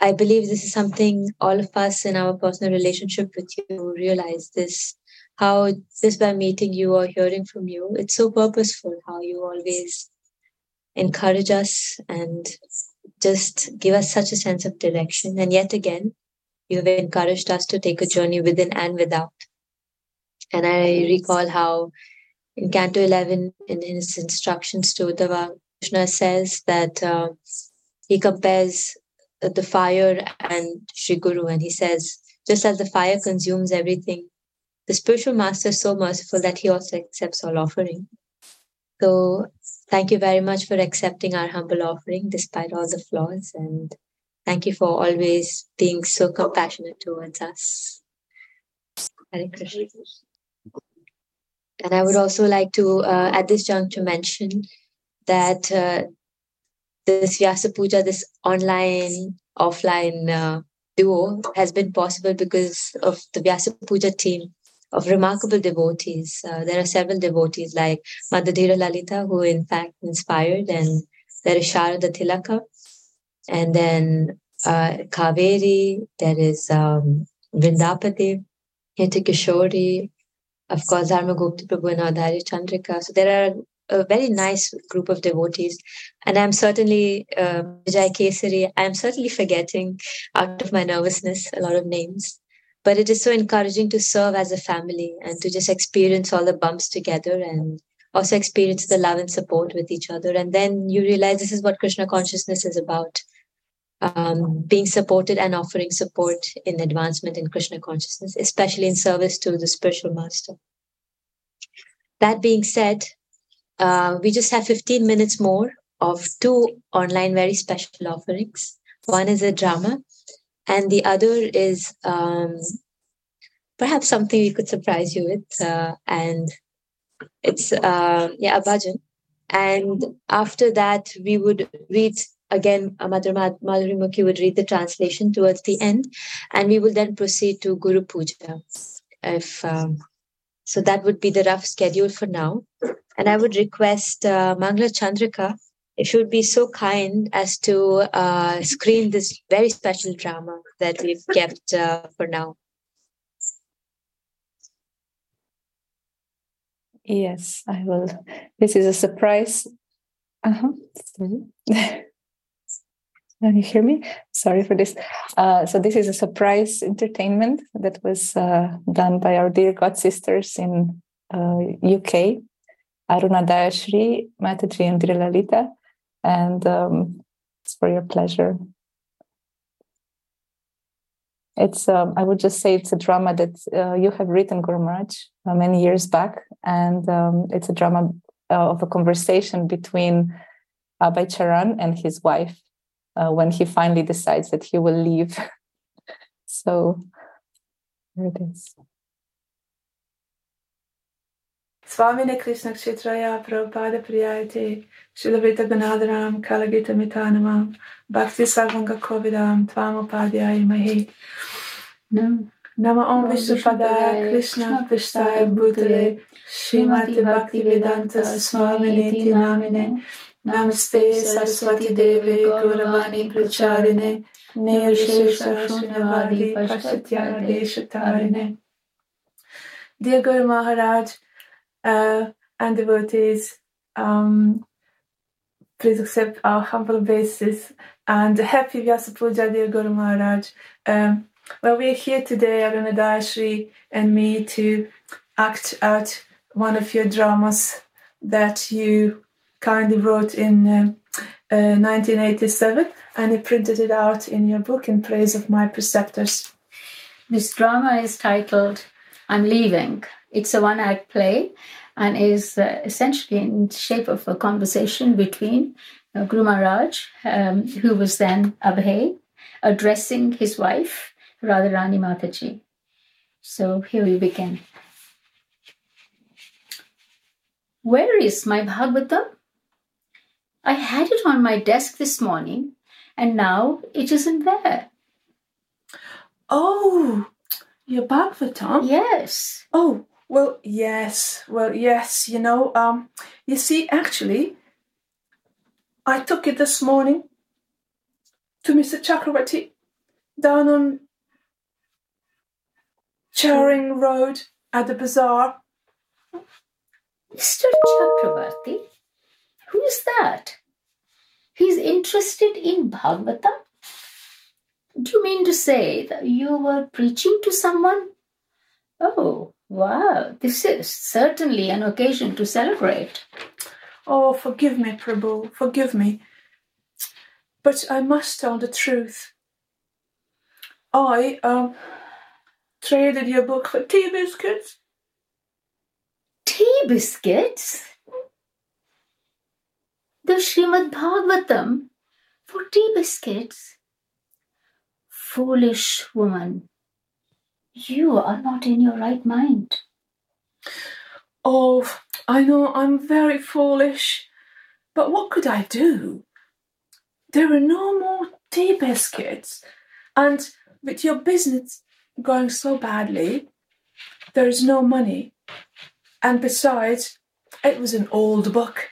I believe this is something all of us in our personal relationship with you realize this how just by meeting you or hearing from you, it's so purposeful how you always encourage us and just give us such a sense of direction. And yet again, you have encouraged us to take a journey within and without. And I recall how in Canto 11, in his instructions to Uddhava, Krishna says that uh, he compares the fire and Sri Guru, and he says, just as the fire consumes everything, the spiritual master is so merciful that he also accepts all offering. So thank you very much for accepting our humble offering despite all the flaws and thank you for always being so compassionate towards us. Hare Krishna. And I would also like to, uh, at this juncture, mention that uh, this Vyasa Puja, this online, offline uh, duo, has been possible because of the Vyasa Puja team of remarkable devotees. Uh, there are several devotees like Madhudhira Lalita, who in fact inspired, and there is Sharada Tilaka, and then uh, Kaveri, there is um, Vrindapati, Yatikishori, of course, Dharmagopta Prabhu and Adhari Chandrika. So there are a very nice group of devotees. And I'm certainly, uh, Vijay Kesari, I'm certainly forgetting out of my nervousness a lot of names. But it is so encouraging to serve as a family and to just experience all the bumps together and also experience the love and support with each other. And then you realize this is what Krishna consciousness is about. Um, being supported and offering support in advancement in Krishna consciousness, especially in service to the spiritual master. That being said, uh, we just have 15 minutes more of two online very special offerings. One is a drama, and the other is um, perhaps something we could surprise you with. Uh, and it's, uh, yeah, a bhajan. And after that, we would read again, Madhuri Mukhi would read the translation towards the end, and we will then proceed to Guru Puja. If um, so, that would be the rough schedule for now. And I would request uh, Mangla Chandrika if you would be so kind as to uh, screen this very special drama that we've kept uh, for now. Yes, I will. This is a surprise. Uh-huh. Can you hear me? Sorry for this. Uh, so this is a surprise entertainment that was uh, done by our dear god sisters in UK, uh, Aruna Dayashri, Mataji, and Lalita and um, it's for your pleasure. It's um, I would just say it's a drama that uh, you have written, Guru Maharaj, uh, many years back, and um, it's a drama uh, of a conversation between Abhay Charan and his wife uh, when he finally decides that he will leave. so here it is. Swamine Krishna Kshetraya Prabhupada Priyayate Shilavita Ganadaram Kalagita Mitanamam Bhakti Sarvanga Kovidam Tvamopadhyaya Mahi Nama Om Vishnupadaya Krishna Vishtaya Bhutale Srimati Bhakti Vedanta Swamine Namine Deve Gauravani Pracharine Nirshesha Shunyavadi Pashatyara Deshatarine Dear Guru Maharaj, uh, and devotees, um, please accept our humble obeisances and happy Vyasa Puja, dear Guru Maharaj. Um, well, we're here today, Aruna Dayashri and me, to act out one of your dramas that you kindly wrote in uh, uh, 1987 and he printed it out in your book in praise of my preceptors. This drama is titled I'm Leaving. It's a one act play and is uh, essentially in shape of a conversation between uh, Guru Maharaj, um, who was then Abhay, addressing his wife, Radharani Mataji. So here we begin. Where is my Bhagavatam? I had it on my desk this morning and now it isn't there. Oh, your Tom? Yes. Oh, well, yes. Well, yes. You know, um, you see, actually, I took it this morning to Mr. Chakravarti down on Charing Road at the bazaar. Mr. Chakravarti? Who is that? He's interested in Bhagavatam? Do you mean to say that you were preaching to someone? Oh, wow, this is certainly an occasion to celebrate. Oh, forgive me, Prabhu, forgive me. But I must tell the truth. I um traded your book for tea biscuits. Tea biscuits? The Srimad Bhagavatam for tea biscuits? Foolish woman, you are not in your right mind. Oh, I know I'm very foolish, but what could I do? There are no more tea biscuits, and with your business going so badly, there is no money. And besides, it was an old book.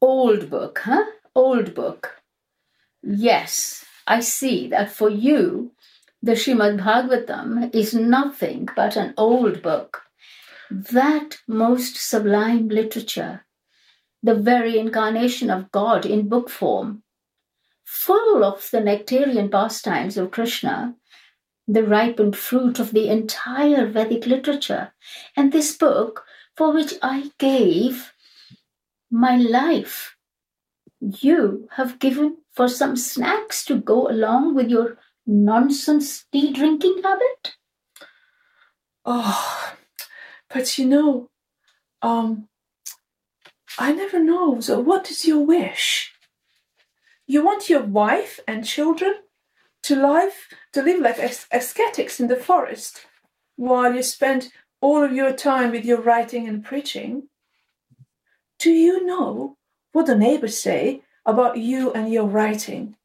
Old book, huh? Old book. Yes, I see that for you, the Srimad Bhagavatam is nothing but an old book. That most sublime literature, the very incarnation of God in book form, full of the nectarian pastimes of Krishna, the ripened fruit of the entire Vedic literature. And this book, for which I gave my life, you have given for some snacks to go along with your nonsense tea drinking habit? Oh, but you know, um, I never know. So, what is your wish? You want your wife and children to live to live like as- ascetics in the forest, while you spend all of your time with your writing and preaching. Do you know what the neighbors say about you and your writing?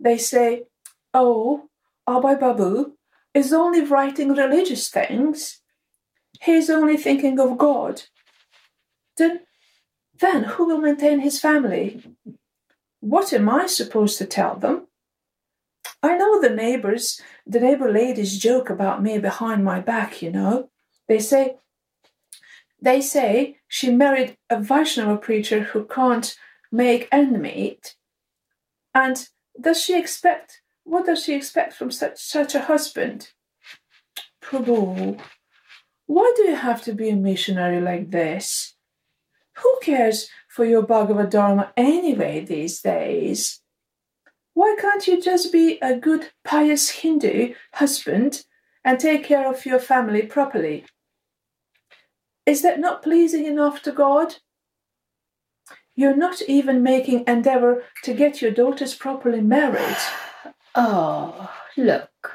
They say, "Oh, Abhay Babu is only writing religious things. He's only thinking of God." Then, then who will maintain his family? What am I supposed to tell them? I know the neighbors, the neighbor ladies joke about me behind my back, you know. They say, they say she married a Vaishnava preacher who can't make ends meet. And does she expect, what does she expect from such, such a husband? Prabhu, why do you have to be a missionary like this? Who cares for your Bhagavad Dharma anyway these days? Why can't you just be a good, pious Hindu husband and take care of your family properly? Is that not pleasing enough to God? You're not even making endeavor to get your daughters properly married. Oh, look,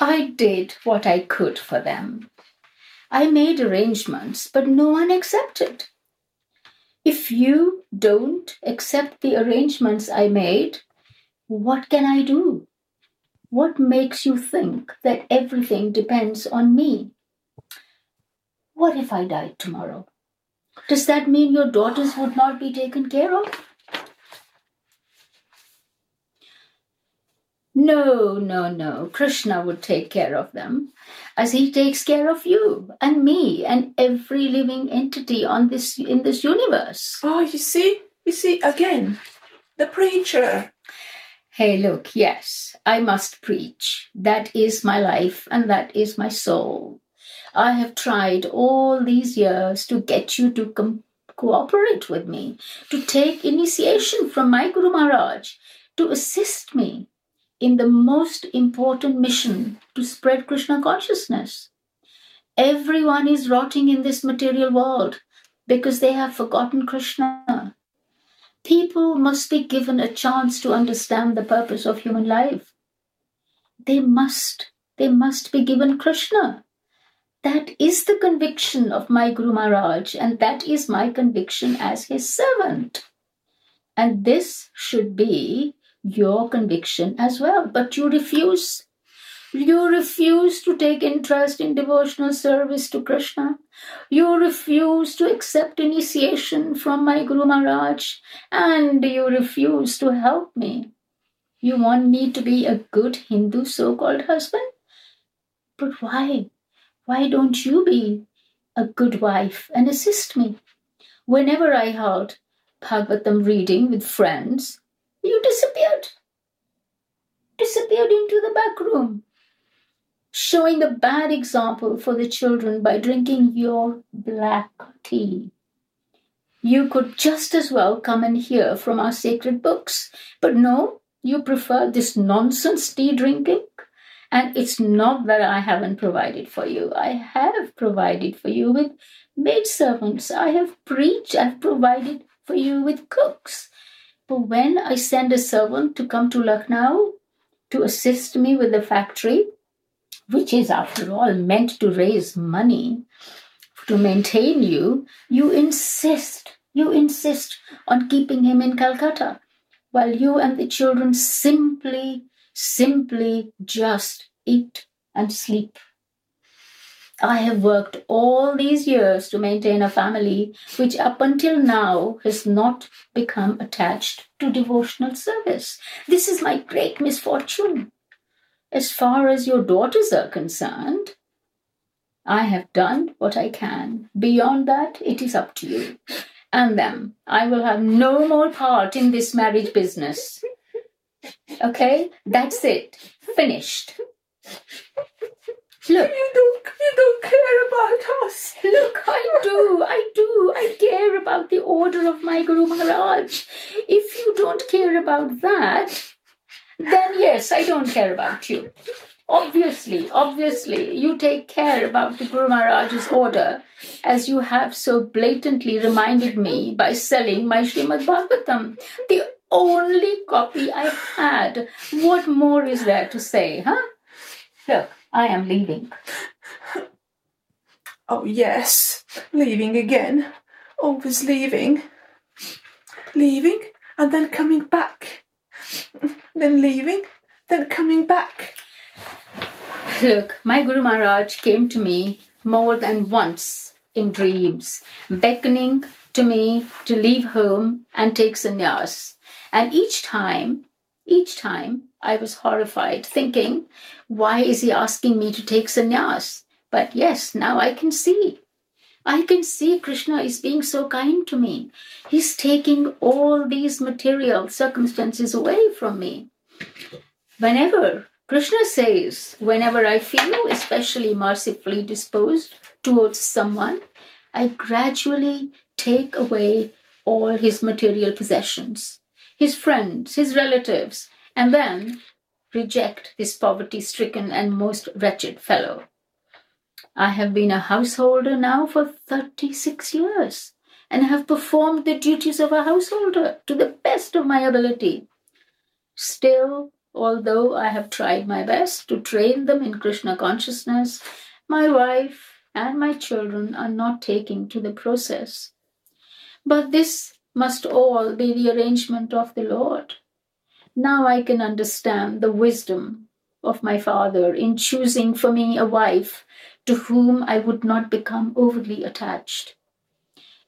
I did what I could for them. I made arrangements, but no one accepted. If you don't accept the arrangements I made, what can I do? What makes you think that everything depends on me? What if I died tomorrow? Does that mean your daughters would not be taken care of? No, no, no. Krishna would take care of them as he takes care of you and me and every living entity on this in this universe. Oh, you see? You see, again, the preacher. Hey, look, yes, I must preach. That is my life and that is my soul. I have tried all these years to get you to com- cooperate with me, to take initiation from my Guru Maharaj, to assist me in the most important mission to spread Krishna consciousness. Everyone is rotting in this material world because they have forgotten Krishna. People must be given a chance to understand the purpose of human life. They must, they must be given Krishna. That is the conviction of my Guru Maharaj, and that is my conviction as his servant. And this should be your conviction as well. But you refuse. You refuse to take interest in devotional service to Krishna. You refuse to accept initiation from my Guru Maharaj. And you refuse to help me. You want me to be a good Hindu so called husband? But why? Why don't you be a good wife and assist me? Whenever I held Bhagavatam reading with friends, you disappeared. Disappeared into the back room, showing a bad example for the children by drinking your black tea. You could just as well come and hear from our sacred books. But no, you prefer this nonsense tea drinking. And it's not that I haven't provided for you. I have provided for you with maidservants. I have preached. I've provided for you with cooks. But when I send a servant to come to Lucknow to assist me with the factory, which is after all meant to raise money to maintain you, you insist, you insist on keeping him in Calcutta, while you and the children simply, simply just eat and sleep. I have worked all these years to maintain a family which up until now has not become attached to devotional service. This is my great misfortune. As far as your daughters are concerned, I have done what I can. Beyond that, it is up to you and them. I will have no more part in this marriage business. Okay? That's it. Finished. Look. You don't, you don't care about us. Look, I do, I do. I care about the order of my Guru Maharaj. If you don't care about that, then yes, I don't care about you. Obviously, obviously, you take care about the Guru Maharaj's order, as you have so blatantly reminded me by selling my Srimad Bhagavatam, the only copy I had. What more is there to say, huh? Look, I am leaving. Oh, yes, leaving again. Always leaving. Leaving and then coming back. Then leaving, then coming back. Look, my Guru Maharaj came to me more than once in dreams, beckoning to me to leave home and take sannyas. And each time, each time, I was horrified, thinking, why is he asking me to take sannyas? But yes, now I can see. I can see Krishna is being so kind to me. He's taking all these material circumstances away from me. Whenever Krishna says, whenever I feel especially mercifully disposed towards someone, I gradually take away all his material possessions, his friends, his relatives, and then reject this poverty stricken and most wretched fellow. I have been a householder now for 36 years and have performed the duties of a householder to the best of my ability. Still, although I have tried my best to train them in Krishna consciousness, my wife and my children are not taking to the process. But this must all be the arrangement of the Lord. Now I can understand the wisdom of my father in choosing for me a wife to whom I would not become overly attached.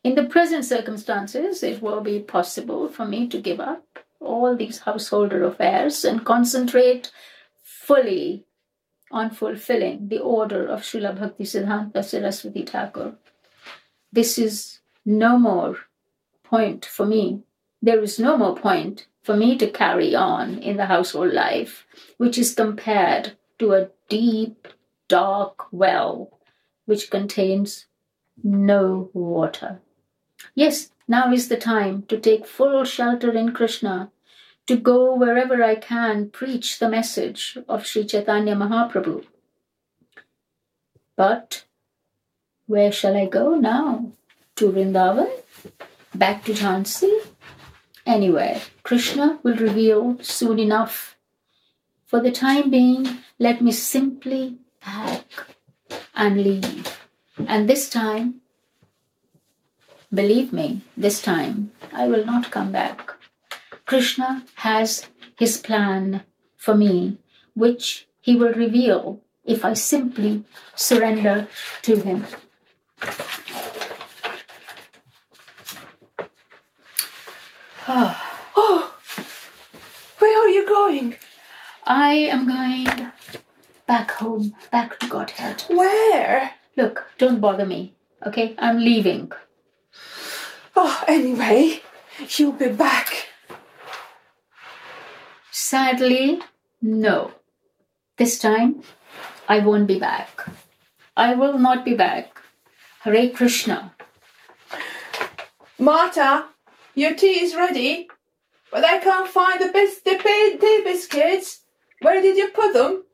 In the present circumstances, it will be possible for me to give up all these householder affairs and concentrate fully on fulfilling the order of Srila Bhakti Siddhanta Saraswati Thakur. This is no more point for me. There is no more point for me to carry on in the household life, which is compared to a deep, dark well which contains no water. Yes, now is the time to take full shelter in Krishna, to go wherever I can preach the message of Sri Chaitanya Mahaprabhu. But where shall I go now? To Vrindavan? Back to Jhansi? Anyway, Krishna will reveal soon enough. For the time being, let me simply pack and leave. And this time, believe me, this time I will not come back. Krishna has his plan for me, which he will reveal if I simply surrender to him. Oh, where are you going? I am going back home, back to Godhead. Where? Look, don't bother me, okay? I'm leaving. Oh, anyway, you'll be back. Sadly, no. This time, I won't be back. I will not be back. Hare Krishna. Marta, your tea is ready, but I can't find the, bis- the bi- tea biscuits. Where did you put them?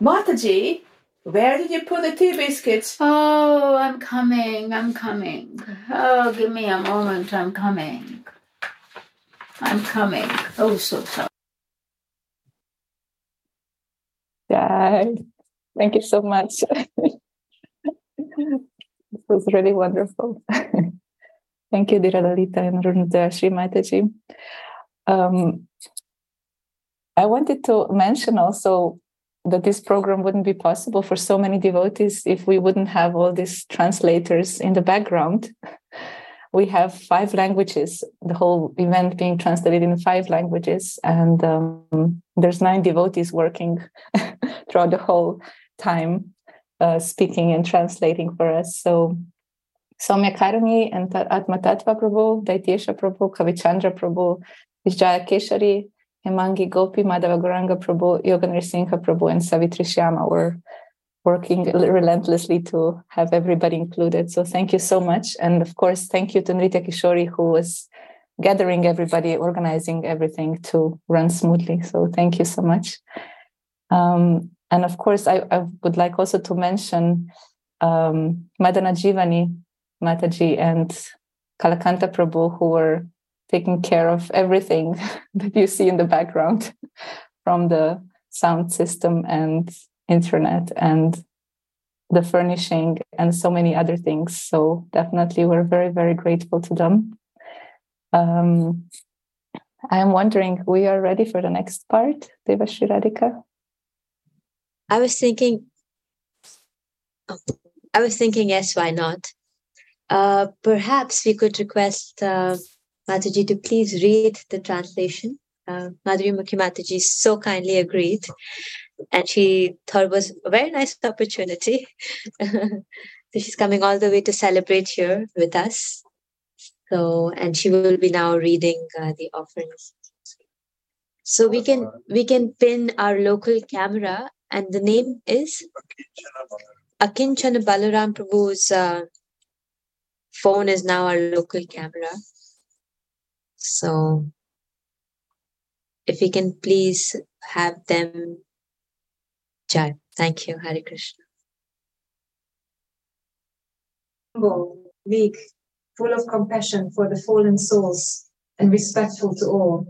Mataji, where did you put the tea biscuits? Oh, I'm coming, I'm coming. Oh, give me a moment, I'm coming. I'm coming. Oh, so sorry. Yeah, thank you so much. it was really wonderful. thank you, Dira Lalita and Runudaya Sri Mataji. Um, I wanted to mention also that this program wouldn't be possible for so many devotees if we wouldn't have all these translators in the background. We have five languages, the whole event being translated in five languages, and um, there's nine devotees working throughout the whole time, uh, speaking and translating for us. So Soumya Karami and Atma Tattva Prabhu, Daitesha Prabhu, Kavichandra Prabhu, Vijaya Keshari, Hemangi Gopi, Madhava Gauranga Prabhu, Yoganir Singha Prabhu, and Savitri Shyama were working relentlessly to have everybody included. So thank you so much. And of course, thank you to Nritya Kishori, who was gathering everybody, organizing everything to run smoothly. So thank you so much. Um, and of course, I, I, would like also to mention um, Madana Jivani, Mataji, and Kalakanta Prabhu, who were taking care of everything that you see in the background from the sound system and internet and the furnishing and so many other things. So definitely we're very, very grateful to them. Um, I'm wondering, we are ready for the next part, Devashri Radhika? I was thinking, I was thinking, yes, why not? Uh, perhaps we could request uh, Mataji to please read the translation. Uh, Madhuri Mukhi Mataji so kindly agreed and she thought it was a very nice opportunity. so she's coming all the way to celebrate here with us. So, and she will be now reading uh, the offerings. So we can we can pin our local camera, and the name is Akinchana Balaram Prabhu's uh, phone is now our local camera. So, if we can please have them Jai. Thank you. Hare Krishna. Meek, full of compassion for the fallen souls, and respectful to all.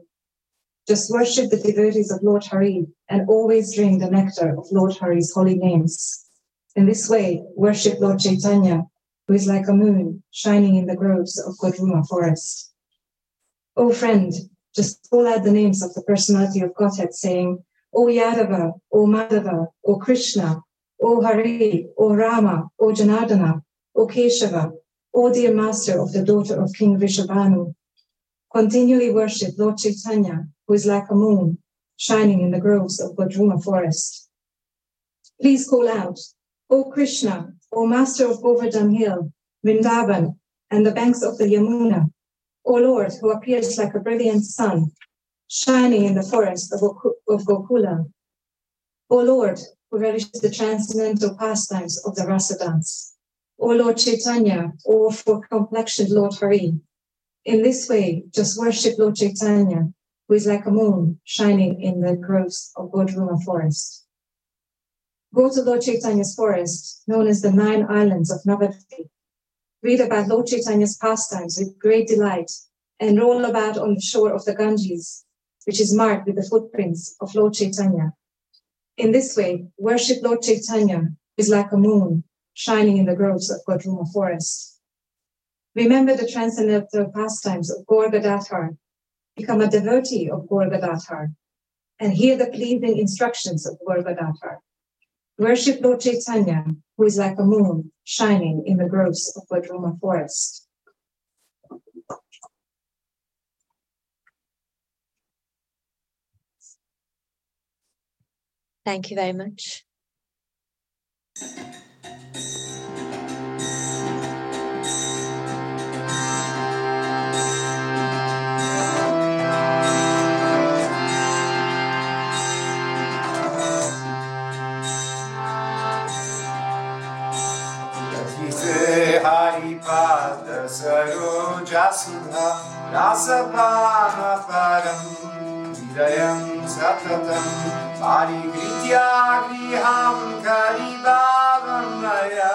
Just worship the devotees of Lord Hari and always drink the nectar of Lord Hari's holy names. In this way, worship Lord Chaitanya, who is like a moon shining in the groves of Godruma forest. O friend, just call out the names of the personality of Godhead, saying, O Yadava, O Madhava, O Krishna, O Hari, O Rama, O Janardana, O Keshava, O dear master of the daughter of King Vrishabhanu. Continually worship Lord Chaitanya, who is like a moon, shining in the groves of Godruma forest. Please call out, O Krishna, O master of Govardhan Hill, Vrindavan, and the banks of the Yamuna, O Lord, who appears like a brilliant sun, shining in the forest of, of Gokula. O Lord, who relishes the transcendental pastimes of the rasa dance. O Lord Chaitanya, O for complexioned Lord Hari. In this way, just worship Lord Chaitanya, who is like a moon shining in the groves of Godruma forest. Go to Lord Chaitanya's forest, known as the Nine Islands of Navadvip. Read about Lord Chaitanya's pastimes with great delight and roll about on the shore of the Ganges which is marked with the footprints of Lord Chaitanya. In this way, worship Lord Chaitanya is like a moon shining in the groves of Godruma forest. Remember the transcendental pastimes of Gaur. Become a devotee of Gaur and hear the pleasing instructions of Gaur. Worship Lord Chaitanya, who is like a moon shining in the groves of Godruma forest. Thank you very much. Sarojasudha Rasapana Param Hidayam Satatam Parigritya Griham Karibhavam Maya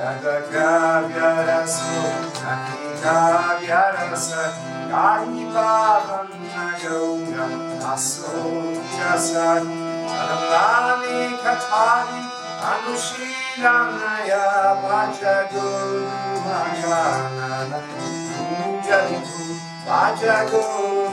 Jagakavyarasa, Nakikavyarasa, Karipavanagauga, Aso Jasad, Alamani Katani, Anushilanaya, Vajaguru Magana, Kunjalitu, Vajaguru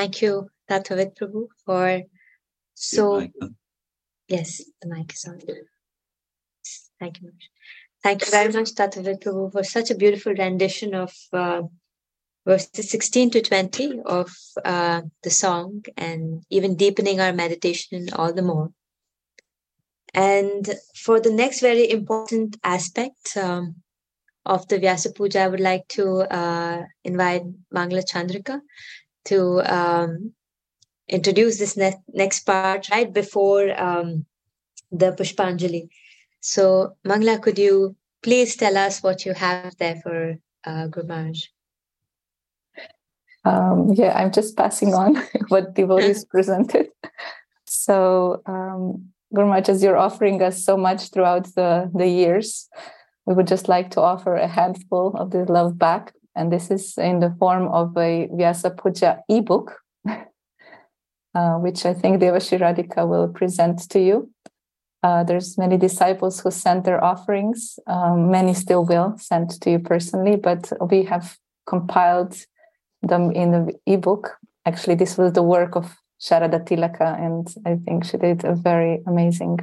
Thank you, Tatavit Prabhu, for so. Yes, the mic is on. Thank you. Thank you very much, Tatavit Prabhu, for such a beautiful rendition of uh, verses 16 to 20 of uh, the song and even deepening our meditation all the more. And for the next very important aspect um, of the Vyasa Puja, I would like to uh, invite Mangla Chandrika to um, introduce this ne- next part right before um, the Pushpanjali. So, Mangla, could you please tell us what you have there for uh, Guru Maharaj? Um, yeah, I'm just passing on what devotees presented. So, um, Guru Maharaj, as you're offering us so much throughout the, the years, we would just like to offer a handful of this love back. And this is in the form of a Vyasa Puja ebook, uh, which I think Devashri Radhika will present to you. Uh, there's many disciples who sent their offerings. Um, many still will send to you personally, but we have compiled them in the ebook. Actually, this was the work of Sharada Tilaka, and I think she did a very amazing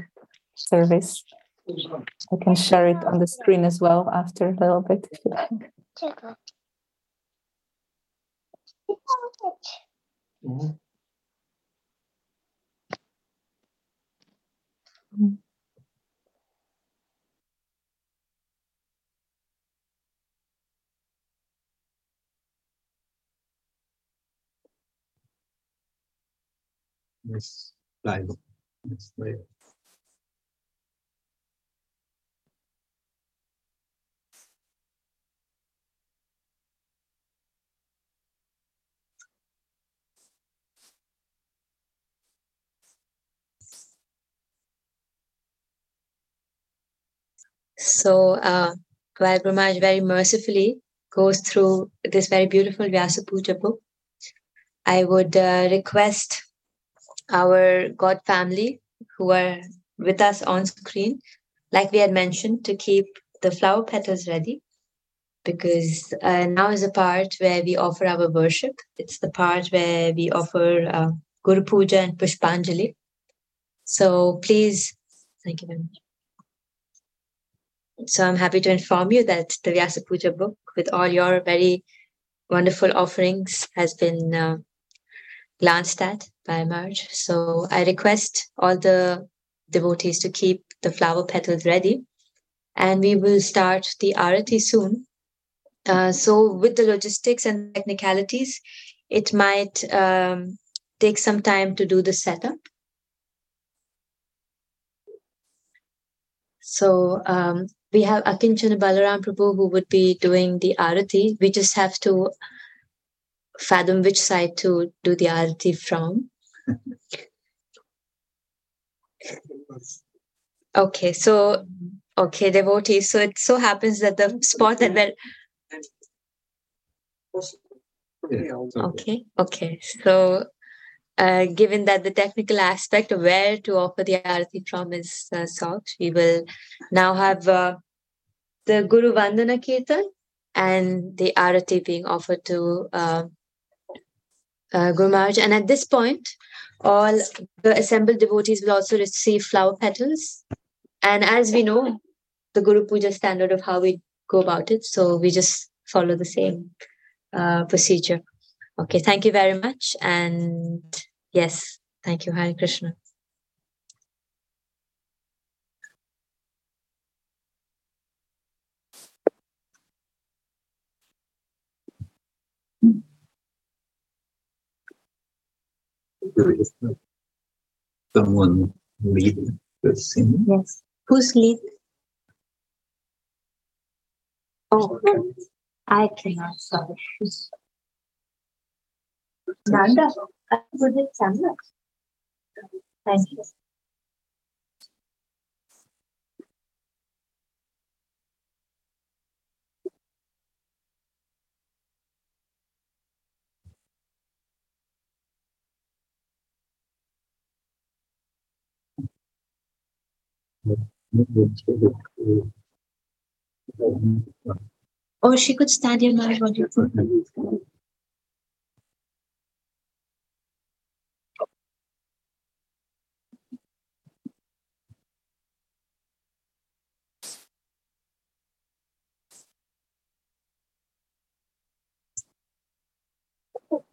service. I can share it on the screen as well after a little bit if you like. Yeah. Mm. Yes, live. Yes, live. So uh, while Maharaj very mercifully goes through this very beautiful Vyasa Puja book, I would uh, request our God family who are with us on screen, like we had mentioned, to keep the flower petals ready because uh, now is the part where we offer our worship. It's the part where we offer uh, Guru Puja and Pushpanjali. So please, thank you very much. So I'm happy to inform you that the Vyasa Puja book, with all your very wonderful offerings, has been uh, glanced at by Maharaj. So I request all the devotees to keep the flower petals ready, and we will start the arati soon. Uh, so with the logistics and technicalities, it might um, take some time to do the setup. So um, we have Akinchana Balaram Prabhu who would be doing the arati. We just have to fathom which side to do the arati from. okay, so okay, devotees. So it so happens that the spot that we're okay, okay. So uh, given that the technical aspect of where to offer the arati from is uh, solved, we will now have uh, the Guru Vandana Kirtan and the arati being offered to uh, uh, Guru Maharaj. And at this point, all the assembled devotees will also receive flower petals. And as we know, the Guru Puja standard of how we go about it, so we just follow the same uh, procedure. Okay, thank you very much. And yes, thank you, Hare Krishna. Someone leading the singing. Yes. Who's lead? Oh, I cannot, sorry. Nanda, Thank you. Or she could stand here, Maharaj,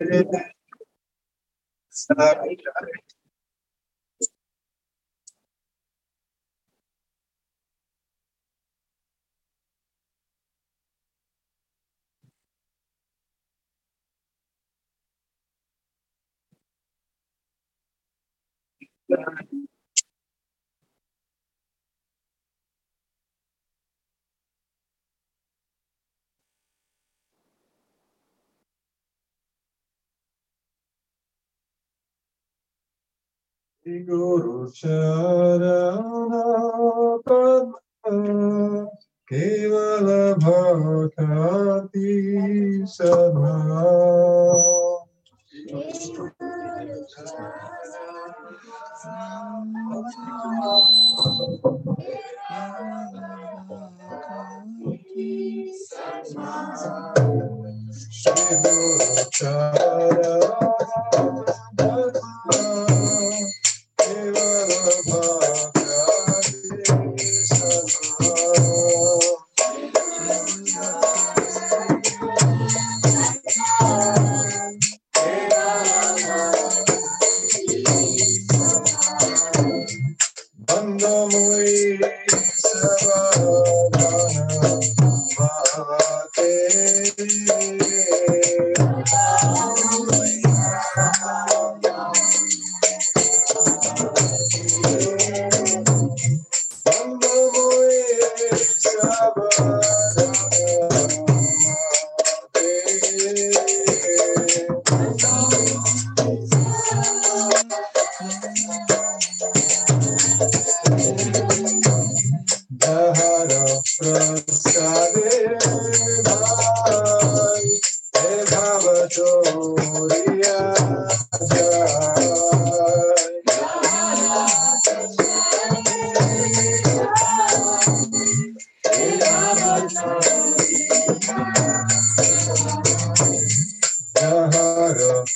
it? no? Shri Guru Charana Padma Kevala Bhakati Sama Shri Guru Charana Padma love.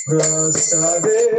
Gostarei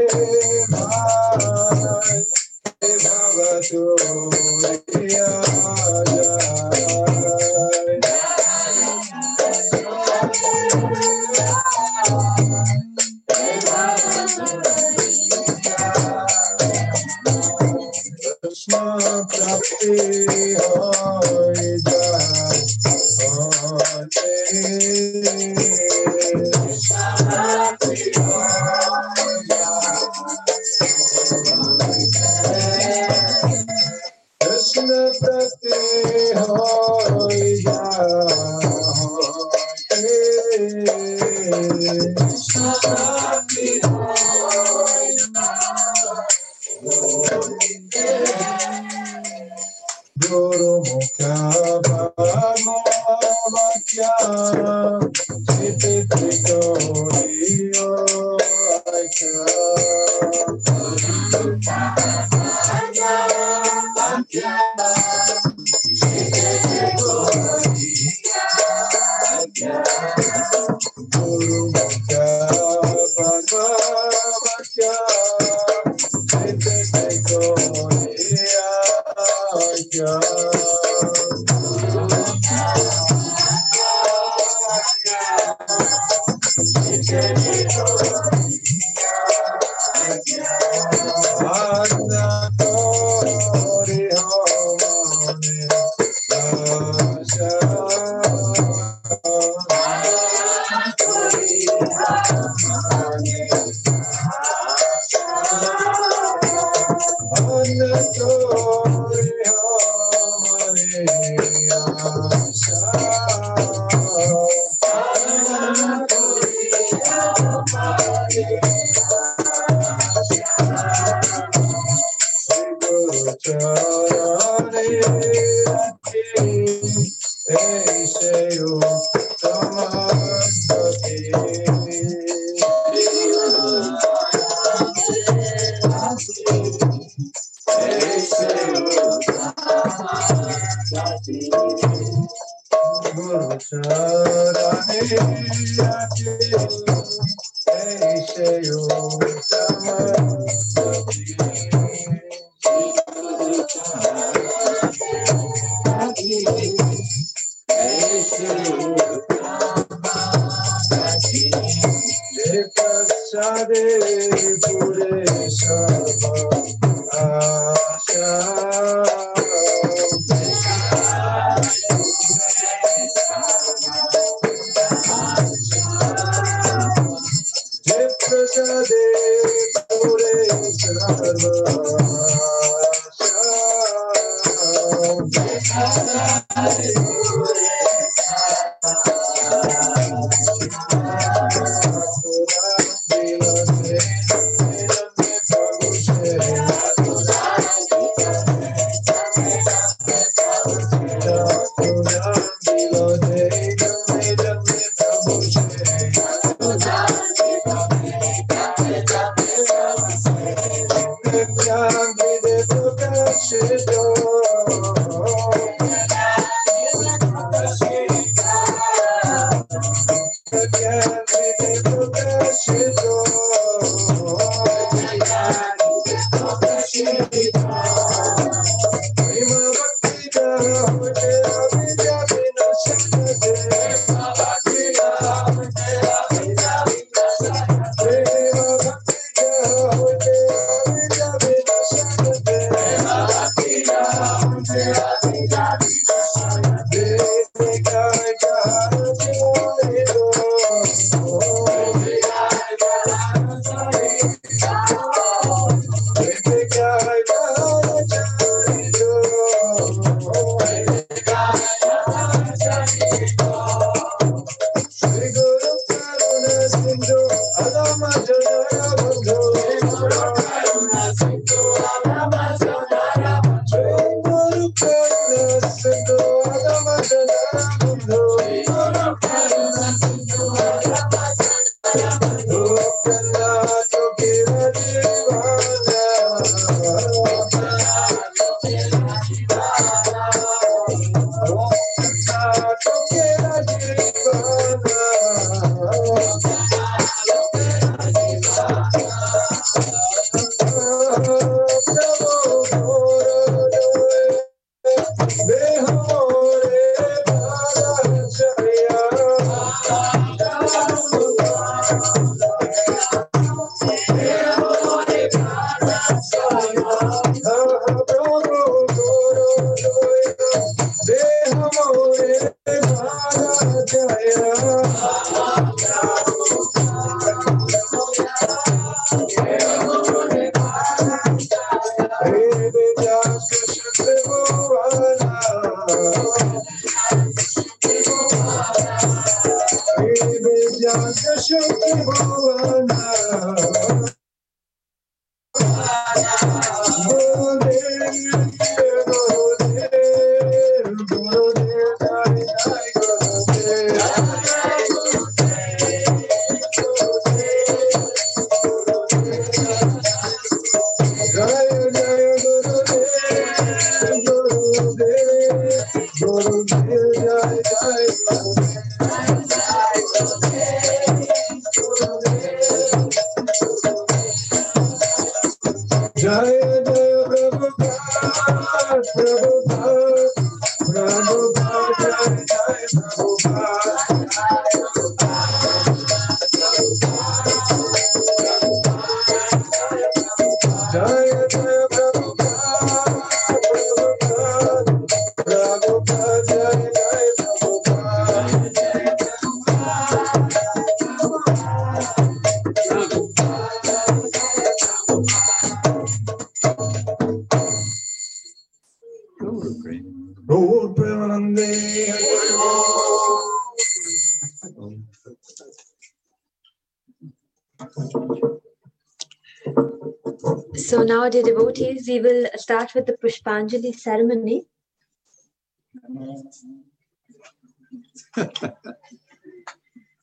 we will start with the Pushpanjali ceremony.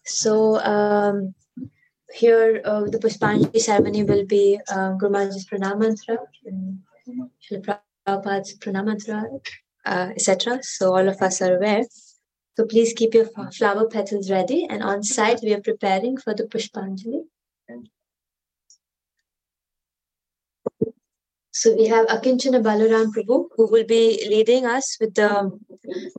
So um, here, uh, the Pushpanjali ceremony will be uh, Guru Maharaj's Pranam Mantra, and Srila Prabhupada's Pranam Mantra, uh, etc. So all of us are aware. So please keep your flower petals ready. And on site, we are preparing for the Pushpanjali. So we have Akinchana Balaram Prabhu who will be leading us with the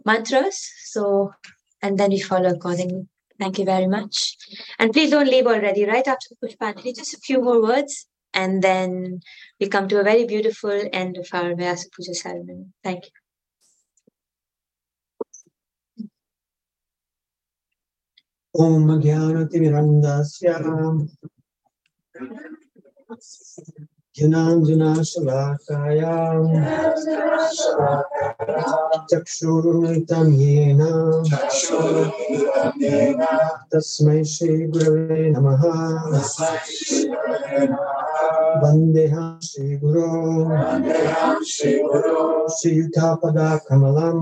mantras. So, and then we follow accordingly. Thank you very much. And please don't leave already. Right after the Pushpanjali, just a few more words. And then we come to a very beautiful end of our Vyasa Puja ceremony. Thank you. ॐ ज्ञानतिमिरन्दस्य जनाञ्जनाशलाकायाम् चक्षुरुन्मिलितं येन तस्मै श्रीगुरवे नमः वन्देहं श्रीगुरो श्रीयुतापदाकमलम्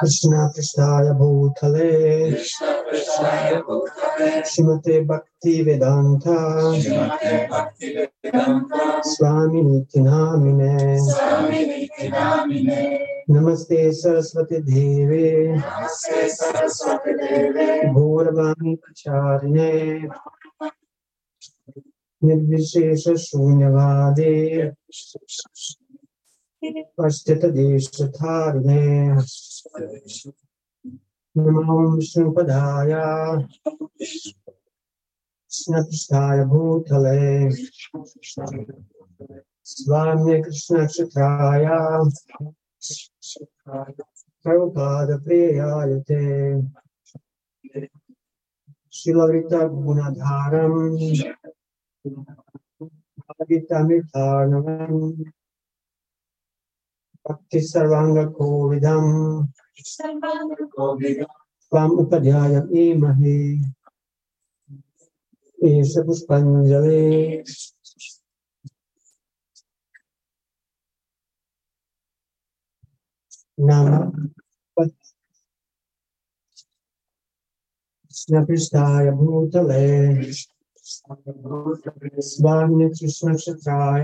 कृष्णा कृष्णाय भूतले श्रीमते भक्ति वेदांत स्वामी नामिने नमस्ते सरस्वती देवे भूरवाणी प्रचार्य निर्विशेष शून्यवादे पश्चित देश थारिणे विष्णुपदाय कृष्णपृष्ठाय भूतले स्वाम्य कृष्णक्षत्राय प्रभुपादप्रियाय ते शिलवृतगुणधारम् आदितमितार्णवम् भक्ति सर्वाङ्गकोविदम् त्वाम् उपध्यायीमहे एष पुष्पञ्जले नाम कृष्णपृष्ठाय भूतले स्वाम्य कृष्णक्षत्राय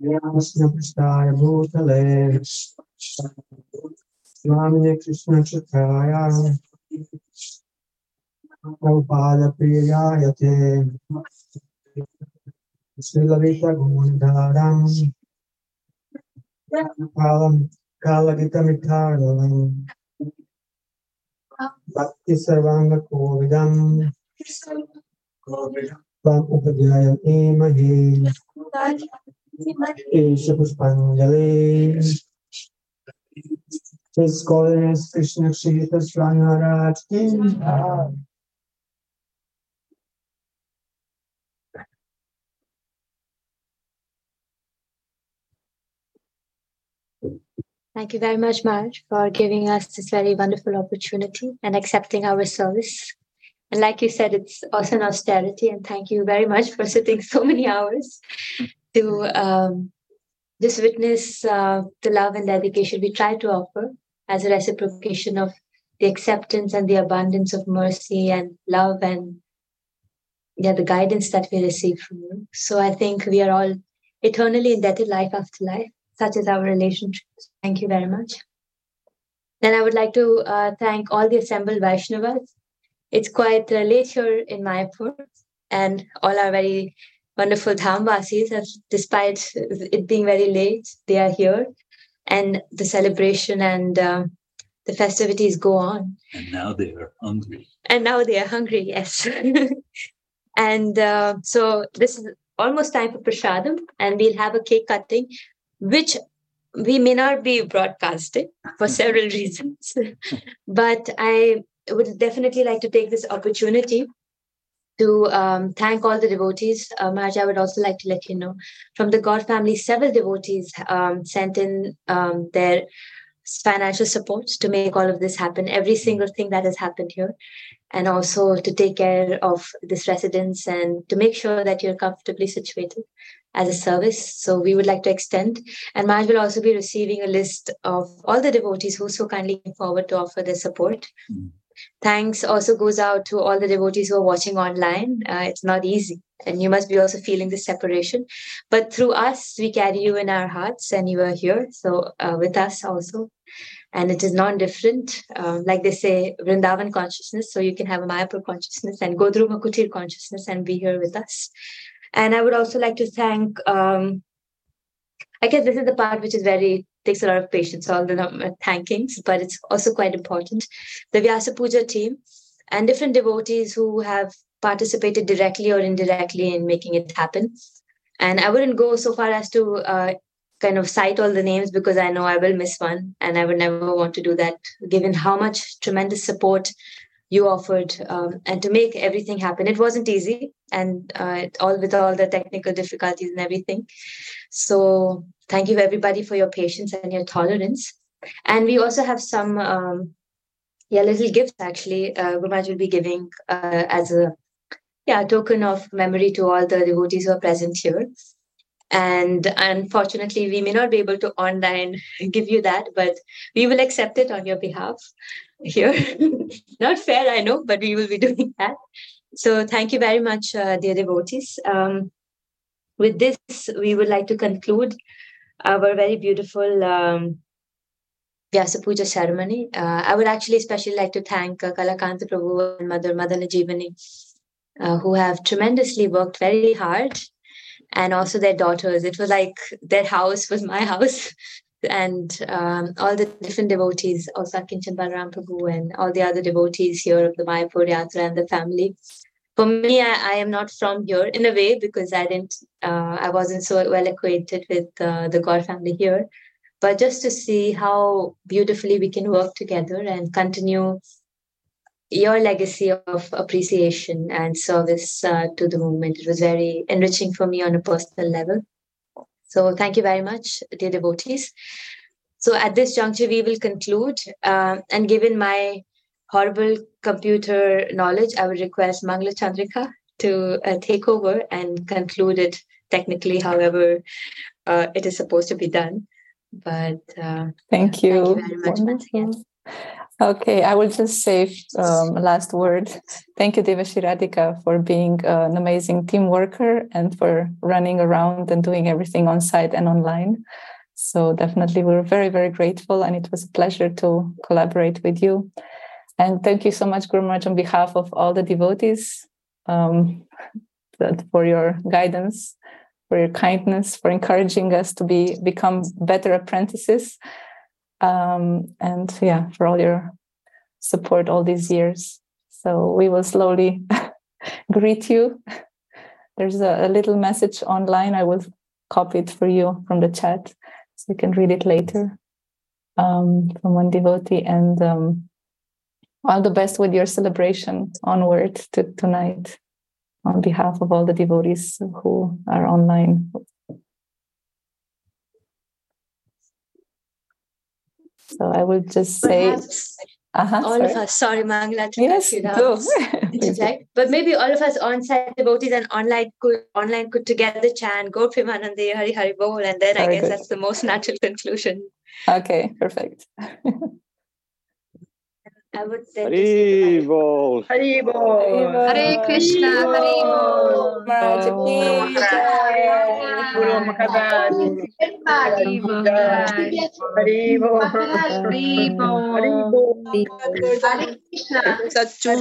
Krishna Krishnaya Bhutale Swami Krishna Kshetraya Prabhupada Priyayate Srilavita Gundharam Kalam His Krishna Thank you very much, Maharaj, for giving us this very wonderful opportunity and accepting our service. And like you said, it's also an austerity. And thank you very much for sitting so many hours to um, just witness uh, the love and dedication we try to offer as a reciprocation of the acceptance and the abundance of mercy and love and yeah, the guidance that we receive from you. So I think we are all eternally indebted life after life. Such is our relationship. Thank you very much. Then I would like to uh, thank all the assembled Vaishnavas. It's quite uh, late here in Mayapur, and all are very wonderful Dhamvasis, have- despite it being very late, they are here, and the celebration and uh, the festivities go on. And now they are hungry. And now they are hungry, yes. and uh, so this is almost time for prasadam, and we'll have a cake cutting, which we may not be broadcasting for several reasons. but I would definitely like to take this opportunity to um, thank all the devotees. Uh, Maharaj, I would also like to let you know from the God family, several devotees um, sent in um, their financial support to make all of this happen, every single thing that has happened here, and also to take care of this residence and to make sure that you're comfortably situated as a service. So we would like to extend. And Maharaj will also be receiving a list of all the devotees who so kindly came forward to offer their support. Thanks also goes out to all the devotees who are watching online. Uh, it's not easy, and you must be also feeling this separation. But through us, we carry you in our hearts, and you are here. So uh, with us also, and it is non-different. Um, like they say, Vrindavan consciousness. So you can have a Mayapur consciousness and go through Makutir consciousness and be here with us. And I would also like to thank. Um, I guess this is the part which is very takes a lot of patience, all the thankings, but it's also quite important. The Vyasa Puja team and different devotees who have participated directly or indirectly in making it happen. And I wouldn't go so far as to uh, kind of cite all the names because I know I will miss one, and I would never want to do that, given how much tremendous support you offered um, and to make everything happen. It wasn't easy, and uh, all with all the technical difficulties and everything. So thank you everybody for your patience and your tolerance. And we also have some um, yeah little gifts actually. Uh, Guru Maharaj will be giving uh, as a yeah token of memory to all the devotees who are present here. And unfortunately, we may not be able to online give you that, but we will accept it on your behalf here. not fair, I know, but we will be doing that. So thank you very much, uh, dear devotees. Um, with this, we would like to conclude our very beautiful um, Vyasa Puja ceremony. Uh, I would actually especially like to thank uh, Kalakanta Prabhu and Mother Madana Jeevani, uh, who have tremendously worked very hard, and also their daughters. It was like their house was my house. And um, all the different devotees, also Kinchan Balaram Prabhu and all the other devotees here of the Mayapur Yatra and the family, for me I, I am not from here in a way because i didn't uh, i wasn't so well acquainted with uh, the god family here. But just to see how beautifully we can work together and continue your legacy of appreciation and service uh, to the movement. It was very enriching for me on a personal level so thank you very much dear devotees so at this juncture we will conclude uh, and given my horrible computer knowledge, I would request Mangla Chandrika to uh, take over and conclude it technically, however uh, it is supposed to be done. But uh, Thank you. Thank you very much once again. Okay, I will just say um, last word. Thank you, Devashri Radhika, for being uh, an amazing team worker and for running around and doing everything on site and online. So definitely, we're very, very grateful, and it was a pleasure to collaborate with you. And thank you so much, Guru Maharaj, on behalf of all the devotees, um, for your guidance, for your kindness, for encouraging us to be become better apprentices um, and yeah, for all your support all these years. So we will slowly greet you. There's a, a, little message online. I will copy it for you from the chat so you can read it later um, from one devotee. And um, all the best with your celebration onward to tonight on behalf of all the devotees who are online So I will just say. Uh-huh, all sorry. of us, sorry, Mangala. Yes, go. but maybe all of us on-site devotees and online could online could together chant Gaura Premanande Hari Hari Bol, and then Very I guess good. that's the most natural conclusion. Okay, perfect. I would say. Hari Bol. Hari Bol. Hare Krishna, Hari Bol. Guru Maharaj. Hari Bol. Hari Bol. Hari Bol. Hare Krishna. Sachu.